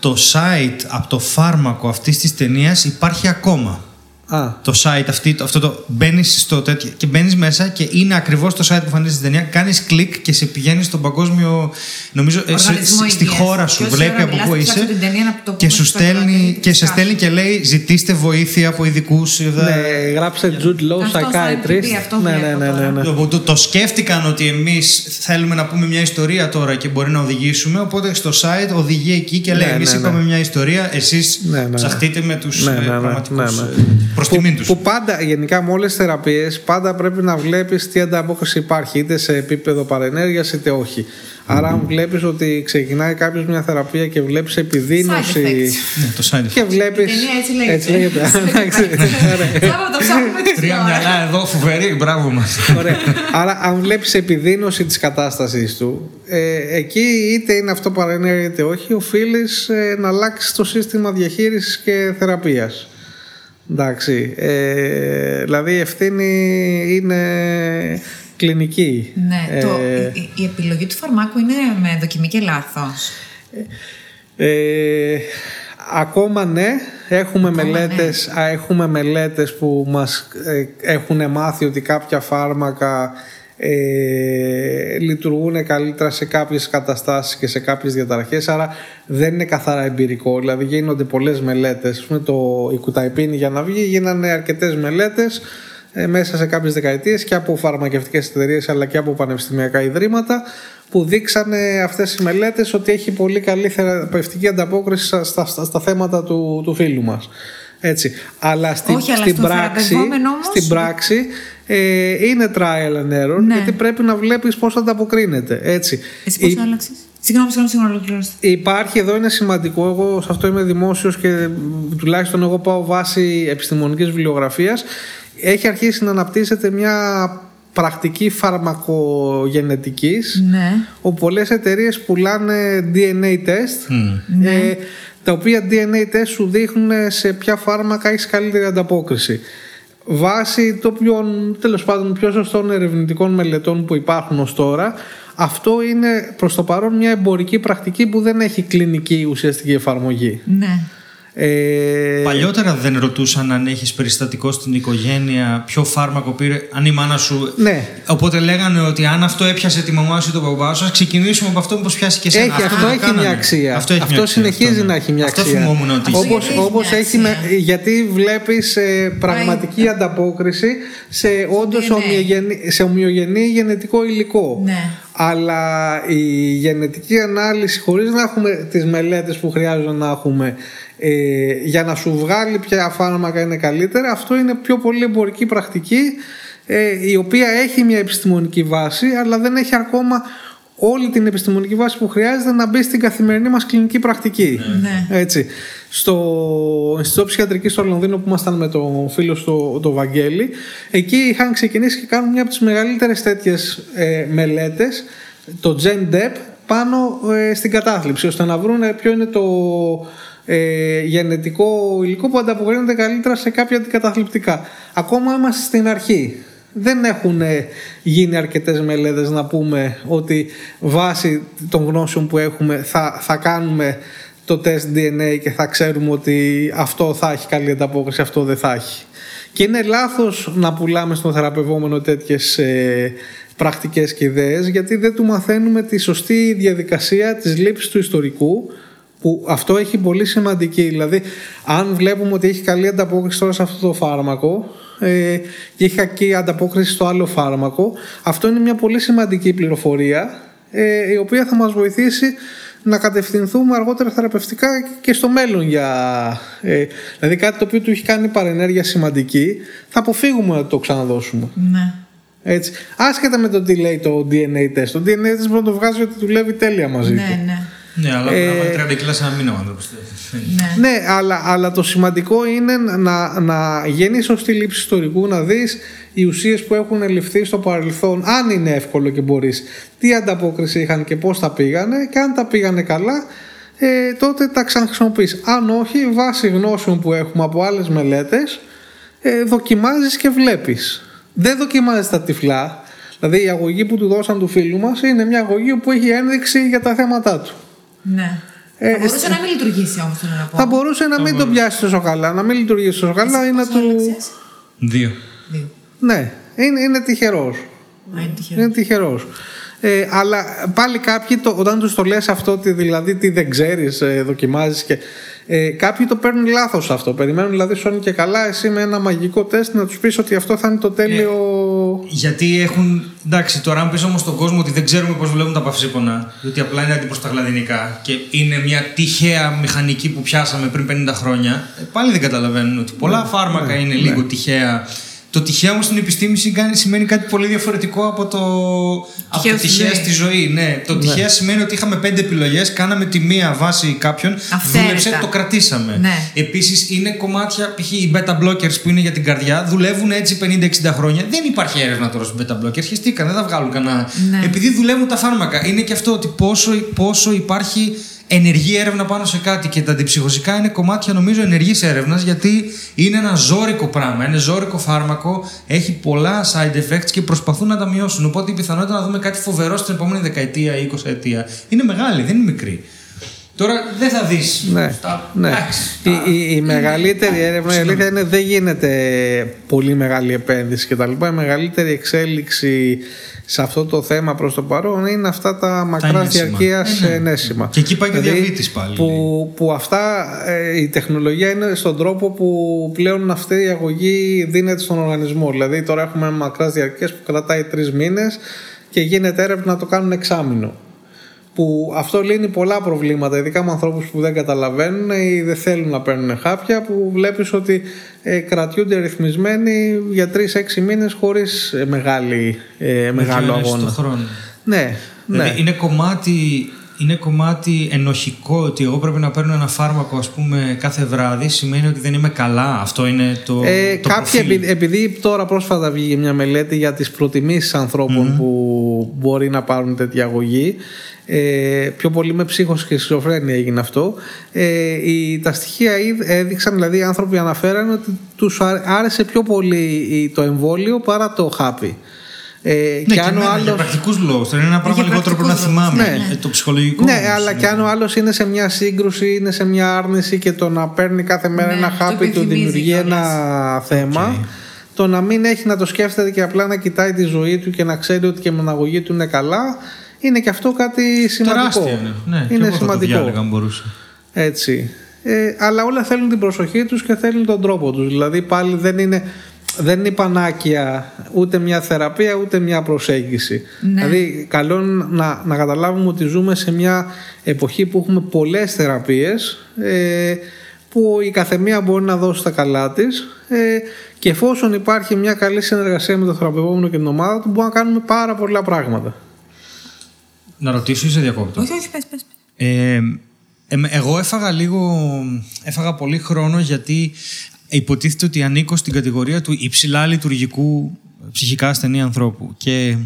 Το site από το φάρμακο αυτής της ταινίας υπάρχει ακόμα. Α, το site αυτή, το- αυτό το μπαίνεις στο τέτοιο και μπαίνεις μέσα και είναι ακριβώς το site που εμφανίζεται στην ταινία. Κάνεις κλικ και σε πηγαίνεις στον παγκόσμιο. Νομίζω ε, σε- Οργανισμό στη Υγείας. χώρα Και σου. όση Βλέπει ώρα από μιλάς, πού θα είσαι. ψάξω την ταινία να το Και πούμε σου στο στέλνει, κρατή, και σε σκάφη. στέλνει και λέει: Ζητήστε βοήθεια από ειδικούς. ναι, γράψε Jude Law Αυτό στο Psychiatrist. IMDb, αυτό ναι, ναι, βλέπω ναι, ναι, τώρα. ναι. Το, το, το σκέφτηκαν ότι εμείς θέλουμε να πούμε μια ιστορία τώρα και μπορεί να οδηγήσουμε. Οπότε στο site οδηγεί εκεί και λέει: Ναι, Εμείς ναι, ναι. είπαμε μια ιστορία, εσείς Ναι, ναι, ναι. ψαχτείτε με τους Ναι, ναι, ναι, πραγματικούς. Ναι, ναι. Προς Που, τιμήν τους. που πάντα, γενικά με όλες τις θεραπείες, πάντα πρέπει να βλέπεις τι ανταπόκριση υπάρχει, είτε σε επίπεδο παρενέργειας είτε όχι. Άρα, αν βλέπεις ότι ξεκινάει κάποιος μια θεραπεία και βλέπεις Side επιδείνωση. effects. Ναι, το site. Και βλέπει. Η ταινία έτσι λέγεται. Εντάξει, ωραία. Θα το ψάχνουμε τη Τρία μυαλά εδώ, φοβερή, μπράβο μας. Ωραία. Άρα, αν βλέπεις επιδείνωση της κατάστασής του, ε, εκεί είτε είναι αυτό παρενέργεια είτε όχι, οφείλεις ε, να αλλάξεις το σύστημα διαχείρισης και θεραπείας. Εντάξει. Ε, δηλαδή η ευθύνη είναι κλινική. Ναι, Ε, το, η, η επιλογή του φαρμάκου είναι με δοκιμή και λάθος. Ε, ακόμα ναι, έχουμε Ακόμα μελέτες, α, έχουμε μελέτες που μας ε, έχουν μάθει ότι κάποια φάρμακα ε, λειτουργούν καλύτερα σε κάποιες καταστάσεις και σε κάποιες διαταραχές άρα δεν είναι καθαρά εμπειρικό δηλαδή γίνονται πολλές μελέτες Ας πούμε, το, η κουταϊπίνη για να βγει γίνανε αρκετές μελέτες ε, μέσα σε κάποιες δεκαετίες και από φαρμακευτικές εταιρείες αλλά και από πανεπιστημιακά ιδρύματα που δείξανε αυτές οι μελέτες ότι έχει πολύ καλή θεραπευτική ανταπόκριση στα, στα, στα- στα θέματα του, του φίλου μας. Έτσι. Αλλά, στη, Όχι, αλλά στην, στον πράξη, θεραπευόμενο όμως- στην πράξη ε, είναι trial and error Ναι. γιατί πρέπει να βλέπεις πώς ανταποκρίνεται. Έτσι. Εσύ πώς Η- άλλαξες; Συγγνώμη, συγγνώμη, συγγνώμη, ολοκληρώστε. Υπάρχει εδώ, είναι σημαντικό. Εγώ σε αυτό είμαι δημόσιος και τουλάχιστον εγώ πάω βάσει επιστημονικής βιβλιογραφίας. Έχει αρχίσει να αναπτύσσεται μια πρακτική φαρμακογενετικής Ναι. όπου πολλές εταιρείες πουλάνε DNA test ε, τα οποία DNA test σου δείχνουν σε ποια φάρμακα έχεις καλύτερη ανταπόκριση. Βάσει το πιο, τέλος πάντων πιο σωστών ερευνητικών μελετών που υπάρχουν ως τώρα αυτό είναι προς το παρόν μια εμπορική πρακτική που δεν έχει κλινική ουσιαστική εφαρμογή. Ναι. Ε, Παλιότερα δεν ρωτούσαν αν έχεις περιστατικό στην οικογένεια, ποιο φάρμακο πήρε, αν η μάνα σου. Ναι. Οπότε λέγανε ότι αν αυτό έπιασε τη μαμά σου ή τον παπά σου, ας ξεκινήσουμε από αυτό, μήπω πιάσει και εσένα. Έχει, αυτό, δεν το έχει κάνανε. μια αξία. Αυτό, έχει Αυτό μια αξία, συνεχίζει αυτό, ναι. να έχει μια αυτό αξία. θυμόμουν ότι. Αυτό όπως, έχει όπως μια έχει με, αξία. γιατί βλέπεις ε, πραγματική ανταπόκριση σε όντως DNA. ομοιογενή, σε ομοιογενή γενετικό υλικό. Ναι. Αλλά η γενετική ανάλυση χωρίς να έχουμε τις μελέτες που χρειάζεται να έχουμε ε, για να σου βγάλει ποια φάρμακα είναι καλύτερα αυτό είναι πιο πολύ εμπορική πρακτική ε, η οποία έχει μια επιστημονική βάση αλλά δεν έχει ακόμα όλη την επιστημονική βάση που χρειάζεται να μπει στην καθημερινή μας κλινική πρακτική. Ναι. Έτσι. Στο Ινστιτούτο Ψυχιατρικής στο Λονδίνο που ήμασταν με τον φίλο στο το Βαγγέλη, εκεί είχαν ξεκινήσει και κάνουν μια από τις μεγαλύτερες τέτοιες ε, μελέτες, το GenDep, πάνω ε, στην κατάθλιψη, ώστε να βρουν ποιο είναι το ε, γενετικό υλικό που ανταποκρίνεται καλύτερα σε κάποια αντικαταθλιπτικά. Ακόμα είμαστε στην αρχή. Δεν έχουν ε, γίνει αρκετές μελέτες να πούμε ότι βάσει των γνώσεων που έχουμε θα, θα κάνουμε το τεστ DNA και θα ξέρουμε ότι αυτό θα έχει καλή ανταπόκριση, αυτό δεν θα έχει. Και είναι λάθος να πουλάμε στον θεραπευόμενο τέτοιες ε, πρακτικές και ιδέες γιατί δεν του μαθαίνουμε τη σωστή διαδικασία της λήψης του ιστορικού που αυτό έχει πολύ σημαντική. Δηλαδή, αν βλέπουμε ότι έχει καλή ανταπόκριση τώρα σε αυτό το φάρμακο ε, και έχει κακή ανταπόκριση στο άλλο φάρμακο, αυτό είναι μια πολύ σημαντική πληροφορία ε, η οποία θα μας βοηθήσει να κατευθυνθούμε αργότερα θεραπευτικά και στο μέλλον για... Ε, δηλαδή κάτι το οποίο του έχει κάνει παρενέργεια σημαντική θα αποφύγουμε να το ξαναδώσουμε. Ναι. Έτσι. Άσχετα με το τι λέει το DNA test. Το DNA test μπορεί να το βγάζει ότι δουλεύει τέλεια μαζί του. Ναι, ναι. Ναι, αλλά Ε, μπορεί να βάλει 30 κιλά σε ένα μήνα ο άνθρωπος. Ναι. Ναι, αλλά, αλλά το σημαντικό είναι να, να γίνει σωστή λήψη ιστορικού, να δεις οι ουσίες που έχουν ληφθεί στο παρελθόν, αν είναι εύκολο και μπορείς, τι ανταπόκριση είχαν και πώς τα πήγανε και αν τα πήγανε καλά, ε, τότε τα ξαναχρησιμοποιείς. Αν όχι, βάσει γνώσεων που έχουμε από άλλες μελέτες, ε, δοκιμάζεις και βλέπεις. Δεν δοκιμάζεις τα τυφλά. Δηλαδή η αγωγή που του δώσαν του φίλου μας είναι μια αγωγή που έχει ένδειξη για τα θέματα του. Ναι. Ε, θα μπορούσε να μην λειτουργήσει όμως, θέλω να πω. Θα μπορούσε να μην το πιάσει τόσο καλά, να μην λειτουργήσει τόσο καλά ή να Πόσο του. άλλαξες; Δύο. Δύο. Ναι, είναι, είναι τυχερός. Α, είναι τυχερός. Είναι τυχερό. Ε, αλλά πάλι κάποιοι, το, όταν τους το λες αυτό, ότι δηλαδή τι δεν ξέρεις, ε, δοκιμάζεις και. Ε, κάποιοι το παίρνουν λάθος αυτό. Περιμένουν δηλαδή, σου είναι και καλά, εσύ με ένα μαγικό τεστ να τους πεις ότι αυτό θα είναι το τέλειο. Γιατί έχουν. Εντάξει, τώρα αν πεις όμως στον κόσμο ότι δεν ξέρουμε πώς δουλεύουν τα παυσίπονα, διότι απλά είναι αντιπροσταγλαδινικά και είναι μια τυχαία μηχανική που πιάσαμε πριν 50 χρόνια, ε, πάλι δεν καταλαβαίνουν ότι πολλά φάρμακα είναι λίγο τυχαία. Το τυχαία όμως στην επιστήμη σημαίνει- σημαίνει κάτι πολύ διαφορετικό από το, από Τυχαίο το στη τυχαία ζωή. στη ζωή. Ναι, το τυχαία σημαίνει ότι είχαμε πέντε επιλογές, κάναμε τη μία βάση κάποιον, Αυθαίρετα. δούλεψε, το κρατήσαμε. Ναι. Επίσης, είναι κομμάτια, π.χ. οι beta blockers που είναι για την καρδιά, δουλεύουν έτσι 50-60 χρόνια. Δεν υπάρχει έρευνα τώρα στους beta blockers. Χεστήκαν, δεν θα βγάλουν κανένα. Ναι. Επειδή δουλεύουν τα φάρμακα. Είναι και αυτό ότι πόσο, πόσο υπάρχει ενεργή έρευνα πάνω σε κάτι. Και τα αντιψυχωσικά είναι κομμάτια νομίζω ενεργής έρευνας γιατί είναι ένα ζώρικο πράγμα. Είναι ζώρικο φάρμακο, έχει πολλά side effects και προσπαθούν να τα μειώσουν. Οπότε η πιθανότητα να δούμε κάτι φοβερό στην επόμενη δεκαετία ή 20 ετία είναι μεγάλη, δεν είναι μικρή. Τώρα δεν θα δεις. Ναι, ναι. Η, η, η μεγαλύτερη έρευνα η αλήθεια είναι δεν γίνεται πολύ μεγάλη επένδυση κτλ. Η μεγαλύτερη εξέλιξη σε αυτό το θέμα προς το παρόν είναι αυτά τα μακρά διαρκεία ε, ναι. ενέσιμα. Και εκεί πάει και Δηλαδή, διαβήτης πάλι. Που, που αυτά ε, η τεχνολογία είναι στον τρόπο που πλέον αυτή η αγωγή δίνεται στον οργανισμό. Δηλαδή τώρα έχουμε μακράς διαρκείας που κρατάει τρεις μήνες και γίνεται έρευνα να το κάνουν εξάμηνο. Που αυτό λύνει πολλά προβλήματα, ειδικά με ανθρώπους που δεν καταλαβαίνουν ή δεν θέλουν να παίρνουν χάπια, που βλέπεις ότι ε, κρατιούνται ρυθμισμένοι για 3-6 μήνες χωρίς ε, μεγάλη, ε, μεγάλο Δύο ώρες αγώνα. το χρόνο. Ναι, Δηλαδή ναι. είναι κομμάτι, είναι κομμάτι ενοχικό ότι εγώ πρέπει να παίρνω ένα φάρμακο ας πούμε κάθε βράδυ σημαίνει ότι δεν είμαι καλά. Αυτό είναι το, Ε, το κάποιοι, προφίλ. επει- επειδή τώρα πρόσφατα βγήκε μια μελέτη για τις προτιμήσεις ανθρώπων που μπορεί να πάρουν τέτοια αγωγή ε, πιο πολύ με ψύχος και σχizοφρένεια έγινε αυτό ε, η, τα στοιχεία είδ- έδειξαν δηλαδή οι άνθρωποι αναφέραν ότι τους α- άρεσε πιο πολύ η- το εμβόλιο παρά το χάπι ε, Ναι, και αν ο εμένα, για άλλος πρακτικούς λόγους. Είναι ένα πράγμα Για λιγότερο πρέπει να πρακτικούς λόγους, θυμάμαι. ναι. Ε, το ψυχολογικό. Ναι, όμως αλλά είναι και αν ο άλλος είναι σε μια σύγκρουση, είναι σε μια άρνηση και το να παίρνει κάθε μέρα Ναι, ένα το χάπι του επιθυμίζει δημιουργεί κιόλας. ένα θέμα. Το να μην έχει να το σκέφτεται και απλά να κοιτάει τη ζωή του και να ξέρει ότι και με αναγωγή του είναι καλά, είναι και αυτό κάτι σημαντικό. Τεράστια είναι. Ναι, και είναι εγώ θα το σημαντικό. διάλεγα αν μπορούσα. Έτσι. Ε, αλλά όλα θέλουν την προσοχή τους και θέλουν τον τρόπο τους. Δηλαδή πάλι δεν είναι, δεν είναι η πανάκια ούτε μια θεραπεία ούτε μια προσέγγιση. Ναι. Δηλαδή καλό είναι να, να καταλάβουμε ότι ζούμε σε μια εποχή που έχουμε πολλές θεραπείες ε, που η καθεμία μπορεί να δώσει τα καλά της ε, και εφόσον υπάρχει μια καλή συνεργασία με το θεραπευόμενο και την ομάδα του μπορούμε να κάνουμε πάρα πολλά πράγματα. Να ρωτήσω ή σε διακόπτω; Όχι, όχι, πες, πες. Ε, εμ- εγώ έφαγα λίγο, έφαγα πολύ χρόνο γιατί υποτίθεται ότι ανήκω στην κατηγορία του υψηλά λειτουργικού ψυχικά ασθενή ανθρώπου και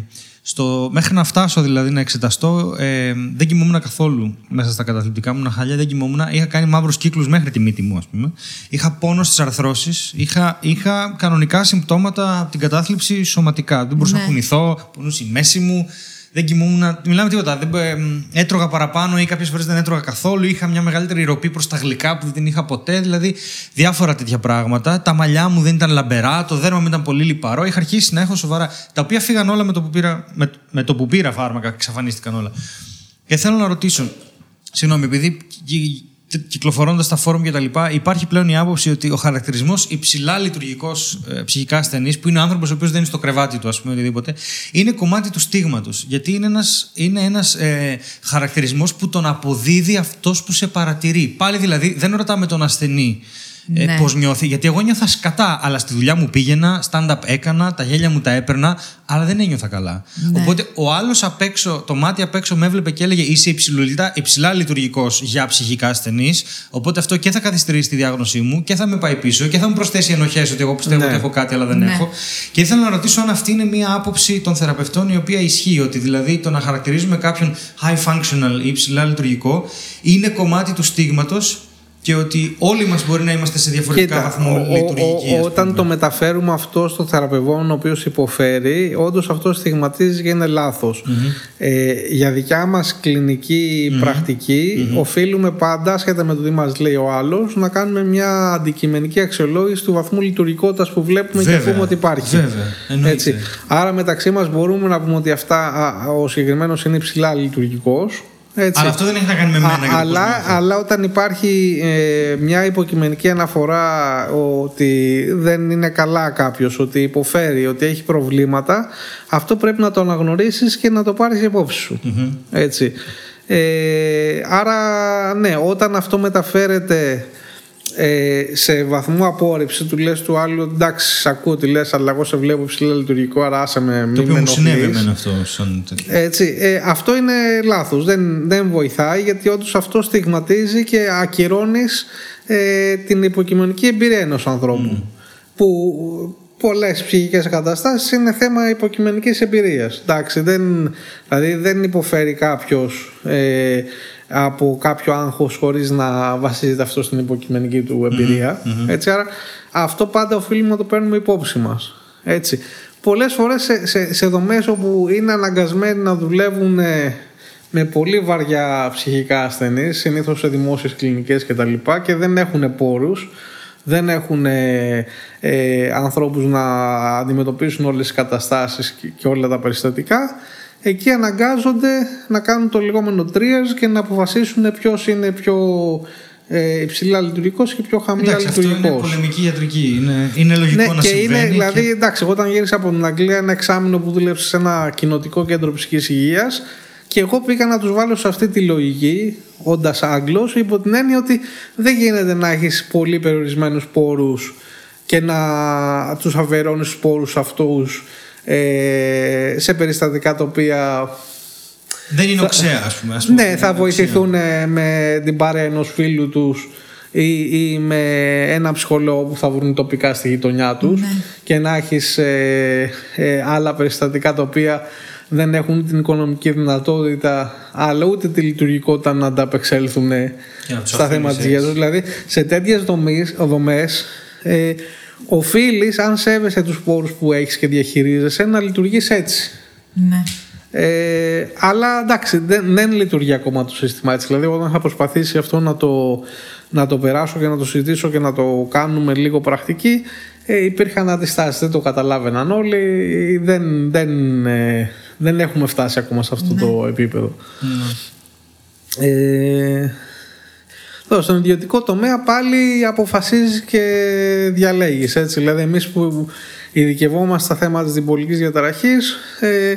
στο, μέχρι να φτάσω δηλαδή να εξεταστώ ε, δεν κοιμόμουν καθόλου μέσα στα καταθλιπτικά μου χαλιά, δεν κοιμόμουν, είχα κάνει μαύρους κύκλους μέχρι τη μύτη μου ας πούμε είχα πόνο στις αρθρώσεις είχα, είχα κανονικά συμπτώματα από την κατάθλιψη σωματικά δεν μπορούσα Ναι. να κουνηθώ, πονούσε η μέση μου δεν κοιμόμουν, μιλάμε τίποτα. Δεν, ε, έτρωγα παραπάνω ή κάποιες φορές δεν έτρωγα καθόλου. Είχα μια μεγαλύτερη ροπή προς τα γλυκά που δεν την είχα ποτέ. Δηλαδή διάφορα τέτοια πράγματα. Τα μαλλιά μου δεν ήταν λαμπερά, το δέρμα μου ήταν πολύ λιπαρό. Είχα αρχίσει να έχω σοβαρά. Τα οποία φύγαν όλα με το που πήρα, με, με το που πήρα φάρμακα, εξαφανίστηκαν όλα. Και θέλω να ρωτήσω, συγγνώμη, επειδή κυκλοφορώντας τα φόρουμ και τα λοιπά, υπάρχει πλέον η άποψη ότι ο χαρακτηρισμός υψηλά λειτουργικός ε, ψυχικά ασθενής, που είναι ο άνθρωπος ο οποίος δεν είναι στο κρεβάτι του, ας πούμε, οτιδήποτε, είναι κομμάτι του στίγματος. Γιατί είναι ένας είναι ένας, ε, χαρακτηρισμός που τον αποδίδει αυτός που σε παρατηρεί. Πάλι δηλαδή δεν ρωτάμε τον ασθενή. Ε, Ναι. Πώς νιώθει, γιατί εγώ νιώθα σκατά, αλλά στη δουλειά μου πήγαινα, stand-up έκανα, τα γέλια μου τα έπαιρνα, αλλά δεν ένιωθα καλά. Ναι. Οπότε ο άλλος απ' έξω, το μάτι απ' έξω με έβλεπε και έλεγε Είσαι υψηλά, υψηλά λειτουργικός για ψυχικά ασθενείς. Οπότε αυτό και θα καθυστερήσει τη διάγνωσή μου και θα με πάει πίσω και θα μου προσθέσει ενοχές ότι εγώ πιστεύω Ναι. ότι έχω κάτι, αλλά δεν Ναι. έχω. Και ήθελα να ρωτήσω αν αυτή είναι μια άποψη των θεραπευτών η οποία ισχύει. Ότι δηλαδή το να χαρακτηρίζουμε κάποιον high functional ή υψηλά λειτουργικό είναι κομμάτι του στίγματος και ότι όλοι μας μπορεί να είμαστε σε διαφορετικά Κοίτα, βαθμό ο- ο- λειτουργική. ο- ας όταν πούμε. το μεταφέρουμε αυτό στο θεραπευόμενο ο οποίος υποφέρει, όντως αυτό στιγματίζει και είναι λάθος. Ε, για δικιά μας κλινική πρακτική, οφείλουμε πάντα, ασχετά με το τι μας λέει ο άλλος, να κάνουμε μια αντικειμενική αξιολόγηση του βαθμού λειτουργικότητας που βλέπουμε και Βέβαια, πούμε ότι υπάρχει. βέβαια, εννοείται. Έτσι. Άρα μεταξύ μας μπορούμε να πούμε ότι αυτά, α, ο συγκεκριμένος είναι υψηλά λειτουργικός. Έτσι. Αλλά αυτό δεν έχει να κάνει με μένα. Α, για το πώς αλλά, νιώθω. αλλά όταν υπάρχει ε, μια υποκειμενική αναφορά ότι δεν είναι καλά κάποιος, ότι υποφέρει, ότι έχει προβλήματα, αυτό πρέπει να το αναγνωρίσεις και να το πάρεις υπόψη σου. Έτσι. Ε, άρα, ναι, όταν αυτό μεταφέρεται ε, σε βαθμό απόρριψη του λες του άλλου εντάξει σ' ακούω τι λες αλλά εγώ σε βλέπω ψηλά λειτουργικό άρα άσε με Το μην οποίο με μου συνέβη ενοχλείς. εμένα αυτό. Σαν... τέτοιο. Έτσι, ε, αυτό είναι λάθος, δεν, δεν βοηθάει γιατί όντως αυτό στιγματίζει και ακυρώνεις ε, την υποκειμενική εμπειρία ενός ανθρώπου που πολλές ψυχικές καταστάσεις είναι θέμα υποκειμενικής εμπειρίας. Εντάξει, δεν, δηλαδή δεν υποφέρει κάποιος ε, από κάποιο άγχος χωρίς να βασίζεται αυτό στην υποκειμενική του εμπειρια Έτσι, άρα αυτό πάντα οφείλουμε να το παίρνουμε υπόψη μας. Έτσι. Πολλές φορές σε, σε, σε δομές όπου είναι αναγκασμένοι να δουλεύουν ε, με πολύ βαριά ψυχικά ασθενείς, συνήθως σε δημόσιες κλινικές και τα λοιπά και δεν έχουν πόρους, δεν έχουν ε, ε, ανθρώπους να αντιμετωπίσουν όλες τις καταστάσεις και, και όλα τα περιστατικά εκεί αναγκάζονται να κάνουν το λεγόμενο triage και να αποφασίσουν ποιος είναι πιο ε, υψηλά λειτουργικός και πιο χαμηλά Εντάξει, αυτό λειτουργικός. είναι πολεμική ιατρική. Είναι, είναι λογικό Ναι, να και συμβαίνει. είναι, δηλαδή, και- εντάξει, όταν γύρισα από την Αγγλία, ένα εξάμεινο που δούλεψε σε ένα κοινοτικό κέντρο ψυχική υγείας, και εγώ πήγα να τους βάλω σε αυτή τη λογική, όντας Άγγλος, υπό την έννοια ότι δεν γίνεται να έχεις πολύ περιορισμένους πόρους και να τους αφαιρώνεις τους πόρους αυτούς ε, σε περιστατικά τα οποία Δεν είναι οξέα, ας πούμε. ας πούμε. ναι, Δεν θα είναι βοηθηθούν ε, με την παρέα ενός φίλου τους ή, ή με ένα ψυχολόγο που θα βρουν τοπικά στη γειτονιά τους και να έχεις ε, ε, άλλα περιστατικά τα οποία δεν έχουν την οικονομική δυνατότητα αλλά ούτε τη λειτουργικότητα να ανταπεξέλθουν ε, Και να τους στα αφήνεις θέματα της υγεία. Δηλαδή, σε τέτοιες δομές, ε, οφείλεις, αν σέβεσαι τους πόρους που έχεις και διαχειρίζεσαι, να λειτουργείς έτσι. Ναι. Ε, αλλά εντάξει, δεν, δεν λειτουργεί ακόμα το σύστημα έτσι. Δηλαδή, όταν είχα προσπαθήσει αυτό να το, να το περάσω και να το συζητήσω και να το κάνουμε λίγο πρακτική, ε, υπήρχαν αντιστάσεις, δεν το καταλάβαιναν όλοι. Δεν, δεν, ε, δεν έχουμε φτάσει ακόμα σε αυτό το επίπεδο. Ε, τώρα, στον ιδιωτικό τομέα πάλι αποφασίζεις και διαλέγεις έτσι. Δηλαδή εμείς που ειδικευόμαστε στα θέματα της διπολικής διαταραχής ε,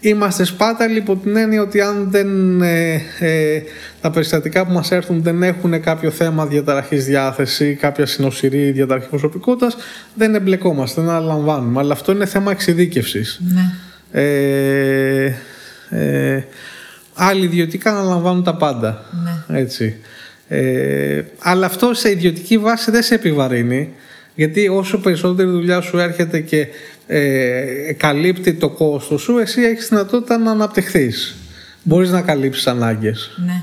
είμαστε σπάταλοι υπό την έννοια ότι αν δεν, ε, ε, τα περιστατικά που μας έρθουν δεν έχουν κάποιο θέμα διαταραχής διάθεση κάποια συνοσυρή διαταραχή προσωπικότητας δεν εμπλεκόμαστε, δεν αναλαμβάνουμε αλλά αυτό είναι θέμα εξειδίκευσης Ναι. ε, ε, άλλοι ιδιωτικά αναλαμβάνουν τα πάντα. Ναι. Έτσι. Ε, αλλά αυτό σε ιδιωτική βάση δεν σε επιβαρύνει γιατί όσο περισσότερη δουλειά σου έρχεται και ε, καλύπτει το κόστος σου εσύ έχεις δυνατότητα να αναπτυχθείς. Μπορείς να καλύψεις ανάγκες. ναι.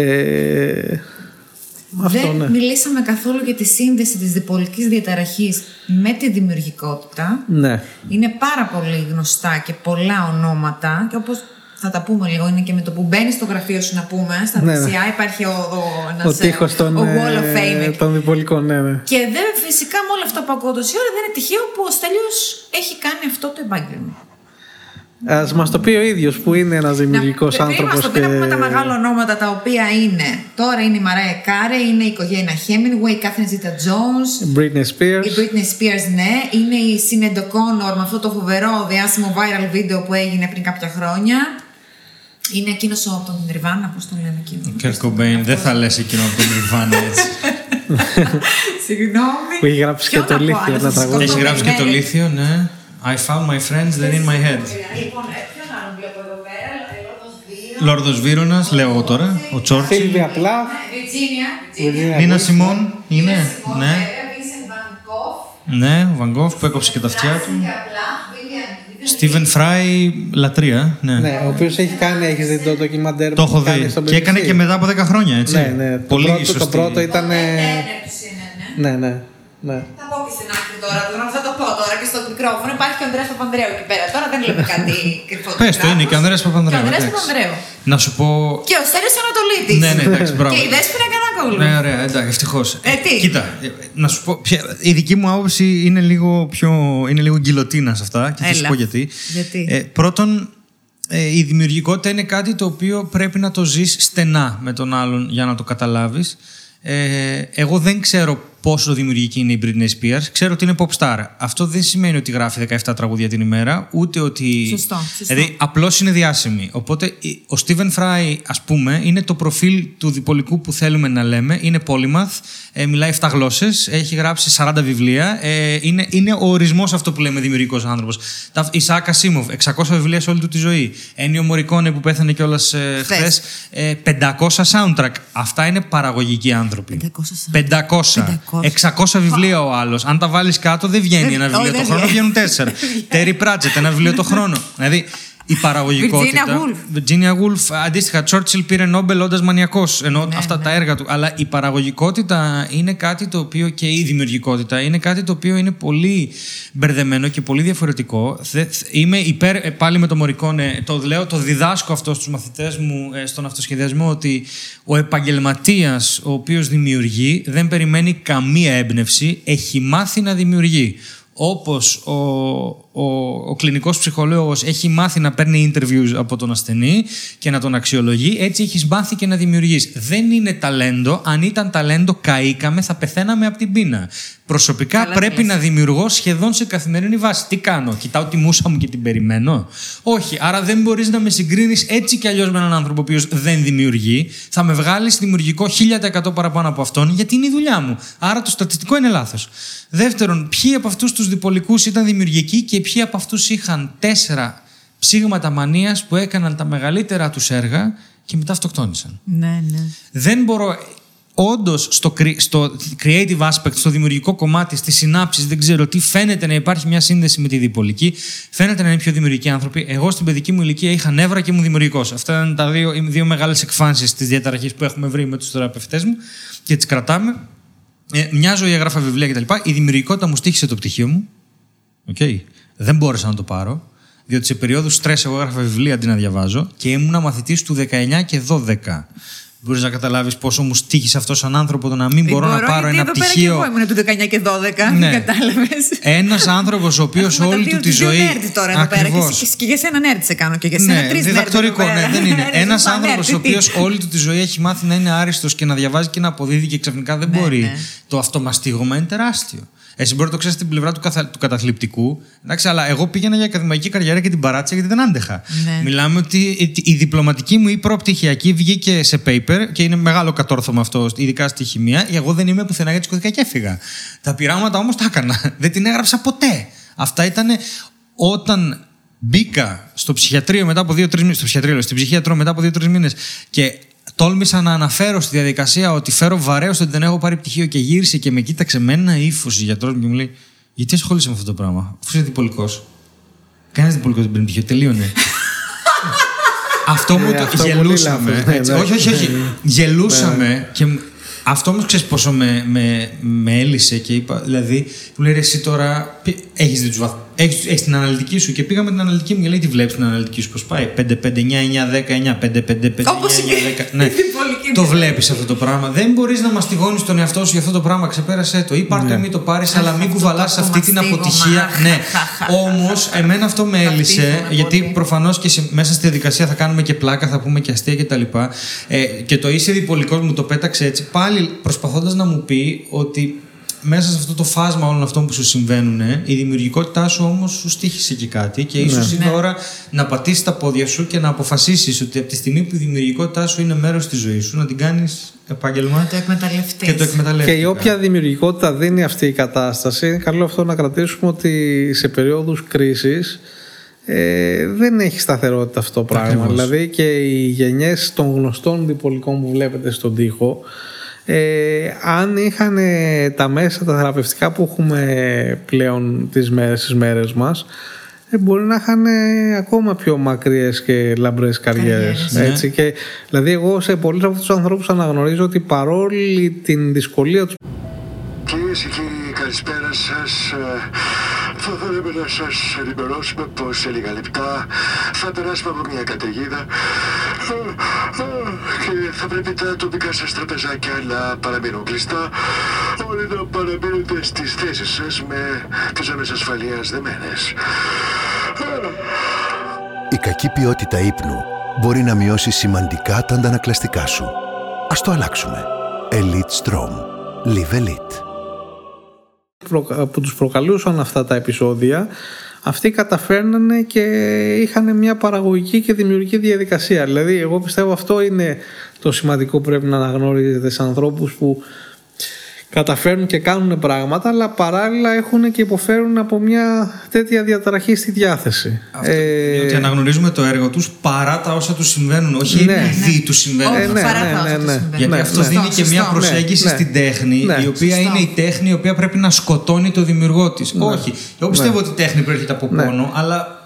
Ε, αυτό Δεν ναι. μιλήσαμε καθόλου για τη σύνδεση της διπολικής διαταραχής με τη δημιουργικότητα. Ναι. Είναι πάρα πολύ γνωστά και πολλά ονόματα και όπως θα τα πούμε λίγο, είναι και με το που μπαίνει στο γραφείο σου να πούμε, στα Ναι, ναι. δεξιά υπάρχει ο, ο, ένας, Ο ε, τείχος των, ο Wall of Fame. ε, των διπολικών, ναι, ναι. Και δεν, φυσικά με όλα αυτά που ακούω τόση ώρα δεν είναι τυχαίο που ο Στέλιος έχει κάνει αυτό το επάγγελμα. Ας μας το πει ο ίδιος που είναι ένας δημιουργικός να, πριν άνθρωπος μας το πει να πούμε τα μεγάλα ονόματα τα οποία είναι. Τώρα είναι η Mariah Carey, είναι η οικογένεια Hemingway, η Catherine Zeta Jones, Britney Spears. η Britney Spears, ναι. Είναι η Sinead O'Connor με αυτό το φοβερό διάσημο viral βίντεο που έγινε πριν κάποια χρόνια. Είναι εκείνος από τον Nirvana, πώς τον λένε εκείνο; Kurt Cobain, δεν θα λες εκείνο από τον Nirvana έτσι. Συγγνώμη. Που έχει γράψει Ποιον και το να πω, Λίθιο, άλλο, ένα θα τραγούδι. Έχει σκοτώ γράψει και το μέλη. λίθιο, ναι. I found my friends, they're in my head. Λοιπόν, ε, ποιον άλλον βλέπω εδώ πέρα, Λόρδος Βίρο. Λόρδος Βίρονας, λέω εγώ τώρα. Ο Τσόρτσι. Σίλβια Πλάθ. Βιρτζίνια. Νίνα Σιμών είναι. Ναι. Βίνσεντ Βαν Κόφ. Ναι, ο Βαγκόφ που έκοψε και τα αυτιά του. Πλάχ, Βίλιαν. Στίβεν Φράι, λατρεία. Ναι. Ναι, ο οποίος έχει κάνει, έχεις δει το ντοκιμαντέρ Το που έχω κάνει δει. στον Και έκανε BBC. και μετά από 10 χρόνια, έτσι. Ναι, ναι. Πολύ το, πρώτο, σωστή. το πρώτο ήταν. Ένερ τους είναι, ναι. Ναι, ναι. ναι. Θα πω και στην άκρη τώρα, τώρα θα το πω τώρα και στο μικρόφωνο. Υπάρχει και ο Ανδρέας Παπανδρέου εκεί πέρα. Τώρα δεν λέμε κάτι κρυφό. Πες το, είναι και ο Ανδρέας Παπανδρέου, Και ο Ανδρέας εντάξει. Παπανδρέου. Να σου πω. Και ο Στέλιος Ανατολίτης. Ναι, ναι, εντάξει, μπράβο. Και η Δέσποινα Κανάκογλου. Ναι, ωραία, εντάξει, ευτυχώς. Ε, τι; Κοίτα, ε, να σου πω. ποια- η δική μου άποψη είναι λίγο πιο. είναι λίγο γκυλοτίνα σε αυτά και θα σου Έλα. πω γιατί. Γιατί; Ε, πρώτον, ε, η δημιουργικότητα είναι κάτι το οποίο πρέπει να το ζεις στενά με τον άλλον για να το καταλάβεις. Ε, εγώ δεν ξέρω πόσο δημιουργική είναι η Britney Spears. Ξέρω ότι είναι pop star. Αυτό δεν σημαίνει ότι γράφει 17 τραγούδια την ημέρα, ούτε ότι. Σωστό, σωστό. Δηλαδή, απλώς είναι διάσημη. Οπότε, η- ο Stephen Fry, ας πούμε, είναι το προφίλ του διπολικού που θέλουμε να λέμε. Είναι polymath, ε, μιλάει 7 γλώσσες, έχει γράψει 40 βιβλία. Ε, είναι, είναι ο ορισμός αυτό που λέμε δημιουργικός άνθρωπος. Η Σάκα Σίμοβ, 600 βιβλία σε όλη του τη ζωή. Ένιο Μωρικόνε που πέθανε κιόλας ε, χθες. Χθες. Ε, 500 soundtrack. Αυτά είναι παραγωγικοί άνθρωποι. 500 500. 600 βιβλία ο άλλος. Αν τα βάλεις κάτω, δεν βγαίνει ένα βιβλίο το χρόνο, βγαίνουν τέσσερα. Τέρι Πράτσετ, ένα βιβλίο το χρόνο. Δηλαδή η παραγωγικότητα. Virginia Woolf. Virginia Woolf. Αντίστοιχα, Churchill πήρε Νόμπελ όντας μανιακός. Ενώ Ναι, αυτά ναι. τα έργα του. Αλλά η παραγωγικότητα είναι κάτι το οποίο και η δημιουργικότητα είναι κάτι το οποίο είναι πολύ μπερδεμένο και πολύ διαφορετικό. Θε- θ- Είμαι υπέρ, ε, πάλι με το Μωρικόνε, το λέω, το διδάσκω αυτό στους μαθητές μου ε, στον αυτοσχεδιασμό ότι ο επαγγελματίας ο οποίος δημιουργεί δεν περιμένει καμία έμπνευση, έχει μάθει να δημιουργεί. Όπως ο, ο, ο κλινικός ψυχολόγος έχει μάθει να παίρνει interviews από τον ασθενή και να τον αξιολογεί, έτσι έχεις μάθει και να δημιουργείς. Δεν είναι ταλέντο. Αν ήταν ταλέντο, καήκαμε, θα πεθαίναμε από την πείνα. Προσωπικά Καλά πρέπει λες. να δημιουργώ σχεδόν σε καθημερινή βάση. Τι κάνω, κοιτάω τη μουσα μου και την περιμένω; Όχι, άρα δεν μπορείς να με συγκρίνεις έτσι κι αλλιώς με έναν άνθρωπο ο οποίος δεν δημιουργεί. Θα με βγάλεις δημιουργικό 1000% παραπάνω από αυτόν, γιατί είναι η δουλειά μου. Άρα το στατιστικό είναι λάθος. Δεύτερον, ποιοι από αυτούς τους διπολικούς ήταν δημιουργικοί και ποιοι από αυτούς είχαν τέσσερα ψήγματα μανίας που έκαναν τα μεγαλύτερα τους έργα και μετά αυτοκτόνησαν. Ναι, ναι. Δεν μπορώ. Όντως στο, cre- στο creative aspect, στο δημιουργικό κομμάτι, στις συνάψεις, δεν ξέρω τι, φαίνεται να υπάρχει μια σύνδεση με τη διπολική. Φαίνεται να είναι πιο δημιουργικοί άνθρωποι. Εγώ στην παιδική μου ηλικία είχα νεύρα και ήμουν δημιουργικός. Αυτά είναι τα δύο, οι δύο μεγάλες εκφάνσεις της διαταραχής που έχουμε βρει με τους θεραπευτές μου και τις κρατάμε. Ε, μια ζωή έγραφα βιβλία κτλ. Η δημιουργικότητα μου στήχησε το πτυχίο μου. Okay. Δεν μπόρεσα να το πάρω. Διότι σε περίοδου στρε εγώ έγραφα βιβλία αντί να διαβάζω και ήμουν μαθητής του 19 και 12. Μπορείς να καταλάβεις πόσο μου στήχησε αυτό σαν άνθρωπο το να μην μπορώ, να Μπορώ, πάρω γιατί ένα εδώ πέρα πτυχίο. Και εγώ ήμουν του 19 και 12, Ναι. δεν κατάλαβες. Ένας άνθρωπος ο οποίος όλη του τη ζωή. τώρα εδώ πέρα. Και, Ακριβώς. εσύ- και για σένα νέρτ σε κάνω και για σένα Ναι, τρεις διδακτορικό, ναι, δεν είναι. Ένας άνθρωπος ο οποίος όλη του τη ζωή έχει μάθει να είναι άριστος και να διαβάζει και να αποδίδει και ξαφνικά δεν Ναι, μπορεί. ναι. Το αυτομαστίγωμα είναι τεράστιο. Εσύ μπορεί να το ξέρεις την πλευρά του, καθα... του καταθλιπτικού. Εντάξει, αλλά εγώ πήγαινα για ακαδημαϊκή καριέρα και την παράτησα γιατί δεν άντεχα. Ναι. Μιλάμε ότι η- η διπλωματική μου ή προπτυχιακή βγήκε σε paper και είναι μεγάλο κατόρθωμα αυτό, ειδικά στη χημεία. Εγώ δεν είμαι πουθενά γιατί σκοτώθηκα και έφυγα. Τα πειράματα όμως τα έκανα. Δεν την έγραψα ποτέ. Αυτά ήταν όταν μπήκα στο ψυχιατρίο μετά από δύο-τρεις μήνες. Στο ψυχιατρίο, λέω, στην ψυχιατρό μετά από δύο-τρεις μήνες και τόλμησα να αναφέρω στη διαδικασία ότι φέρω βαρέως ότι δεν έχω πάρει πτυχίο και γύρισε και με κοίταξε με ένα ύφος ο γιατρός μου και μου λέει: Γιατί ασχολείσαι με αυτό το πράγμα, αφού είσαι διπολικός. Κανένας διπολικός δεν παίρνει πτυχίο, τελείωνε. αυτό μου Ε, το αυτό πολύ γελούσαμε. λάθος, ναι, έτσι. ναι. όχι, όχι, όχι. Γελούσαμε και μ- αυτό όμως ξέρεις πόσο με, με, με έλυσε και είπα. Δηλαδή, μου λέει «Ρε, εσύ τώρα έχεις δει τους βαθμού. Έχει την αναλυτική σου και πήγαμε την αναλυτική μου και λέει: Τι βλέπεις την αναλυτική σου, πώς πάει; 5, 5, 9, 9, 10, 9, 5, 5, 5, 9, 9, 10. Όπως η- Ναι, η διπολική το μου. βλέπεις αυτό το πράγμα. Δεν μπορείς να μαστιγώνεις τον εαυτό σου για αυτό το πράγμα. Ξεπέρασε το. Ή πάρ το ή μην το πάρεις, αλλά μην αυτό κουβαλάς το αυτή την μαστίγωμα. αποτυχία. Ναι. Όμως, εμένα αυτό με έλυσε, Ταυτίζομαι γιατί πολύ. προφανώς και σε- μέσα στη διαδικασία θα κάνουμε και πλάκα, θα πούμε και αστεία κτλ. Ε, και το είσαι διπολικό μου το πέταξε έτσι, πάλι προσπαθώντας να μου πει ότι μέσα σε αυτό το φάσμα όλων αυτών που σου συμβαίνουν, η δημιουργικότητά σου όμως σου στήχησε και κάτι και ίσως είναι Ναι. ώρα να πατήσεις τα πόδια σου και να αποφασίσεις ότι από τη στιγμή που η δημιουργικότητά σου είναι μέρος της ζωής σου, να την κάνεις επάγγελμα Το εκμεταλλευτείς. και το εκμεταλλεύει. Και η όποια δημιουργικότητα δίνει αυτή η κατάσταση, είναι καλό αυτό να κρατήσουμε ότι σε περίοδους κρίσης ε, δεν έχει σταθερότητα αυτό το πράγμα. Ακριβώς. Δηλαδή και οι γενιές των γνωστών διπολικών που βλέπετε στον τοίχο, ε, αν είχαν ε, τα μέσα, τα θεραπευτικά που έχουμε πλέον τις μέρες, τις μέρες μας, ε, μπορεί να είχαν ε, ακόμα πιο μακριές και λαμπρές καριέρες. Καριέρες, έτσι. Και, δηλαδή εγώ σε πολλούς από τους ανθρώπους αναγνωρίζω ότι παρόλη την δυσκολία τους Κυρίες και κύριοι, καλησπέρα σας. Θα θέλαμε να σας ενημερώσουμε πως σε λίγα λεπτά θα περάσουμε από μια καταιγίδα και θα πρέπει τα τοπικά σας τραπεζάκια να παραμείνουν κλειστά. Όλοι να παραμείνετε στις θέσεις σας με τις ζώνες ασφαλείας δεμένες. Η κακή ποιότητα ύπνου μπορεί να μειώσει σημαντικά τα αντανακλαστικά σου. Ας το αλλάξουμε. Elite Strom. Live Elite. Προκα- που τους προκαλούσαν αυτά τα επεισόδια αυτοί καταφέρνανε και είχαν μια παραγωγική και δημιουργική διαδικασία. Δηλαδή, εγώ πιστεύω αυτό είναι το σημαντικό που πρέπει να αναγνωρίζετε σε ανθρώπους που καταφέρνουν και κάνουν πράγματα, αλλά παράλληλα έχουν και υποφέρουν από μια τέτοια διαταραχή στη διάθεση. Αυτό, ε, ότι αναγνωρίζουμε το έργο τους παρά τα όσα τους συμβαίνουν, όχι Ναι. επειδή Ναι. τους συμβαίνουν. Όχι, Ε, ναι, παρά ναι, τα όσα ναι, τους ναι. συμβαίνουν. Γιατί Ναι, αυτός ναι. δίνει και μια Σωστό. προσέγγιση Ναι, ναι. στην τέχνη, Ναι. η οποία Σωστό. είναι η τέχνη η οποία πρέπει να σκοτώνει το δημιουργό της. Όχι. Εγώ πιστεύω ότι η τέχνη προέρχεται από Ναι. πόνο, αλλά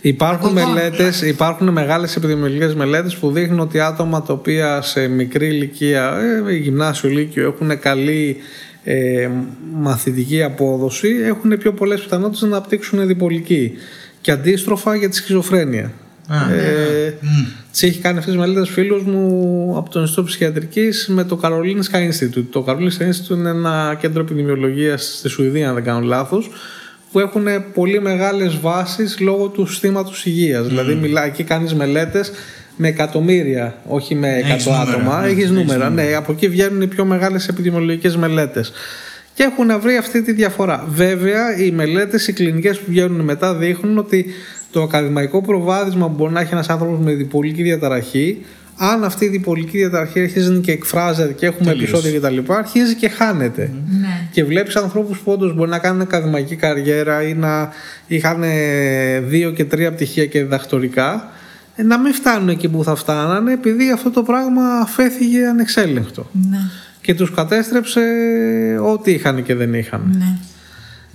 Υπάρχουν, Εγώ- μελέτες, υπάρχουν μεγάλες επιδημιολογικές μελέτες που δείχνουν ότι άτομα τα οποία σε μικρή ηλικία, ε, γυμνάσιο ηλίκιο, έχουν καλή ε, μαθητική απόδοση, έχουν πιο πολλές πιθανότητες να αναπτύξουν διπολική. Και αντίστροφα για τη σχιζοφρένεια. Α, ε, τις έχει κάνει αυτές τις μελέτες φίλος μου από το Ινστιτούτο Ψυχιατρικής με το Karolinska Institute. Το Karolinska Institute είναι ένα κέντρο επιδημιολογίας στη Σουηδία, αν δεν κάνω λάθος, που έχουν πολύ μεγάλες βάσεις λόγω του συστήματος υγείας. Δηλαδή, μιλά, εκεί κάνεις μελέτες με εκατομμύρια, όχι με Έχεις εκατό νούμερα, άτομα. ναι, Έχεις έχεις νούμερα, ναι. Από εκεί βγαίνουν οι πιο μεγάλες επιδημιολογικές μελέτες. Και έχουν βρει αυτή τη διαφορά. Βέβαια, οι μελέτες, οι κλινικές που βγαίνουν μετά δείχνουν ότι το ακαδημαϊκό προβάδισμα που μπορεί να έχει ένας άνθρωπος με διπολική διαταραχή, αν αυτή η διπολική διαταραχή αρχίζει και εκφράζεται και έχουμε Τελείως. επεισόδια κτλ., αρχίζει και χάνεται. Ναι. Και βλέπεις ανθρώπους που όντως μπορεί να κάνουν ακαδημαϊκή καριέρα ή να είχαν ε, δύο και τρία πτυχία και διδακτορικά, ε, να μην φτάνουν εκεί που θα φτάνανε επειδή αυτό το πράγμα αφέθηγε ανεξέλεγκτο. Ναι. Και τους κατέστρεψε ό,τι είχαν και δεν είχαν. Ναι.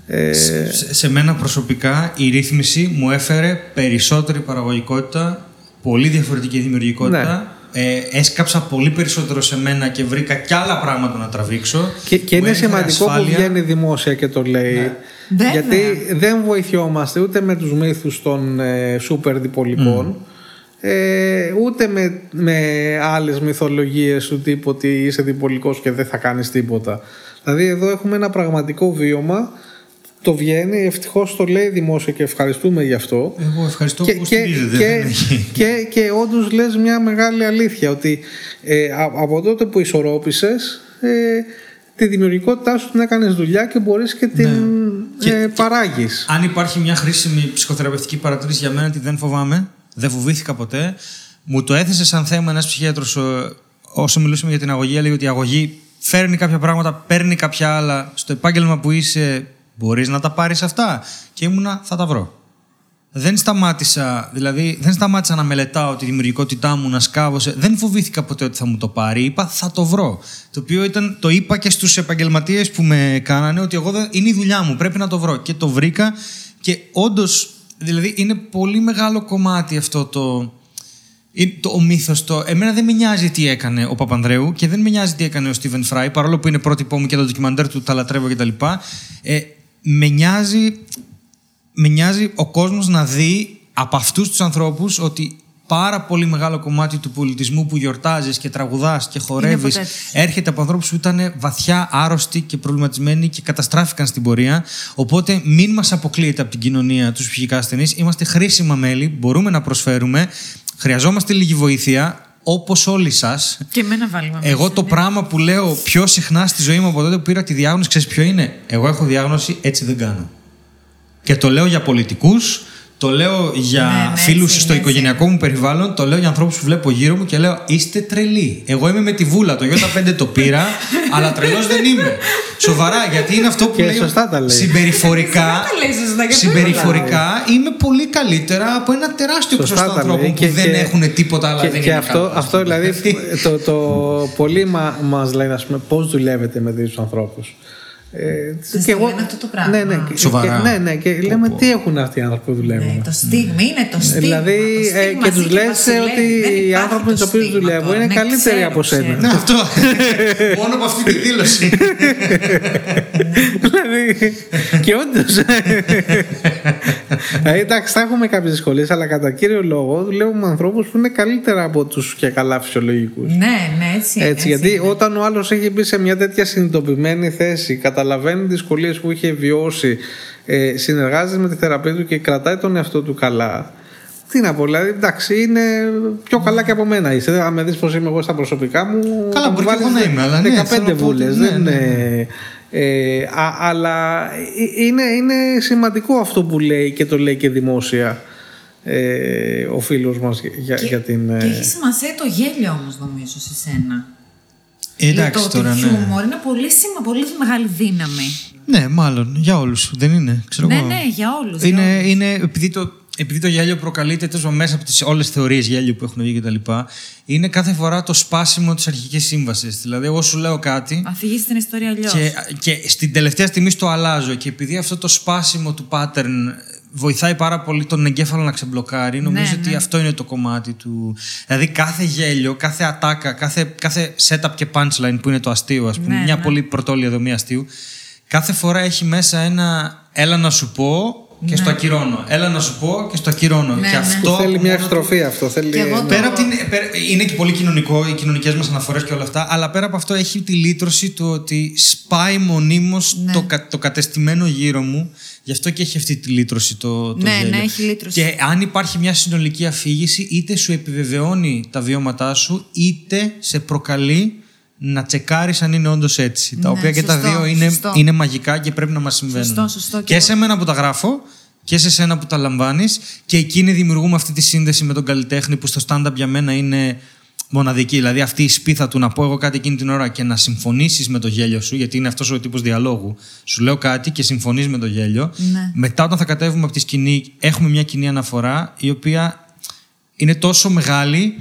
Ε, σε, σε μένα προσωπικά η ρύθμιση μου έφερε περισσότερη παραγωγικότητα, πολύ διαφορετική δημιουργικότητα. Ε, έσκαψα πολύ περισσότερο σε μένα και βρήκα κι άλλα πράγματα να τραβήξω. Και, και Μου είναι έφερε σημαντικό που ασφάλεια. βγαίνει δημόσια και το λέει. Βέβαια. Γιατί δεν βοηθιόμαστε ούτε με τους μύθους των ε, σούπερ διπολικών, ε, ούτε με, με άλλες μυθολογίες του τύπου ότι είσαι διπολικός και δεν θα κάνεις τίποτα. Δηλαδή εδώ έχουμε ένα πραγματικό βίωμα, το βγαίνει, ευτυχώς το λέει δημόσια και ευχαριστούμε γι' αυτό. Εγώ ευχαριστώ και, που και, στηρίζετε. και, δεν έχει. και, και όντως λες μια μεγάλη αλήθεια ότι ε, α- από τότε που ισορρόπησες ε, τη δημιουργικότητά σου την έκανες δουλειά και μπορείς και την Και- ε, και- παράγεις. Αν υπάρχει μια χρήσιμη ψυχοθεραπευτική παρατήρηση για μένα, τι δεν φοβάμαι, δεν φοβήθηκα ποτέ. Μου το έθεσες σαν θέμα ένας ψυχίατρος όσο μιλούσαμε για την αγωγή. Έλεγε ότι η αγωγή φέρνει κάποια πράγματα, παίρνει κάποια άλλα. Στο επάγγελμα που είσαι, μπορείς να τα πάρεις αυτά; Και ήμουνα, θα τα βρω. Δεν σταμάτησα, δηλαδή, δεν σταμάτησα να μελετάω τη δημιουργικότητά μου, να σκάβω. σε- Δεν φοβήθηκα ποτέ ότι θα μου το πάρει. Είπα, θα το βρω. Το οποίο ήταν, το είπα και στους επαγγελματίες που με κάνανε, ότι εγώ δεν, είναι η δουλειά μου, πρέπει να το βρω. Και το βρήκα. Και όντως, δηλαδή, είναι πολύ μεγάλο κομμάτι αυτό το. είναι Το, ο μύθος το. Εμένα δεν με νοιάζει τι έκανε ο Παπανδρέου και δεν με νοιάζει τι έκανε ο Στίβεν Φράι, παρόλο που είναι πρότυπό μου και το ντοκιμαντέρ του, τα λατρεύω κτλ. Ε, με νοιάζει με νοιάζει ο κόσμος να δει από αυτούς τους ανθρώπους ότι πάρα πολύ μεγάλο κομμάτι του πολιτισμού που γιορτάζεις και τραγουδάς και χορεύεις ποτέ τους. έρχεται από ανθρώπους που ήταν βαθιά άρρωστοι και προβληματισμένοι και καταστράφηκαν στην πορεία. Οπότε μην μας αποκλείεται από την κοινωνία τους ψυχικά ασθενείς. Είμαστε χρήσιμα μέλη, μπορούμε να προσφέρουμε. Χρειαζόμαστε λίγη βοήθεια, όπως όλοι σας. Και εμένα βάλουμε. Εγώ μέσα, το ναι. πράγμα που λέω πιο συχνά στη ζωή μου από τότε που πήρα τη διάγνωση, ξέρεις ποιο είναι; Εγώ έχω διάγνωση, έτσι δεν κάνω. Και το λέω για πολιτικούς, το λέω για Ναι, ναι, φίλους έτσι στο είναι, οικογενειακό μου περιβάλλον, το λέω για ανθρώπους που βλέπω γύρω μου και λέω είστε τρελοί. Εγώ είμαι με τη βούλα, το Ι5 το πήρα, αλλά τρελός δεν είμαι. Σοβαρά, γιατί είναι αυτό που Και λέει. σωστά τα λέει. Συμπεριφορικά, τα λέει σωστά, γιατί συμπεριφορικά είμαι πολύ καλύτερα από ένα τεράστιο Σωστά ποσοστό τα λέει. ανθρώπων που Και- δεν και- έχουν τίποτα αλλά και, δεν και είναι αυτό, καλά. αυτό δηλαδή το, το πολύ μα, μας λένε ας πούμε πώς δουλεύετε με τέτοιους ανθρώπους. Ε, Σας το λένε αυτό το πράγμα. Ναι, ναι, και, Σοβαρά. και- ναι, ναι, και λέμε τι έχουν αυτοί οι άνθρωποι που δουλεύουν. Ναι, το στίγμα είναι το στίγμα. Δηλαδή, το ε, στίγμα και τους ζει λες βασιλεύει. ότι Δεν οι υπάρχει άνθρωποι με το τους οποίους στίγμα δουλεύω τώρα. είναι Ναι, καλύτεροι ξέρω, από σένα. ξέρω. Ναι, αυτό. Μόνο από αυτή τη δήλωση. δηλαδή, και όντως. ε, εντάξει, θα έχουμε κάποιες δυσκολίες, αλλά κατά κύριο λόγο δουλεύουμε με ανθρώπους που είναι καλύτερα από τους και καλά φυσιολογικούς. Ναι, ναι, έτσι. είναι, Έτσι, γιατί είναι. όταν ο άλλος έχει μπει σε μια τέτοια συνειδητοποιημένη θέση, καταλαβαίνει τις δυσκολίες που είχε βιώσει, ε, συνεργάζεται με τη θεραπεία του και κρατάει τον εαυτό του καλά. Τι να πω, δηλαδή, εντάξει, είναι πιο καλά και από μένα. Είσαι, αν με δεις πώς είμαι εγώ στα προσωπικά μου. Καλά, θα μου μπορεί και εγώ βάλεις να είμαι, αλλά ναι, 15 θέλω να πω ότι- βούλες. ναι, δεν ναι, είναι. Ε, α- αλλά ε, είναι, είναι σημαντικό αυτό που λέει και το λέει και δημόσια ε, ο φίλος μας για, Και, για την... και ε, έχει σημασία το γέλιο όμως, νομίζω, σε σένα. Ε, εντάξει το τώρα, ότι ναι. χιούμορ είναι πολύ, σήμα, πολύ μεγάλη δύναμη. Ναι, μάλλον. Για όλους. Δεν είναι. Ξέρω Ναι, εγώ. ναι, για όλους, Είναι, για όλους. είναι επειδή, το, επειδή το γέλιο προκαλείται τόσο μέσα από τις, όλες τις θεωρίες γέλιου που έχουν βγει κτλ. Είναι κάθε φορά το σπάσιμο της αρχικής σύμβασης. Δηλαδή, εγώ σου λέω κάτι Αφηγήσει την ιστορία αλλιώς. και, και στην τελευταία στιγμή στο αλλάζω. Και επειδή αυτό το σπάσιμο του pattern βοηθάει πάρα πολύ τον εγκέφαλο να ξεμπλοκάρει, νομίζω Ναι, ότι ναι. αυτό είναι το κομμάτι του. Δηλαδή, κάθε γέλιο, κάθε ατάκα, κάθε, κάθε setup και punchline που είναι το αστείο, ας πούμε, Ναι, μια ναι. πολύ πρωτόλια δομή αστείου, κάθε φορά έχει μέσα ένα έλα να σου πω και στο ακυρώνω. Έλα να σου πω και στο ακυρώνω. Ναι, και ναι. αυτό. Που θέλει από μια μόνο του- ευστροφή αυτό. Θέλει, Και εγώ ναι. το- Πέρα από την, πέρα- είναι και πολύ κοινωνικό, οι κοινωνικές μας αναφορές και όλα αυτά, αλλά πέρα από αυτό έχει τη λύτρωση του ότι σπάει μονίμως Ναι. το, κα- το κατεστημένο γύρω μου. Γι' αυτό και έχει αυτή τη λύτρωση το, το Ναι, γέλιο. ναι, έχει λύτρωση. Και αν υπάρχει μια συνολική αφήγηση, είτε σου επιβεβαιώνει τα βιώματά σου, είτε σε προκαλεί να τσεκάρεις αν είναι όντως έτσι. τα Ναι, οποία και τα σωστό, δύο είναι, σωστό. είναι μαγικά και πρέπει να μας συμβαίνουν. Σωστό, σωστό. Και Και εγώ- σε μένα που τα γράφω και σε σένα που τα λαμβάνεις. Και εκείνοι δημιουργούμε αυτή τη σύνδεση με τον καλλιτέχνη που στο stand-up για μένα είναι μοναδική. Δηλαδή αυτή η σπίθα του να πω εγώ κάτι εκείνη την ώρα και να συμφωνήσεις με το γέλιο σου, γιατί είναι αυτός ο τύπος διαλόγου. Σου λέω κάτι και συμφωνείς με το γέλιο. Ναι. Μετά, όταν θα κατέβουμε από τη σκηνή, έχουμε μια κοινή αναφορά η οποία είναι τόσο μεγάλη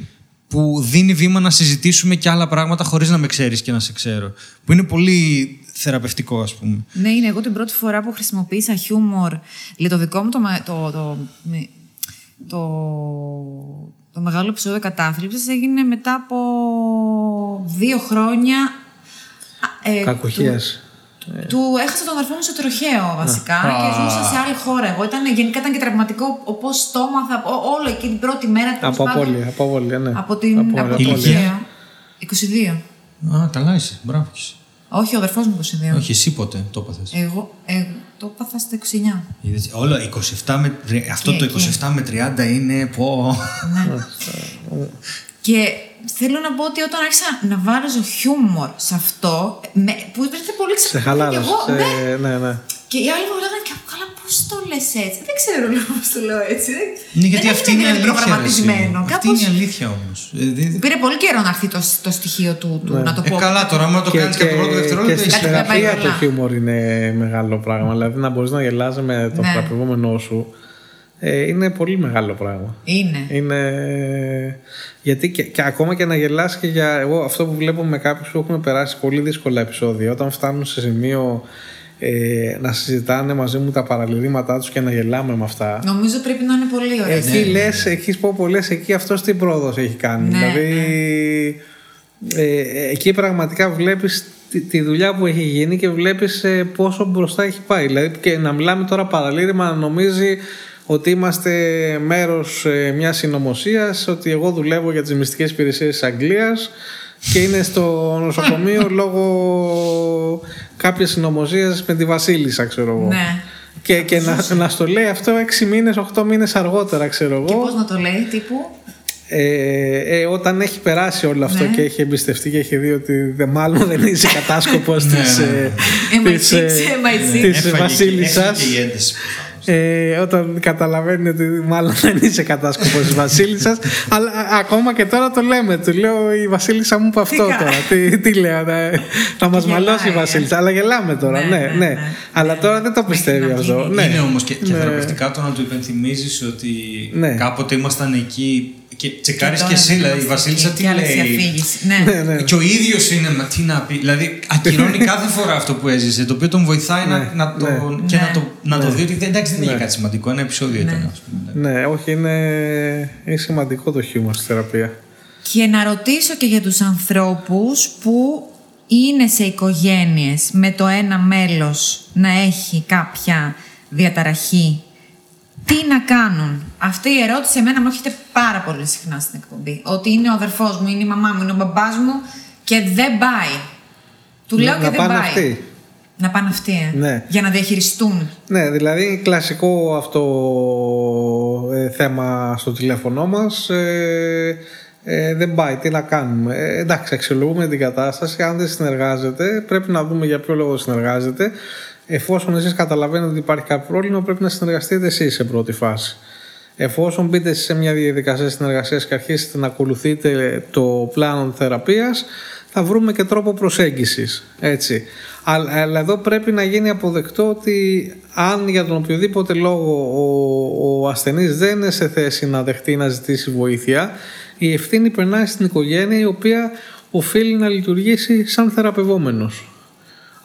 που δίνει βήμα να συζητήσουμε και άλλα πράγματα χωρίς να με ξέρεις και να σε ξέρω. Που είναι πολύ θεραπευτικό, ας πούμε. Ναι, είναι εγώ την πρώτη φορά που χρησιμοποίησα χιούμορ. Δηλαδή το δικό μου το, με- το, το, με- το, το μεγάλο επεισόδιο κατάθλιψης έγινε μετά από δύο χρόνια α, ε, Κακοχίας. Του, του έχασα τον αδερφό μου σε τροχαίο βασικά και ζούσα σε άλλη χώρα. Εγώ ήταν, γενικά ήταν και τραυματικό όπως το έμαθα ό- όλο εκεί την πρώτη μέρα. τέλος Από πάντων, απώλεια, από απώλεια, ναι. Από την Από από το απώλεια. Ηλικία; τροχαίο. 22. Α, καλά είσαι. Μπράβο. είσαι. Όχι, ο αδερφός μου 22. Όχι, εσύ ποτέ το έπαθες. Εγώ, εγώ το έπαθα στα 29. Είδες, Όλα 27 με, τρι- αυτό Εκεί, το 27 με 30 είναι πω. Και θέλω να πω ότι όταν άρχισα να βάζω χιούμορ σε αυτό, με, που ήρθε πολύ Σε ξαφνικά. χαλάρωσε. Και, εγώ, σε- ναι, ναι, ναι. Και οι άλλοι μου λέγανε και καλά, πώς το λες έτσι; Δεν ξέρω λέω πώς το λέω έτσι. Ναι, γιατί δεν αυτή έγινε είναι η δηλαδή αλήθεια. προγραμματισμένο. ρε, εσύ. Αυτή Κάπως- είναι η αλήθεια όμως. Πήρε πολύ καιρό να έρθει το, το στοιχείο του, του να το Ε, πω. καλά τώρα, άμα το Και, κάνεις και, και, από το πρώτο και δευτερόλεπτο. στη έχεις- Κάτι δεν πάει θεραπεία το καλά. χιούμορ είναι μεγάλο πράγμα. Δηλαδή να μπορείς να γελάς με τον Ναι. θεραπευόμενό σου ε, είναι πολύ μεγάλο πράγμα. Είναι. Είναι... Γιατί και, και ακόμα και να γελάς και για εγώ αυτό που βλέπω με κάποιους που έχουν περάσει πολύ δύσκολα επεισόδια όταν φτάνουν σε σημείο ε, να συζητάνε μαζί μου τα παραλυρήματά τους και να γελάμε με αυτά Νομίζω πρέπει να είναι πολύ ωραίο. Εκεί λες, εκεί πω πολλές, εκεί αυτός τι πρόοδος έχει κάνει. Ναι, δηλαδή, ε, εκεί πραγματικά βλέπεις τη, τη δουλειά που έχει γίνει και βλέπεις ε, πόσο μπροστά έχει πάει. Δηλαδή και να μιλάμε τώρα παραλήρημα να νομίζει ότι είμαστε μέρος ε, μιας συνωμοσίας, ότι εγώ δουλεύω για τις μυστικές υπηρεσίες της Αγγλίας και είναι στο νοσοκομείο λόγω κάποιες συνωμοσίας με τη Βασίλισσα, ξέρω εγώ. Ναι. Και, και να, να στο λέει αυτό 6 μήνες, 8 μήνες αργότερα, ξέρω Και εγώ. πώς να το λέει, τύπου; Ε, ε, όταν έχει περάσει όλο αυτό Ναι. και έχει εμπιστευτεί και έχει δει ότι δε, μάλλον δεν είσαι κατάσκοπος της, ε, MI6, της, ε, MI6. της Έφαγε και- βασίλισσας. Έφαγε και η ένταση. Ε, όταν καταλαβαίνει ότι μάλλον δεν είσαι κατάσκοπος της βασίλισσας αλλά α, ακόμα και τώρα το λέμε του λέω η βασίλισσα μου είπε αυτό κα- τώρα τι, τι λέω να, θα μας Γελάει, μαλώσει η ε. βασίλισσα αλλά γελάμε τώρα Ναι, ναι, ναι, ναι, ναι. αλλά τώρα δεν το Μέχρι πιστεύει να αυτό γίνει. ναι. Είναι όμως και, και Ναι. θεραπευτικά το να του υπενθυμίζεις ότι Ναι. κάποτε ήμασταν εκεί. Και τσεκάρεις τώρα και εσύ, δεν δηλαδή η είμαστε Βασίλισσα εκεί. τι Και άλλη λέει; αφήγηση. Ναι. Ναι, ναι. Και ο ίδιος είναι, μα τι να πει. Δηλαδή, ακυρώνει κάθε φορά αυτό που έζησε, το οποίο τον βοηθάει να, Ναι, να το, ναι. και Ναι. να, το, να το δει ότι δεν- εντάξει, δεν Ναι. είχε κάτι σημαντικό. Ένα επεισόδιο ήταν, ας πούμε. ναι όχι είναι, είναι σημαντικό το χιούμορ στη θεραπεία Και να ρωτήσω και για τους ανθρώπους που είναι σε οικογένειες με το ένα μέλος να έχει κάποια διαταραχή. Τι να κάνουν; Αυτή η ερώτηση εμένα μου έρχεται πάρα πολύ συχνά στην εκπομπή. Ότι είναι ο αδερφός μου, είναι η μαμά μου, είναι ο μπαμπάς μου και δεν πάει. Του λέω Να- και να δεν πάνε πάει. αυτοί. Να πάνε αυτοί, ε. Ναι. Για να διαχειριστούν. Ναι, δηλαδή κλασικό αυτό ε, θέμα στο τηλέφωνό μας ε, ε, δεν πάει, τι να κάνουμε; Ε, εντάξει, αξιολογούμε την κατάσταση. Αν δεν συνεργάζεται, πρέπει να δούμε για ποιο λόγο συνεργάζεται. Εφόσον εσείς καταλαβαίνετε ότι υπάρχει κάποιο πρόβλημα, πρέπει να συνεργαστείτε εσείς σε πρώτη φάση. Εφόσον μπείτε σε μια διαδικασία συνεργασίας και αρχίσετε να ακολουθείτε το πλάνο θεραπείας, θα βρούμε και τρόπο προσέγγισης. Έτσι. Αλλά, αλλά εδώ πρέπει να γίνει αποδεκτό ότι αν για τον οποιοδήποτε λόγο ο, ο ασθενής δεν είναι σε θέση να δεχτεί να ζητήσει βοήθεια, η ευθύνη περνάει στην οικογένεια η οποία οφείλει να λειτουργήσει σαν θεραπευόμενος.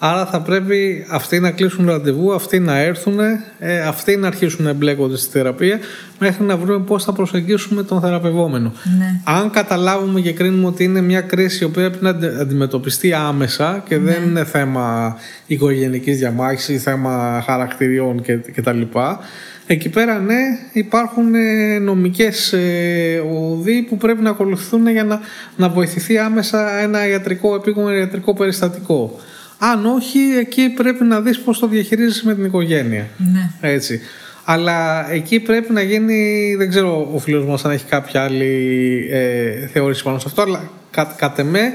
Άρα θα πρέπει αυτοί να κλείσουν ραντεβού, αυτοί να έρθουν, ε, αυτοί να αρχίσουν να εμπλέκονται στη θεραπεία μέχρι να βρούμε πώς θα προσεγγίσουμε τον θεραπευόμενο. Ναι. Αν καταλάβουμε και κρίνουμε ότι είναι μια κρίση που πρέπει να αντι- αντιμετωπιστεί άμεσα και δεν είναι θέμα οικογενικής διαμάχης ή θέμα χαρακτηριών και, και τα λοιπά, εκεί πέρα ναι υπάρχουν ε, νομικές ε, οδοί που πρέπει να ακολουθούν για να, να βοηθηθεί άμεσα ένα ιατρικό επίγον ιατρικό περιστατικό. Αν όχι, εκεί πρέπει να δεις πώς το διαχειρίζεσαι με την οικογένεια. Ναι. Έτσι. Αλλά εκεί πρέπει να γίνει, δεν ξέρω ο φίλος μας αν έχει κάποια άλλη ε, θεώρηση πάνω σε αυτό, αλλά κα, κατ' εμέ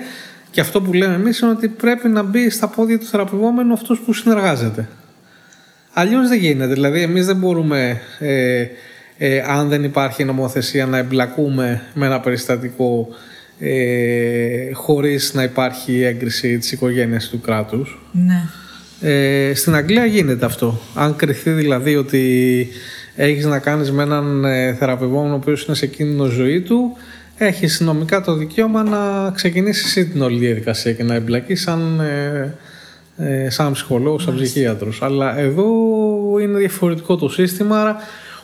και αυτό που λέμε εμείς είναι ότι πρέπει να μπει στα πόδια του θεραπευόμενου αυτός που συνεργάζεται. Αλλιώς δεν γίνεται. Δηλαδή εμείς δεν μπορούμε, ε, ε, αν δεν υπάρχει νομοθεσία, να εμπλακούμε με ένα περιστατικό ε, χωρίς να υπάρχει έγκριση της οικογένειας του κράτους. Ναι. Ε, στην Αγγλία γίνεται αυτό. Αν κρυθεί δηλαδή ότι έχεις να κάνεις με έναν ε, θεραπευόμενο ο οποίος είναι σε κίνδυνο ζωή του, έχεις νομικά το δικαίωμα να ξεκινήσεις εσύ την όλη διαδικασία και να εμπλακείς σαν, ε, ε, σαν ψυχολόγος, σαν ψυχίατρος. Αλλά εδώ είναι διαφορετικό το σύστημα, άρα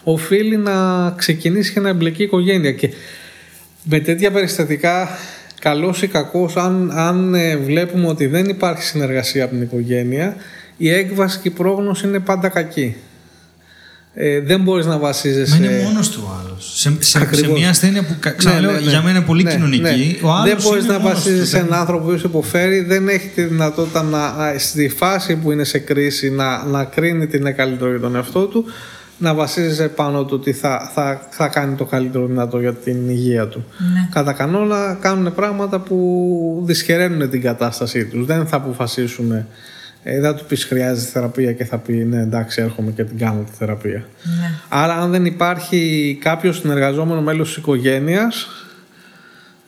οφείλει να ξεκινήσει και να εμπλεκεί η οικογένεια. Και με τέτοια περιστατικά, καλός ή κακός, αν, αν ε, βλέπουμε ότι δεν υπάρχει συνεργασία από την οικογένεια, η έκβαση και η πρόγνωση είναι πάντα κακή. Ε, δεν μπορείς να Μα βασίζεσαι... είναι μόνος του άλλος. Σε, σε, σε Ακριβώς. μια ασθένεια που κα- ξαναλέω, Ναι, ναι, ναι. για μένα είναι πολύ Ναι, κοινωνική. ναι. Ο άλλος δεν μπορείς είναι να μόνος βασίζεσαι του. σε έναν άνθρωπο που υποφέρει, δεν έχει τη δυνατότητα να, να- στη φάση που είναι σε κρίση να, να κρίνει τι είναι καλύτερο για τον εαυτό του, να βασίζεσαι πάνω του ότι θα, θα, θα κάνει το καλύτερο δυνατό για την υγεία του. Ναι. Κατά κανόνα κάνουν πράγματα που δυσχεραίνουν την κατάστασή τους. Δεν θα αποφασίσουν, ε, δεν θα του πεις χρειάζεται θεραπεία και θα πει ναι εντάξει έρχομαι και την κάνω τη θεραπεία. Ναι. Άρα αν δεν υπάρχει κάποιος συνεργαζόμενο μέλος της οικογένειας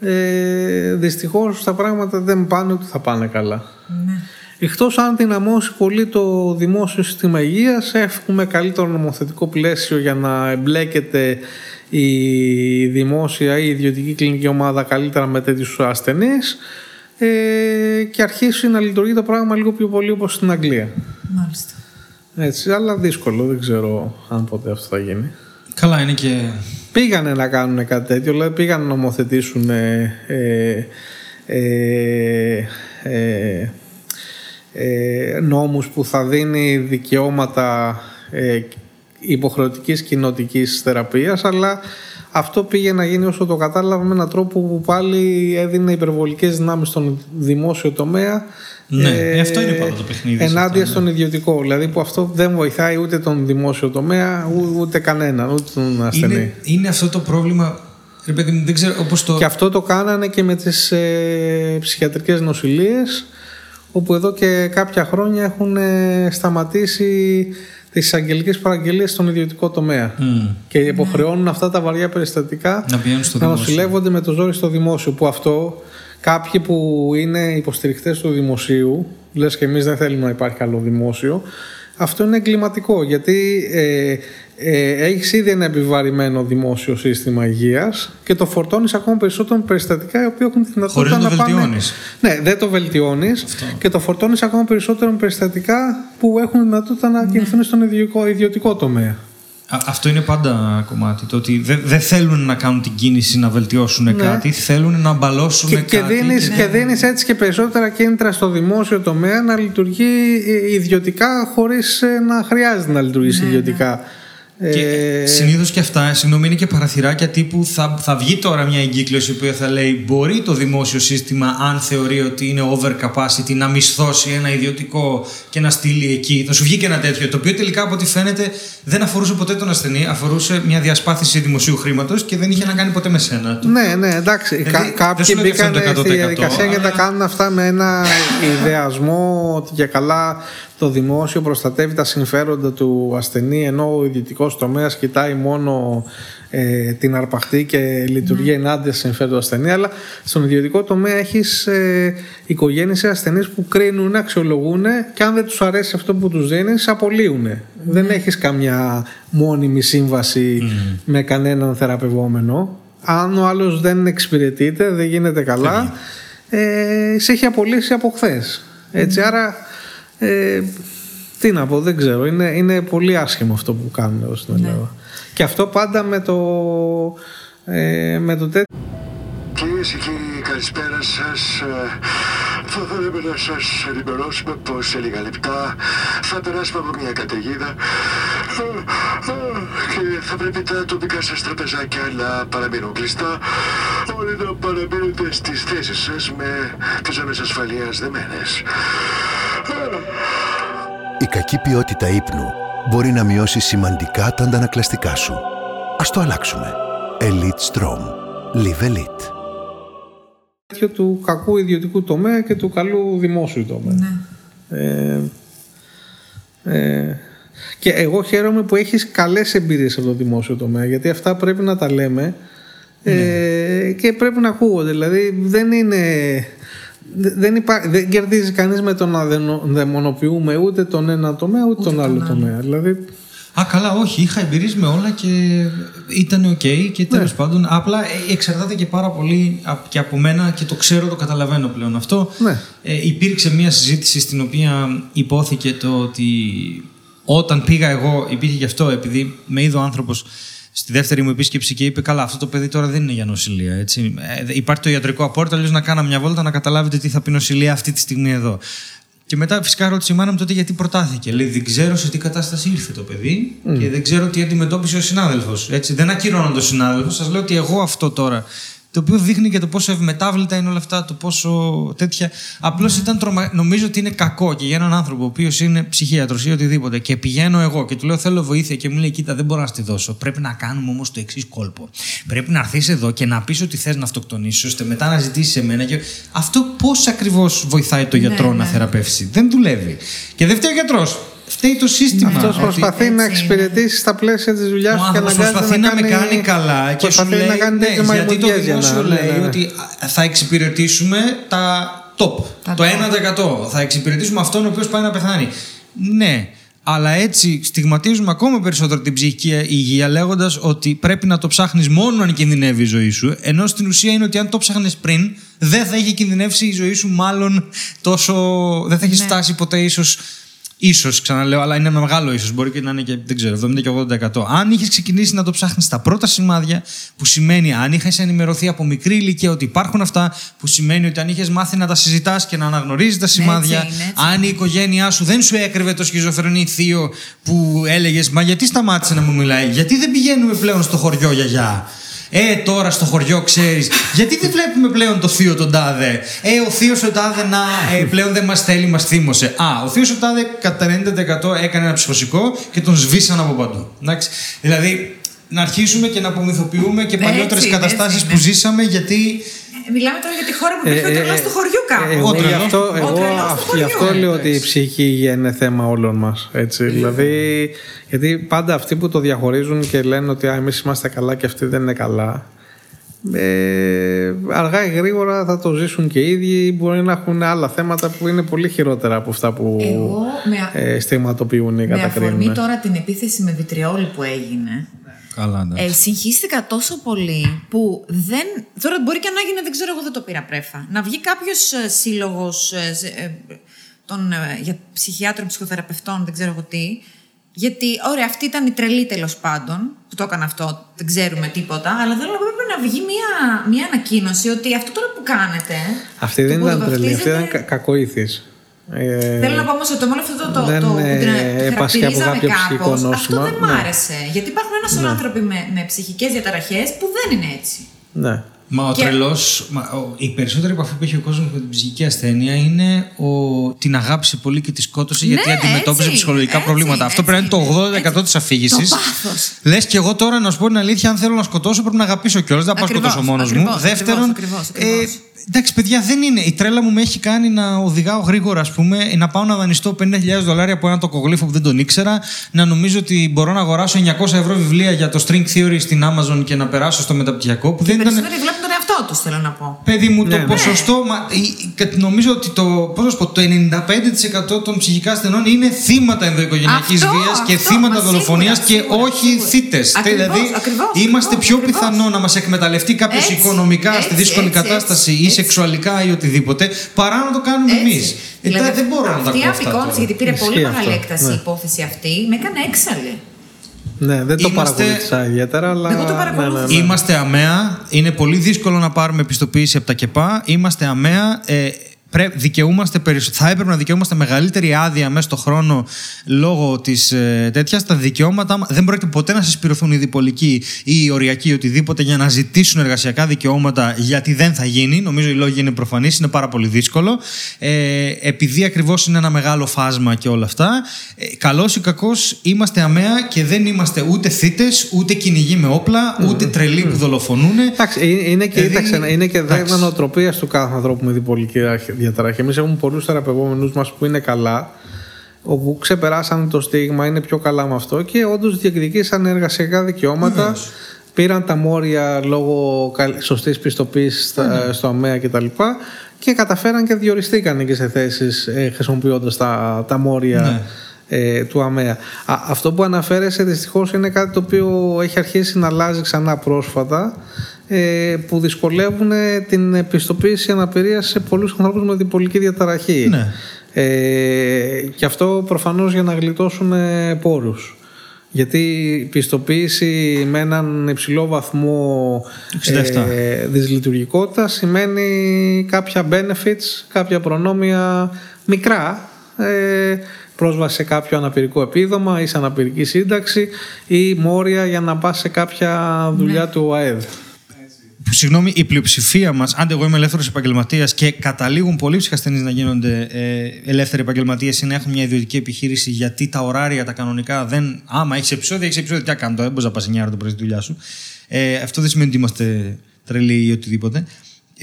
ε, δυστυχώς τα πράγματα δεν πάνε ούτε θα πάνε καλά. Ναι. Εκτός αν δυναμώσει πολύ το δημόσιο σύστημα υγείας έχουμε καλύτερο νομοθετικό πλαίσιο για να εμπλέκεται η δημόσια ή η ιδιωτική κλινική ομάδα καλύτερα με τέτοιους ασθενείς ε, και αρχίσει να λειτουργεί το πράγμα λίγο πιο πολύ όπως στην Αγγλία. Μάλιστα. Έτσι, αλλά δύσκολο, δεν ξέρω αν ποτέ αυτό θα γίνει. Καλά, είναι και. Πήγανε να κάνουν κάτι τέτοιο, δηλαδή πήγαν να νομοθετήσουν ε, ε, ε, ε, ε, νόμους που θα δίνει δικαιώματα ε, υποχρεωτικής κοινοτικής θεραπείας αλλά αυτό πήγε να γίνει όσο το κατάλαβα με έναν τρόπο που πάλι έδινε υπερβολικές δυνάμεις στον δημόσιο τομέα Ναι, ε, αυτό είναι πάντα το παιχνίδι σε ενάντια αυτά, στον ιδιωτικό δηλαδή που αυτό δεν βοηθάει ούτε τον δημόσιο τομέα ού- ούτε κανέναν ούτε τον ασθενή Είναι, είναι αυτό το πρόβλημα. Ρε παιδί μου, δεν ξέρω όπως το. και αυτό το κάνανε και με τις ε, ψυχιατρικές νοσηλίες όπου εδώ και κάποια χρόνια έχουν ε, σταματήσει τις αγγελικές παραγγελίες στον ιδιωτικό τομέα Μμ. και υποχρεώνουν αυτά τα βαριά περιστατικά Να πηγαίνουν στο να δημόσιο. νοσηλεύονται με το ζόρι στο δημόσιο που αυτό κάποιοι που είναι υποστηρικτές του δημοσίου λες και εμείς δεν θέλουμε να υπάρχει καλό δημόσιο αυτό είναι εγκληματικό γιατί ε, ε, έχεις ήδη ένα επιβαρημένο δημόσιο σύστημα υγείας και το φορτώνεις ακόμα περισσότερο με περιστατικά οι οποίοι έχουν τη δυνατότητα Χωρίς να το να πάνε... βελτιώνεις. Ναι, δεν το βελτιώνεις και το φορτώνεις ακόμα περισσότερο με περιστατικά που έχουν δυνατότητα να κινηθούν στον ιδιωτικό, ιδιωτικό τομέα. Α- αυτό είναι πάντα κομμάτι. Το ότι δεν δεν θέλουν να κάνουν την κίνηση να βελτιώσουν κάτι, θέλουν να μπαλώσουν Και, κάτι. και, δίνεις, και δίνεις έτσι και περισσότερα κίνητρα στο δημόσιο τομέα να λειτουργεί ε, ιδιωτικά χωρίς ε, να χρειάζεται να λειτουργήσει ιδιωτικά. Και Ε, συνήθως και αυτά, συγγνώμη, είναι και παραθυράκια τύπου θα, θα βγει τώρα μια εγκύκλωση που θα λέει μπορεί το δημόσιο σύστημα, αν θεωρεί ότι είναι over capacity, να μισθώσει ένα ιδιωτικό και να στείλει εκεί. Θα σου βγει και ένα τέτοιο, το οποίο τελικά από ό,τι φαίνεται δεν αφορούσε ποτέ τον ασθενή, αφορούσε μια διασπάθηση δημοσίου χρήματος και δεν είχε να κάνει ποτέ με σένα. Ναι, ναι, εντάξει. Δηλαδή, Κα- δεν κάποιοι σου λέω ότι μπήκαν αυτό είναι το στη 100%, διαδικασία και τα αλλά- κάνουν αυτά με ένα ιδεασμό ότι και καλά το δημόσιο προστατεύει τα συμφέροντα του ασθενή ενώ ο ιδιωτικός τομέας κοιτάει μόνο ε, την αρπαχτή και λειτουργεί Ναι. ενάντια στα συμφέροντα του ασθενή. Αλλά στον ιδιωτικό τομέα έχεις ε, οικογένειες ή ασθενείς που κρίνουν, αξιολογούν και αν δεν τους αρέσει αυτό που τους δίνεις, απολύουν. Δεν Ναι. έχεις καμιά μόνιμη σύμβαση με κανέναν θεραπευόμενο. Αν ο άλλος δεν εξυπηρετείται, δεν γίνεται καλά, ε, σε έχει απολύσει από χθες. Έτσι, άρα. Ε, τι να πω, δεν ξέρω. Είναι, είναι πολύ άσχημο αυτό που κάνουν εδώ στην Ελλάδα. Και αυτό πάντα με το, ε, με το τέτοιο. Κυρίες και κύριοι, καλησπέρα σας. Ε, Θα θέλαμε να σας ενημερώσουμε πως σε λίγα λεπτά θα περάσουμε από μια καταιγίδα ε, ε, και θα πρέπει τα τοπικά σας τραπεζάκια να παραμείνουν κλειστά όλοι να παραμείνετε στις θέσεις σας με τις ζώνες ασφαλείας δεμένες. Ε, Η κακή ποιότητα ύπνου μπορεί να μειώσει σημαντικά τα αντανακλαστικά σου. Ας το αλλάξουμε. Elite Strom. Live Elite. Του κακού ιδιωτικού τομέα και του καλού δημόσιου τομέα. Ναι. Ε, ε, και εγώ χαίρομαι που έχεις καλές εμπειρίες από το δημόσιο τομέα γιατί αυτά πρέπει να τα λέμε ε, και πρέπει να ακούγονται. Δηλαδή δεν είναι... δε- Δεν, υπά, δεν κερδίζει κανείς με το να δενο- δαιμονοποιούμε ούτε τον ένα τομέα ούτε, τον άλλο τομέα. Δηλαδή, Α, καλά, όχι. Είχα εμπειρίες με όλα και ήταν οκ και τέλος πάντων. Απλά ε, εξαρτάται και πάρα πολύ απ- και από μένα και το ξέρω, το καταλαβαίνω πλέον αυτό. Ναι. Ε, υπήρξε μια συζήτηση στην οποία ειπώθηκε το ότι όταν πήγα εγώ, υπήρχε γι' αυτό, επειδή με είδε ο άνθρωπος στη δεύτερη μου επίσκεψη και είπε: Καλά, αυτό το παιδί τώρα δεν είναι για νοσηλεία. Έτσι. Ε, υπάρχει το ιατρικό απόρρητο, αλλιώς να κάνω μια βόλτα να καταλάβετε τι θα πει νοσηλεία αυτή τη στιγμή εδώ. Και μετά φυσικά ρώτησε η μάνα μου τότε γιατί προτάθηκε. Λέει: Δεν ξέρω σε τι κατάσταση ήρθε το παιδί και δεν ξέρω τι αντιμετώπισε ο συνάδελφος. Δεν ακυρώνω τον συνάδελφο, σας λέω ότι εγώ αυτό τώρα. Το οποίο δείχνει και το πόσο ευμετάβλητα είναι όλα αυτά, το πόσο τέτοια. Απλώς ήταν τρομα... Νομίζω ότι είναι κακό και για έναν άνθρωπο ο οποίος είναι ψυχίατρος ή οτιδήποτε και πηγαίνω εγώ και του λέω θέλω βοήθεια και μου λέει: Κοίτα, δεν μπορώ να στη δώσω. Πρέπει να κάνουμε όμως το εξής κόλπο. Πρέπει να έρθεις εδώ και να πεις ότι θες να αυτοκτονήσεις, ώστε μετά να ζητήσεις εμένα. Και... Αυτό πώς ακριβώς βοηθάει το γιατρό να θεραπεύσει. Δεν δουλεύει. Και δεν φταίει ο γιατρός. Φταίει το σύστημα. αυτός Ότι- προσπαθεί να έτσι εξυπηρετήσει στα πλαίσια της δουλειάς ο του και άνθρωπος αναγκάζεται προσπαθεί να, με κάνει καλά και σου προσπαθεί λέει, να κάνει ναι, τέτοιο γιατί το μαϊμουδιές για δημόσιο να- λέει ναι, ναι. ότι α, θα εξυπηρετήσουμε τα top, Τα το top. 1%. Θα εξυπηρετήσουμε αυτόν ο οποίος πάει να πεθάνει. Ναι, αλλά έτσι στιγματίζουμε ακόμα περισσότερο την ψυχική υγεία λέγοντας ότι πρέπει να το ψάχνεις μόνο αν κινδυνεύει η ζωή σου. Ενώ στην ουσία είναι ότι αν το ψάχνεις πριν, δεν θα είχε κινδυνεύσει η ζωή σου, μάλλον τόσο. δεν θα έχεις Ναι. φτάσει ποτέ ίσως ίσως, ξαναλέω, αλλά είναι ένα μεγάλο ίσως. Μπορεί και να είναι και, δεν ξέρω, 70 και 80%. Αν είχες ξεκινήσει να το ψάχνεις στα πρώτα σημάδια, που σημαίνει αν είχες ενημερωθεί από μικρή ηλικία ότι υπάρχουν αυτά, που σημαίνει ότι αν είχες μάθει να τα συζητάς και να αναγνωρίζεις τα σημάδια, είναι, έτσι αν η οικογένειά σου δεν σου έκρυβε το σχιζοφρενή θείο που έλεγες Μα γιατί σταμάτησε να μου μιλάει, Γιατί δεν πηγαίνουμε πλέον στο χωριό, γιαγιά; Ε, τώρα στο χωριό ξέρεις. Γιατί δεν βλέπουμε πλέον το θείο τον τάδε; Ε, ο θείος ο τάδε να ε, πλέον δεν μας θέλει, μας θύμωσε. Α, ο θείος ο τάδε κατά 90% έκανε ένα ψυχοσικό και τον σβήσαν από παντού. Εντάξει. Δηλαδή, να αρχίσουμε και να απομυθοποιούμε και Έτσι παλιότερες είναι, καταστάσεις έτσι που είναι. ζήσαμε γιατί. Ε, Μιλάμε τώρα για τη χώρα που υπήρχε ο τρελός του χωριού κάπου. Ε, Εγώ, Ο γι' τρελός. αυτό, Ο εγώ τρελός του αυ- γι' χωριού. αυτό λέω ότι η ψυχική υγεία είναι θέμα όλων μας. Έτσι. Δηλαδή, γιατί πάντα αυτοί που το διαχωρίζουν και λένε ότι «Α, εμείς είμαστε καλά και αυτοί δεν είναι καλά, ε, αργά ή γρήγορα θα το ζήσουν και οι ίδιοι. Μπορεί να έχουν άλλα θέματα που είναι πολύ χειρότερα από αυτά που Εγώ με, ε, στιγματοποιούν ή με αφορμή κατακρίνουν. τώρα την επίθεση με βιτριόλι που έγινε, Καλά, εντάξει. ε, συγχύστηκα τόσο πολύ που δεν. Τώρα μπορεί και να γίνει, δεν ξέρω, εγώ δεν το πήρα πρέφα. Να βγει κάποιος σύλλογος για ψυχιάτρων, ψυχοθεραπευτών, δεν ξέρω εγώ τι. Γιατί, ωραία, αυτή ήταν η τρελή τέλος πάντων που το έκανε αυτό, δεν ξέρουμε τίποτα. Αλλά θέλω να πω, πρέπει να βγει μια, μια ανακοίνωση ότι αυτό τώρα που κάνετε. Αυτή το δεν που ήταν τρελή, αυτή ήταν βαφτίζετε- κα- κακοήθης. Ε, Θέλω να πω όμως ότι όλο αυτό το, το, δεν, το, που την ε, έπασχε από χαρακτηρίζαμε κάποιο ψυχικό κάπως, νόσημα. αυτό δεν μ' Ναι. άρεσε. Γιατί υπάρχουν ένα σωρό άνθρωποι με, με ψυχικές διαταραχές που δεν είναι έτσι. Ναι. Μα ο Και- τρελός. Η περισσότερη επαφή που έχει ο κόσμος με την ψυχική ασθένεια είναι ο, την αγάπησε πολύ και τη σκότωσε γιατί Ναι, αντιμετώπιζε έτσι, ψυχολογικά έτσι, προβλήματα. Αυτό έτσι πρέπει να είναι είναι, το 80% της αφήγησης. Το πάθος. Λες και εγώ τώρα να σου πω την αλήθεια, αν θέλω να σκοτώσω, πρέπει να αγαπήσω κιόλας. Δεν θα πάω να Ακριβώς, σκοτώσω μόνος μου. ακριβώς, Δεύτερον, ακριβώς, ακριβώς, ακριβώς. Ε, εντάξει, παιδιά, δεν είναι. Η τρέλα μου με έχει κάνει να οδηγάω γρήγορα, ας πούμε, να πάω να δανειστώ 50.000 δολάρια από ένα τοκογλύφο που δεν τον ήξερα, να νομίζω ότι μπορώ να αγοράσω 900 ευρώ βιβλία για το string theory στην Amazon και να περάσω στο μεταπτυχιακό που Οι δεν ήταν. Περισσότεροι βλέπουν τον εαυτό τους, θέλω να πω. Παιδί μου, το Ναι, ναι. ποσοστό. Μα, η- η- νομίζω ότι το, πώς να σου πω, το 95% των ψυχικά ασθενών είναι θύματα ενδοοικογενειακής Αυτό, βίας και αυτό, θύματα μα δολοφονίας σίγουρα, και σίγουρα, όχι σίγουρα. θύτες. Ακριβώς, Δηλαδή, ακριβώς, είμαστε ακριβώς, πιο ακριβώς. πιθανό να μας εκμεταλλευτεί κάποιος Έτσι, οικονομικά στη έτσι, δύσκολη έτσι, κατάσταση έτσι, ή έτσι. σεξουαλικά ή οτιδήποτε, παρά να το κάνουμε εμείς. Δηλαδή, δεν μπορώ να τα Αυτή η ακούω αυτά. απεικόνηση, τώρα. γιατί πήρε πολύ Ισχύει μεγάλη αυτό, έκταση ναι. η υπόθεση αυτή, με έκανε έξαλλη. Ναι, δεν το Είμαστε- παρακολούθησα ιδιαίτερα, αλλά. Εγώ το παρακολούθησα. ναι, ναι, ναι. Είμαστε αμαία. Είναι πολύ δύσκολο να πάρουμε επιστοποίηση από τα ΚΕΠΑ. Είμαστε αμαία. Ε, πρέ- δικαιούμαστε περισσο- θα έπρεπε να δικαιούμαστε μεγαλύτερη άδεια μέσα στο χρόνο λόγω της ε, τέτοιας. Τα δικαιώματα μα- δεν πρόκειται ποτέ να συσπηρωθούν οι διπολικοί ή οι οριακοί ή οτιδήποτε για να ζητήσουν εργασιακά δικαιώματα γιατί δεν θα γίνει. Νομίζω οι λόγοι είναι προφανείς, είναι πάρα πολύ δύσκολο. Ε, επειδή ακριβώς είναι ένα μεγάλο φάσμα και όλα αυτά. Ε, Καλός ή κακός είμαστε αμαία και δεν είμαστε ούτε θύτε, ούτε κυνηγοί με όπλα, ούτε τρελοί που δολοφονούν. Εντάξει, ε, είναι και, Δηλαδή, κοίταξε, είναι και εντάξει. θέμα νοοτροπία του κάθε ανθρώπου με διπολική διαταραχή. Εμείς έχουμε πολλούς θεραπευόμενους μας που είναι καλά, όπου ξεπεράσαν το στίγμα, είναι πιο καλά με αυτό και όντως διεκδικήσαν εργασιακά δικαιώματα. Βεβαίως. Πήραν τα μόρια λόγω σωστής πιστοποίησης Ναι, στο ΑΜΕΑ κτλ. Και καταφέραν και διοριστήκαν και σε θέσεις ε, χρησιμοποιώντας τα, τα μόρια Ναι. ε, του ΑΜΕΑ. Α, αυτό που αναφέρεσαι δυστυχώς είναι κάτι το οποίο έχει αρχίσει να αλλάζει ξανά πρόσφατα ε, που δυσκολεύουν ε, την επιστοποίηση αναπηρίας σε πολλούς ανθρώπους με διπολική διαταραχή. Ναι. Ε, και αυτό προφανώς για να γλιτώσουν ε, πόρους. Γιατί η πιστοποίηση με έναν υψηλό βαθμό 67. ε, δυσλειτουργικότητας σημαίνει κάποια benefits, κάποια προνόμια μικρά ε, πρόσβαση σε κάποιο αναπηρικό επίδομα ή σε αναπηρική σύνταξη ή μόρια για να πας σε κάποια δουλειά του ΟΑΕΔ. Που, συγγνώμη, η πλειοψηφία μας, αν εγώ είμαι ελεύθερος επαγγελματίας και καταλήγουν πολλοί ψυχασθενεί να γίνονται ε, ελεύθεροι επαγγελματίες ή να έχουν μια ιδιωτική επιχείρηση γιατί τα ωράρια, τα κανονικά δεν. Άμα έχεις επεισόδια, έχεις επεισόδια. Τι να κάνω τώρα, δεν μπορείς να πας 9 ώρα το πρωί στη δουλειά σου. Ε, αυτό δεν σημαίνει ότι είμαστε τρελοί ή οτιδήποτε.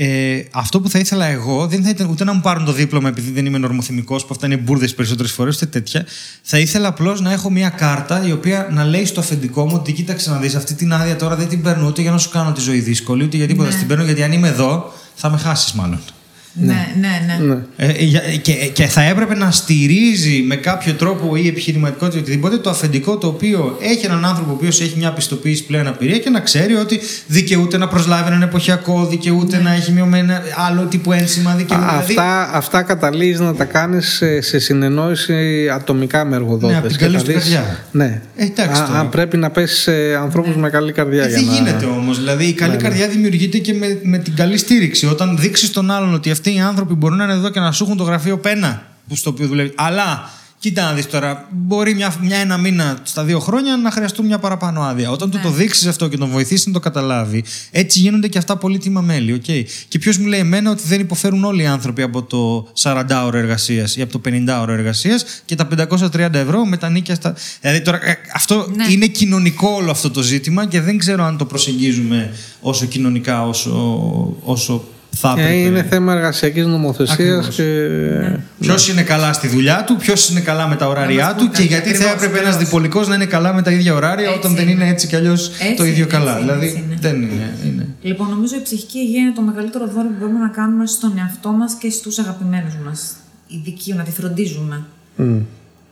Ε, αυτό που θα ήθελα εγώ δεν θα ήταν ούτε να μου πάρουν το δίπλωμα επειδή δεν είμαι νορμοθυμικό, που αυτά είναι μπουρδες περισσότερες φορές, ούτε τέτοια. Θα ήθελα απλώς να έχω μια κάρτα η οποία να λέει στο αφεντικό μου ότι κοίταξε να δεις αυτή την άδεια τώρα δεν την παίρνω ούτε για να σου κάνω τη ζωή δύσκολη, ούτε για τίποτα. Ναι. Την παίρνω γιατί αν είμαι εδώ θα με χάσεις μάλλον. Ναι, ναι, ναι. Ναι. Ε, για- και, και θα έπρεπε να στηρίζει με κάποιο τρόπο ή επιχειρηματικότητα ή οτιδήποτε το αφεντικό το οποίο έχει έναν άνθρωπο ο οποίος έχει μια πιστοποίηση πλέον απειρία και να ξέρει ότι δικαιούται να προσλάβει έναν εποχιακό, δικαιούται να έχει μειωμένα άλλο τύπου ένσημα, δικαιούται. Α, δηλαδή- αυτά, αυτά καταλήγεις να τα κάνεις σε, σε συνεννόηση ατομικά με εργοδότες. Ναι, από την και καλή θα σου δεις- καρδιά. Ναι. Ε, εντάξει Α, τώρα. αν πρέπει να πέσει σε ανθρώπους με καλή καρδιά. Ε, για δεν να... γίνεται όμως. Δηλαδή, η καλή καρδιά δημιουργείται και με, με την καλή στήριξη. Όταν δείξεις τον άλλον ότι αυτοί οι άνθρωποι μπορούν να είναι εδώ και να σου έχουν το γραφείο πένα που στο οποίο δουλεύει. Αλλά, κοίτα να δεις τώρα, μπορεί μια, μια ένα μήνα στα δύο χρόνια να χρειαστούν μια παραπάνω άδεια. Όταν του το δείξεις αυτό και τον βοηθήσει να το καταλάβει, έτσι γίνονται και αυτά πολύτιμα μέλη. Okay. Και ποιος μου λέει εμένα ότι δεν υποφέρουν όλοι οι άνθρωποι από το 40ωρο εργασίας ή από το 50ωρο εργασίας και τα 530 ευρώ με τα νίκια στα. Δηλαδή τώρα, ε, αυτό Ναι. είναι κοινωνικό όλο αυτό το ζήτημα και δεν ξέρω αν το προσεγγίζουμε όσο κοινωνικά όσο, όσο θα Ε, έπρεπε. είναι θέμα εργασιακής νομοθεσίας Ακριβώς. και... Ποιος είναι καλά στη δουλειά του, ποιος είναι καλά με τα ωράριά μας του πούν και κάτι. γιατί θα Ακριβώς, έπρεπε ένας ακριβώς. διπολικός να είναι καλά με τα ίδια ωράρια Έτσι όταν δεν είναι. είναι έτσι κι αλλιώς Έτσι το ίδιο είναι, καλά. έτσι είναι, δηλαδή έτσι είναι. δεν είναι. είναι. Λοιπόν, νομίζω η ψυχική υγεία είναι το μεγαλύτερο δώρο που μπορούμε να κάνουμε στον εαυτό μας και στους αγαπημένους μας. Ειδικοί, να τη φροντίζουμε. Μμ.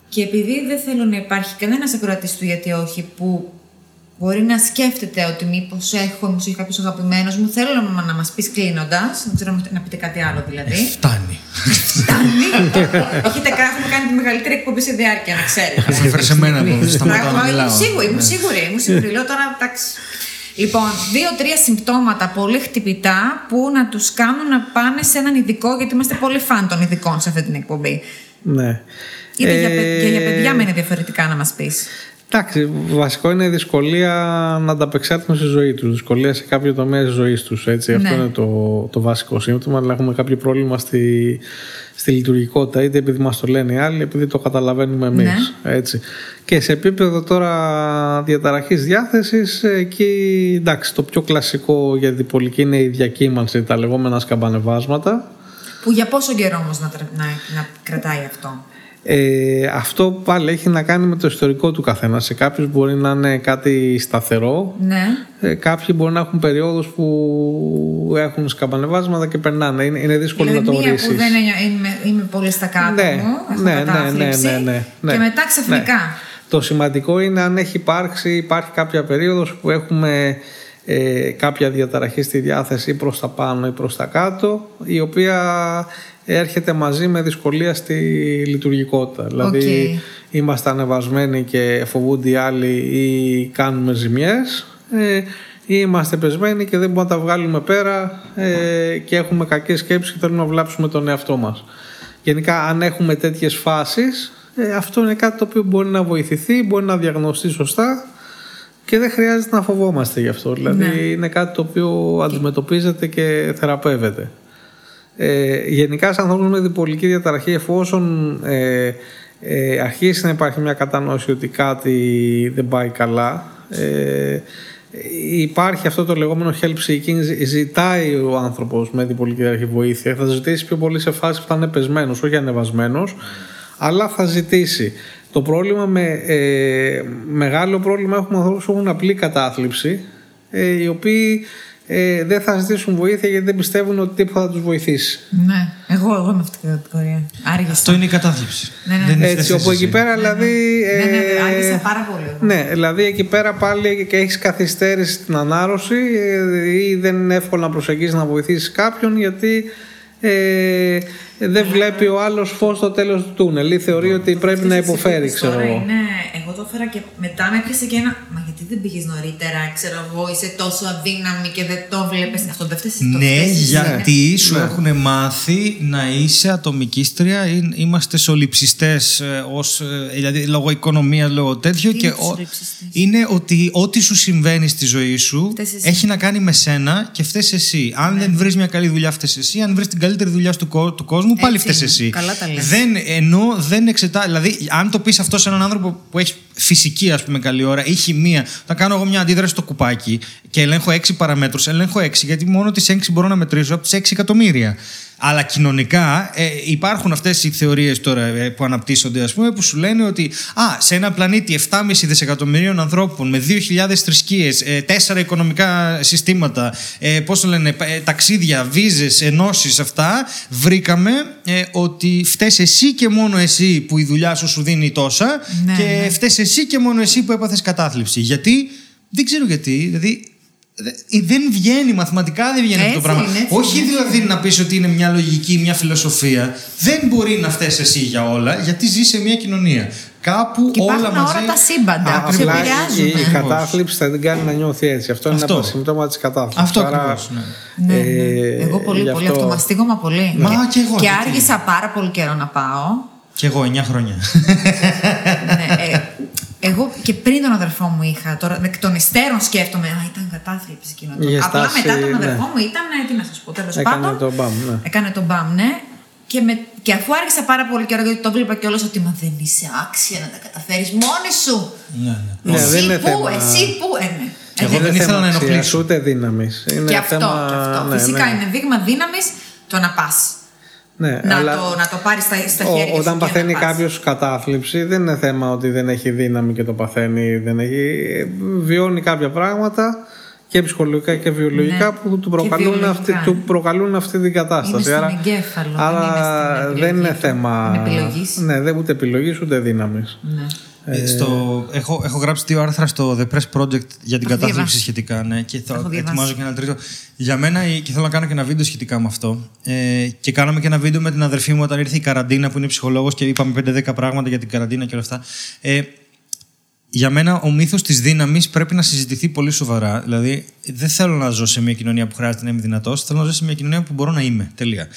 Και επειδή δεν θέλω να υπάρχει κανένας ακροατής του γιατί όχι που μπορεί να σκέφτεται ότι μήπως έχω, μήπως έχει κάποιος αγαπημένος μου, θέλω να, να μας πεις κλείνοντας, δεν ξέρω αν να πείτε κάτι άλλο δηλαδή. Φτάνει. Φτάνει. Έχετε κα- έχουμε κάνει τη μεγαλύτερη εκπομπή σε διάρκεια, να ξέρετε. Μου έφερε σε μένα εδώ, δεν σταματάω Πράγμα, να μιλάω. Ήμουν σίγουρη, ήμουν σίγουρη. Ήμουν σίγουρη. Λέω τώρα, εντάξει. Λοιπόν, δύο-τρία συμπτώματα πολύ χτυπητά που να τους κάνουν να πάνε σε έναν ειδικό, γιατί είμαστε πολύ φαν των ειδικών σε αυτή την εκπομπή. Ναι. Είτε για, Ε, παι- και για παιδιά με είναι διαφορετικά να μας πεις. Εντάξει, βασικό είναι η δυσκολία να ανταπεξέλθουν στη ζωή τους. Δυσκολία σε κάποιο τομέα της ζωής τους. Αυτό Ναι. είναι το, το βασικό σύμπτωμα. Αλλά έχουμε κάποιο πρόβλημα στη, στη λειτουργικότητα, είτε επειδή μας το λένε οι άλλοι, επειδή το καταλαβαίνουμε εμείς. Ναι. Έτσι. Και σε επίπεδο τώρα διαταραχής διάθεσης, εκεί εντάξει, το πιο κλασικό για την πολική είναι η διακύμανση, τα λεγόμενα σκαμπανεβάσματα. Που για πόσο καιρό όμως να, τρα- να, να κρατάει αυτό; Ε, αυτό πάλι έχει να κάνει με το ιστορικό του καθένα. Σε κάποιους μπορεί να είναι κάτι σταθερό. Ναι. Ε, κάποιοι μπορεί να έχουν περιόδους που έχουν σκαμπανεβάσματα και περνάνε. Είναι, είναι δύσκολο δηλαδή να το μία ορίσεις. που δεν είναι, είμαι, είμαι πολύ στα κάτω Ναι, μου, έχω ναι, ναι, κατάθλιψη, ναι, ναι, ναι. και μετά ξαφνικά. Ναι. Το σημαντικό είναι αν έχει υπάρξει, υπάρχει κάποια περίοδος που έχουμε ε, κάποια διαταραχή στη διάθεση ή προς τα πάνω ή προς τα κάτω η οποία έρχεται μαζί με δυσκολία στη λειτουργικότητα. Δηλαδή είμαστε ανεβασμένοι και φοβούνται οι άλλοι ή κάνουμε ζημιές ε, ή είμαστε πεσμένοι και δεν μπορούμε να τα βγάλουμε πέρα ε, και έχουμε κακές σκέψεις και θέλουμε να βλάψουμε τον εαυτό μας. Γενικά αν έχουμε τέτοιες φάσεις ε, αυτό είναι κάτι το οποίο μπορεί να βοηθηθεί, μπορεί να διαγνωστεί σωστά και δεν χρειάζεται να φοβόμαστε γι' αυτό. Δηλαδή Ναι. είναι κάτι το οποίο αντιμετωπίζεται και θεραπεύεται. Ε, γενικά σε ανθρώπους με διπολική διαταραχή εφόσον ε, ε, αρχίσει να υπάρχει μια κατανόηση ότι κάτι δεν πάει καλά. Ε, υπάρχει αυτό το λεγόμενο help seeking. Ζη- ζητάει ο άνθρωπος με διπολική διαταραχή βοήθεια. Θα ζητήσει πιο πολύ σε φάση που θα είναι πεσμένος όχι ανεβασμένος αλλά θα ζητήσει. Το πρόβλημα με ε, μεγάλο πρόβλημα έχουμε ανθρώπους που έχουν απλή κατάθλιψη ε, οι οποίοι ε, δεν θα ζητήσουν βοήθεια γιατί δεν πιστεύουν ότι τίποτα θα τους βοηθήσει. Ναι, εγώ, εγώ είμαι αυτή την κατηγορία. Άργησα. Αυτό είναι η κατάθλιψη. Ναι, ναι. Δεν Έτσι, θες όπου εσύ. εκεί πέρα δηλαδή. Ναι, ναι, ε, άργησα πάρα πολύ. εγώ. Ναι, δηλαδή εκεί πέρα πάλι και έχεις καθυστέρηση στην ανάρρωση ε, ή δεν είναι εύκολο να προσεγγίσεις να βοηθήσεις κάποιον γιατί ε, δεν βλέπει ο άλλος φως στο τέλος του τούνελ ή θεωρεί ότι πρέπει να Αυτές οι υποφέρει, υπόθεσεις ξέρω τώρα εγώ. Είναι, εγώ το έφερα και μετά με έπιασε και ένα. Μα γιατί δεν πήγες νωρίτερα, ξέρω εγώ, είσαι τόσο αδύναμη και δεν το βλέπεις. Αυτό δεν φταίεις εσύ. το Ναι, φταίς εσύ. γιατί σου Ναι. έχουν μάθει να είσαι ατομικίστρια, ή- είμαστε σολυψιστές ως, ε, δηλαδή λόγω οικονομίας, λόγω τέτοιο. Τι και είναι ο- σολυψιστές; είναι ότι ό,τι σου συμβαίνει στη ζωή σου Φταίς εσύ. έχει να κάνει με σένα και φταίεις εσύ. Αν Ναι. δεν βρεις μια καλή δουλειά, φταίεις εσύ. Αν βρεις την καλύτερη δουλειά του, κο- του κόσμου, πάλι Έτσι φταίει είναι. εσύ. Καλά τα λες. Δεν, ενώ δεν εξετά. Δηλαδή, αν το πεις αυτό σε έναν άνθρωπο που έχει φυσική, ας πούμε, καλή ώρα ή χημεία, θα κάνω εγώ μια αντίδραση στο κουπάκι και ελέγχω 6 παραμέτρους, ελέγχω 6, γιατί μόνο τις 6 μπορώ να μετρήσω από τις 6 εκατομμύρια. Αλλά κοινωνικά ε, υπάρχουν αυτές οι θεωρίες τώρα ε, που αναπτύσσονται, ας πούμε, που σου λένε ότι α, σε ένα πλανήτη 7,5 δισεκατομμυρίων ανθρώπων με 2.000 θρησκείες, 4 οικονομικά συστήματα, ε, πώς το λένε, ε, ταξίδια, βίζες, ενώσεις, αυτά, βρήκαμε ε, ότι φταίει εσύ και μόνο εσύ που η δουλειά σου σου δίνει τόσα Ναι, και ναι. φταίει εσύ και μόνο εσύ που έπαθες κατάθλιψη. Γιατί, δεν ξέρω γιατί, δηλαδή. δε- Δεν βγαίνει, μαθηματικά δεν βγαίνει αυτό το Έτσι πράγμα. είναι, έτσι Όχι είναι. δηλαδή να πεις ότι είναι μια λογική, μια φιλοσοφία. Δεν μπορεί να φταίει εσύ για όλα, γιατί ζεις σε μια κοινωνία. Κάπου Και όλα υπάρχουν μαζί. αόρατα σύμπαντα Α, που σε απλά η, επηρεάζουν. η κατάθλιψη θα την κάνει να νιώθει έτσι. Αυτό, είναι Αυτό. ένα από τα συμπτώματα της κατάθλιψης. Αυτό ακριβώς, ναι. Ναι, ναι. Ε, εγώ πολύ, γι' πολύ αυτό- αυτομαστίγωμα πολύ. Μα και εγώ, Και γιατί; άργησα πάρα πολύ καιρό να πάω. Κι εγώ 9 χρόνια. ναι, ε, εγώ και πριν τον αδερφό μου είχα. Τώρα εκ των υστέρων σκέφτομαι. Α, ήταν κατάθλιψη εκείνο. το- Είχε Απλά στάσει, μετά τον ναι. αδερφό μου ήταν. ε, Τι να σας πω, τέλος Έκανε πάντων. το μπαμ, ναι. Έκανε τον μπαμ, ναι. Και, με, και αφού άργησα πάρα πολύ καιρό, γιατί το βλέπα κιόλας ότι μα δεν είσαι άξια να τα καταφέρεις μόνη σου. ναι, ναι. Ναι, εσύ δεν είναι πού, θέμα- εσύ πού, ε, ναι. Και εγώ Ε, δεν Είναι ήθελα θέμα να αξίας, ενοχλήσω. Ούτε δύναμης. Είναι και αυτό, θέμα, και αυτό. ναι, Φυσικά ναι. είναι δείγμα δύναμης το να πας. Ναι, Να, αλλά το, να το πάρεις στα, στα ο- χέρια σου. όταν και παθαίνει να πας. κάποιος κατάθλιψη, δεν είναι θέμα ότι δεν έχει δύναμη και το παθαίνει. Δεν έχει, βιώνει κάποια πράγματα και ψυχολογικά και βιολογικά Ναι. που του Και προκαλούν, βιολογικά. αυτή, του προκαλούν αυτή την κατάσταση. Είναι στον Άρα, εγκέφαλο, δεν άρα είναι στην δεν είναι επιλογή του. θέμα. Είναι επιλογής. Ναι, δεν ούτε επιλογής ούτε δύναμης. Ναι. Ε, στο, έχω, έχω γράψει δύο άρθρα στο The Press Project για την έχω κατάθλιψη διαβάσει. σχετικά. Ναι, και θα έχω διαβάσει. ετοιμάζω και ένα τρίτο. Για μένα, ε, και θέλω να κάνω και ένα βίντεο σχετικά με αυτό. Ε, και κάναμε και ένα βίντεο με την αδερφή μου όταν ήρθε η καραντίνα, που είναι ψυχολόγος και είπαμε 5-10 πράγματα για την καραντίνα και όλα αυτά. Ε, για μένα ο μύθος της δύναμης πρέπει να συζητηθεί πολύ σοβαρά. Δηλαδή, δεν θέλω να ζω σε μια κοινωνία που χρειάζεται να είμαι δυνατός, θέλω να ζω σε μια κοινωνία που μπορώ να είμαι. Τελεία.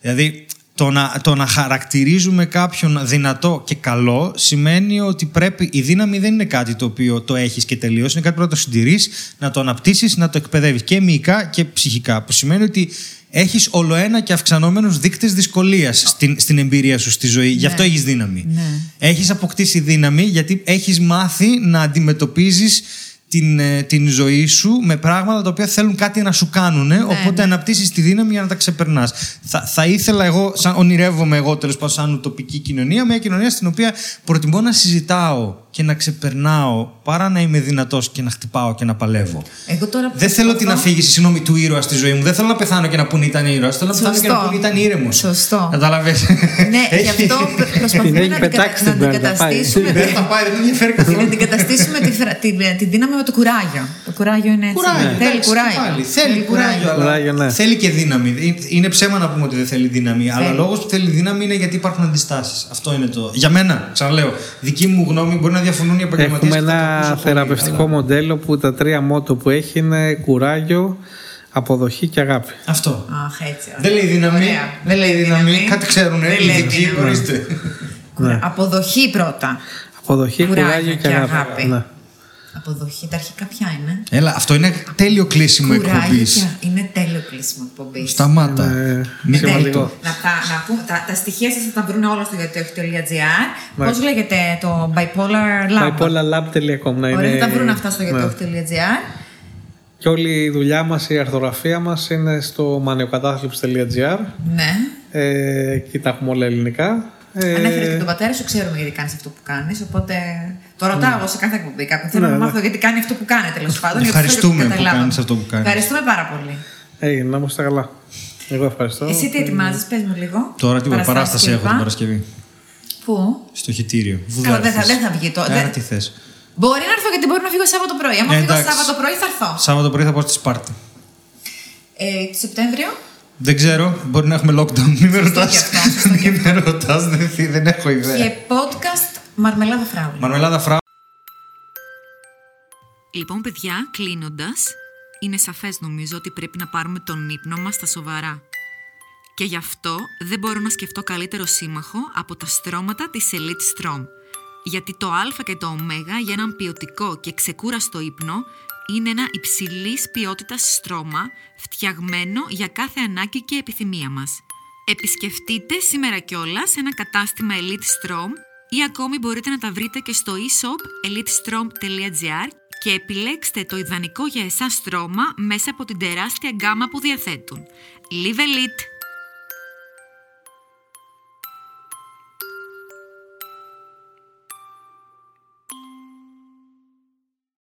Δηλαδή, το να, το να χαρακτηρίζουμε κάποιον δυνατό και καλό σημαίνει ότι πρέπει. Η δύναμη δεν είναι κάτι το οποίο το έχεις και τελείω. Είναι κάτι που πρέπει να το συντηρείς, να το αναπτύσσεις, να το εκπαιδεύεις και μυϊκά και ψυχικά. Που σημαίνει ότι έχεις ολοένα και αυξανόμενους δείκτες δυσκολίας στην, στην εμπειρία σου στη ζωή. Γι' αυτό έχεις δύναμη. Ναι. Έχεις αποκτήσει δύναμη γιατί έχεις μάθει να αντιμετωπίζεις την, ε, την ζωή σου με πράγματα τα οποία θέλουν κάτι να σου κάνουν. οπότε ναι. αναπτύσσεις τη δύναμη για να τα ξεπερνάς. Θα, θα ήθελα εγώ, σαν, ονειρεύομαι εγώ τέλος πάντων, σαν ουτοπική κοινωνία, μια κοινωνία στην οποία προτιμώ να συζητάω και να ξεπερνάω παρά να είμαι δυνατός και να χτυπάω και να παλεύω. Εγώ τώρα που Δεν θέλω την προσπαθώ- αφήγηση, συγγνώμη, του ήρωα στη ζωή μου. Δεν θέλω να πεθάνω και να πούνε ήταν ήρωας. Θέλω να πεθάνω και να Σωστό. πούνε ήταν ήρεμος. Σωστό. Κατάλαβες; Ναι, γι' αυτό πr- προσπαθούμε Την έχει να, πετάξει αντικα... να την Μπέρτα, πάει. αντικαταστήσουμε. Δεν θα πάει, δεν με ενδιαφέρει να καθόλου. αντικαταστήσουμε τη, φρα- τη, τη δύναμη με το κουράγιο. Το κουράγιο είναι έτσι. Κουράγιο, Θέλει εντάξει, κουράγιο. πάλι. Θέλει κουράγιο, αλλά Κουράγιο, ναι. θέλει και δύναμη. Είναι ψέμα να πούμε ότι δεν θέλει δύναμη. Αλλά Θέλει. λόγος που θέλει δύναμη είναι γιατί υπάρχουν αντιστάσεις. Αυτό είναι το. Για μένα, ξαναλέω. Δική μου γνώμη μπορεί να διαφωνούν οι επαγγελματίες. Έχουμε ένα θεραπευτικό μοντέλο που τα τρία μότο που έχει είναι κουράγιο, αποδοχή και αγάπη. Αυτό. Αχ, έτσι. ωραία. Δεν λέει δύναμη. Ωραία. Δεν λέει δύναμη. Κάτι ξέρουν. Δεν Οι λέει ειδικοί δύναμη. γνωρίζετε. Κουρα- Αποδοχή πρώτα. Αποδοχή, Κουράγιο κουράγιο και και αγάπη. Αγάπη. Ναι. Αποδοχή. Τα αρχικά ποια είναι; Έλα, αυτό είναι τέλειο κλείσιμο Κουράγιο εκπομπής. και είναι τέλειο κλείσιμο εκπομπής. Σταμάτα. Ε, Μη σημαντικό. τέλειο. Να, τα, να πούμε, τα, τα στοιχεία σας θα τα βρουν όλα στο γιατρόχ.gr. Ναι. Πώς λέγεται το bipolar lab; bipolarlab.com να Ωραία, είναι... θα τα βρουν αυτά στο ναι. γιατρόχ.gr. Και όλη η δουλειά μας, η αρθογραφία μας είναι στο maniokatάθλιψη.gr Ναι. ε, Εκεί τα έχουμε όλα ελληνικά. Ε, Ανέφερε και τον πατέρα σου, ξέρουμε γιατί κάνεις αυτό που κάνεις. Οπότε το ρωτάω εγώ σε κάθε εκπομπή. Κάποιον θέλω Ναι, να ναι. μάθω γιατί κάνει αυτό που κάνει τέλος πάντων. γιατί Ευχαριστούμε θέλω να που καταλάβω. κάνεις αυτό που κάνεις. Ευχαριστούμε πάρα πολύ. Έγινε, να είμαστε καλά. Εγώ ευχαριστώ. Εσύ τι ετοιμάζεις, πες μου λίγο. Τώρα τίποτα. Παραστάσεις Παράσταση κλπ. έχω την Παρασκευή. Πού; Στο χιτήριο. Καλά, δεν θα, δεν θα βγει το. Άρα δεν- τι θες. Μπορεί να έρθω γιατί μπορεί να φύγω Σάββατο πρωί. Αν Ε, φύγω εντάξει. Σάββατο πρωί θα έρθω. Σάββατο πρωί θα πάω στη Σπάρτη. Ε, το Σεπτέμβριο; Δεν ξέρω, μπορεί να έχουμε lockdown. Μην με ρωτάς. και αυτό, σωστό και Μην με ρωτάς, δεν, δεν έχω ιδέα. Και podcast Μαρμελάδα Φράουλα. Μαρμελάδα φρά. Λοιπόν, παιδιά, κλείνοντας, είναι σαφές νομίζω ότι πρέπει να πάρουμε τον ύπνο μας στα σοβαρά. Και γι' αυτό δεν μπορώ να σκεφτώ καλύτερο σύμμαχο από τα στρώματα της Elite Strom. Γιατί το Α και το Ω για έναν ποιοτικό και ξεκούραστο ύπνο είναι ένα υψηλής ποιότητας στρώμα φτιαγμένο για κάθε ανάγκη και επιθυμία μας. Επισκεφτείτε σήμερα κιόλας ένα κατάστημα Elite Strom ή ακόμη μπορείτε να τα βρείτε και στο e-shop elitestrom.gr και επιλέξτε το ιδανικό για εσάς στρώμα μέσα από την τεράστια γκάμα που διαθέτουν. Live Elite!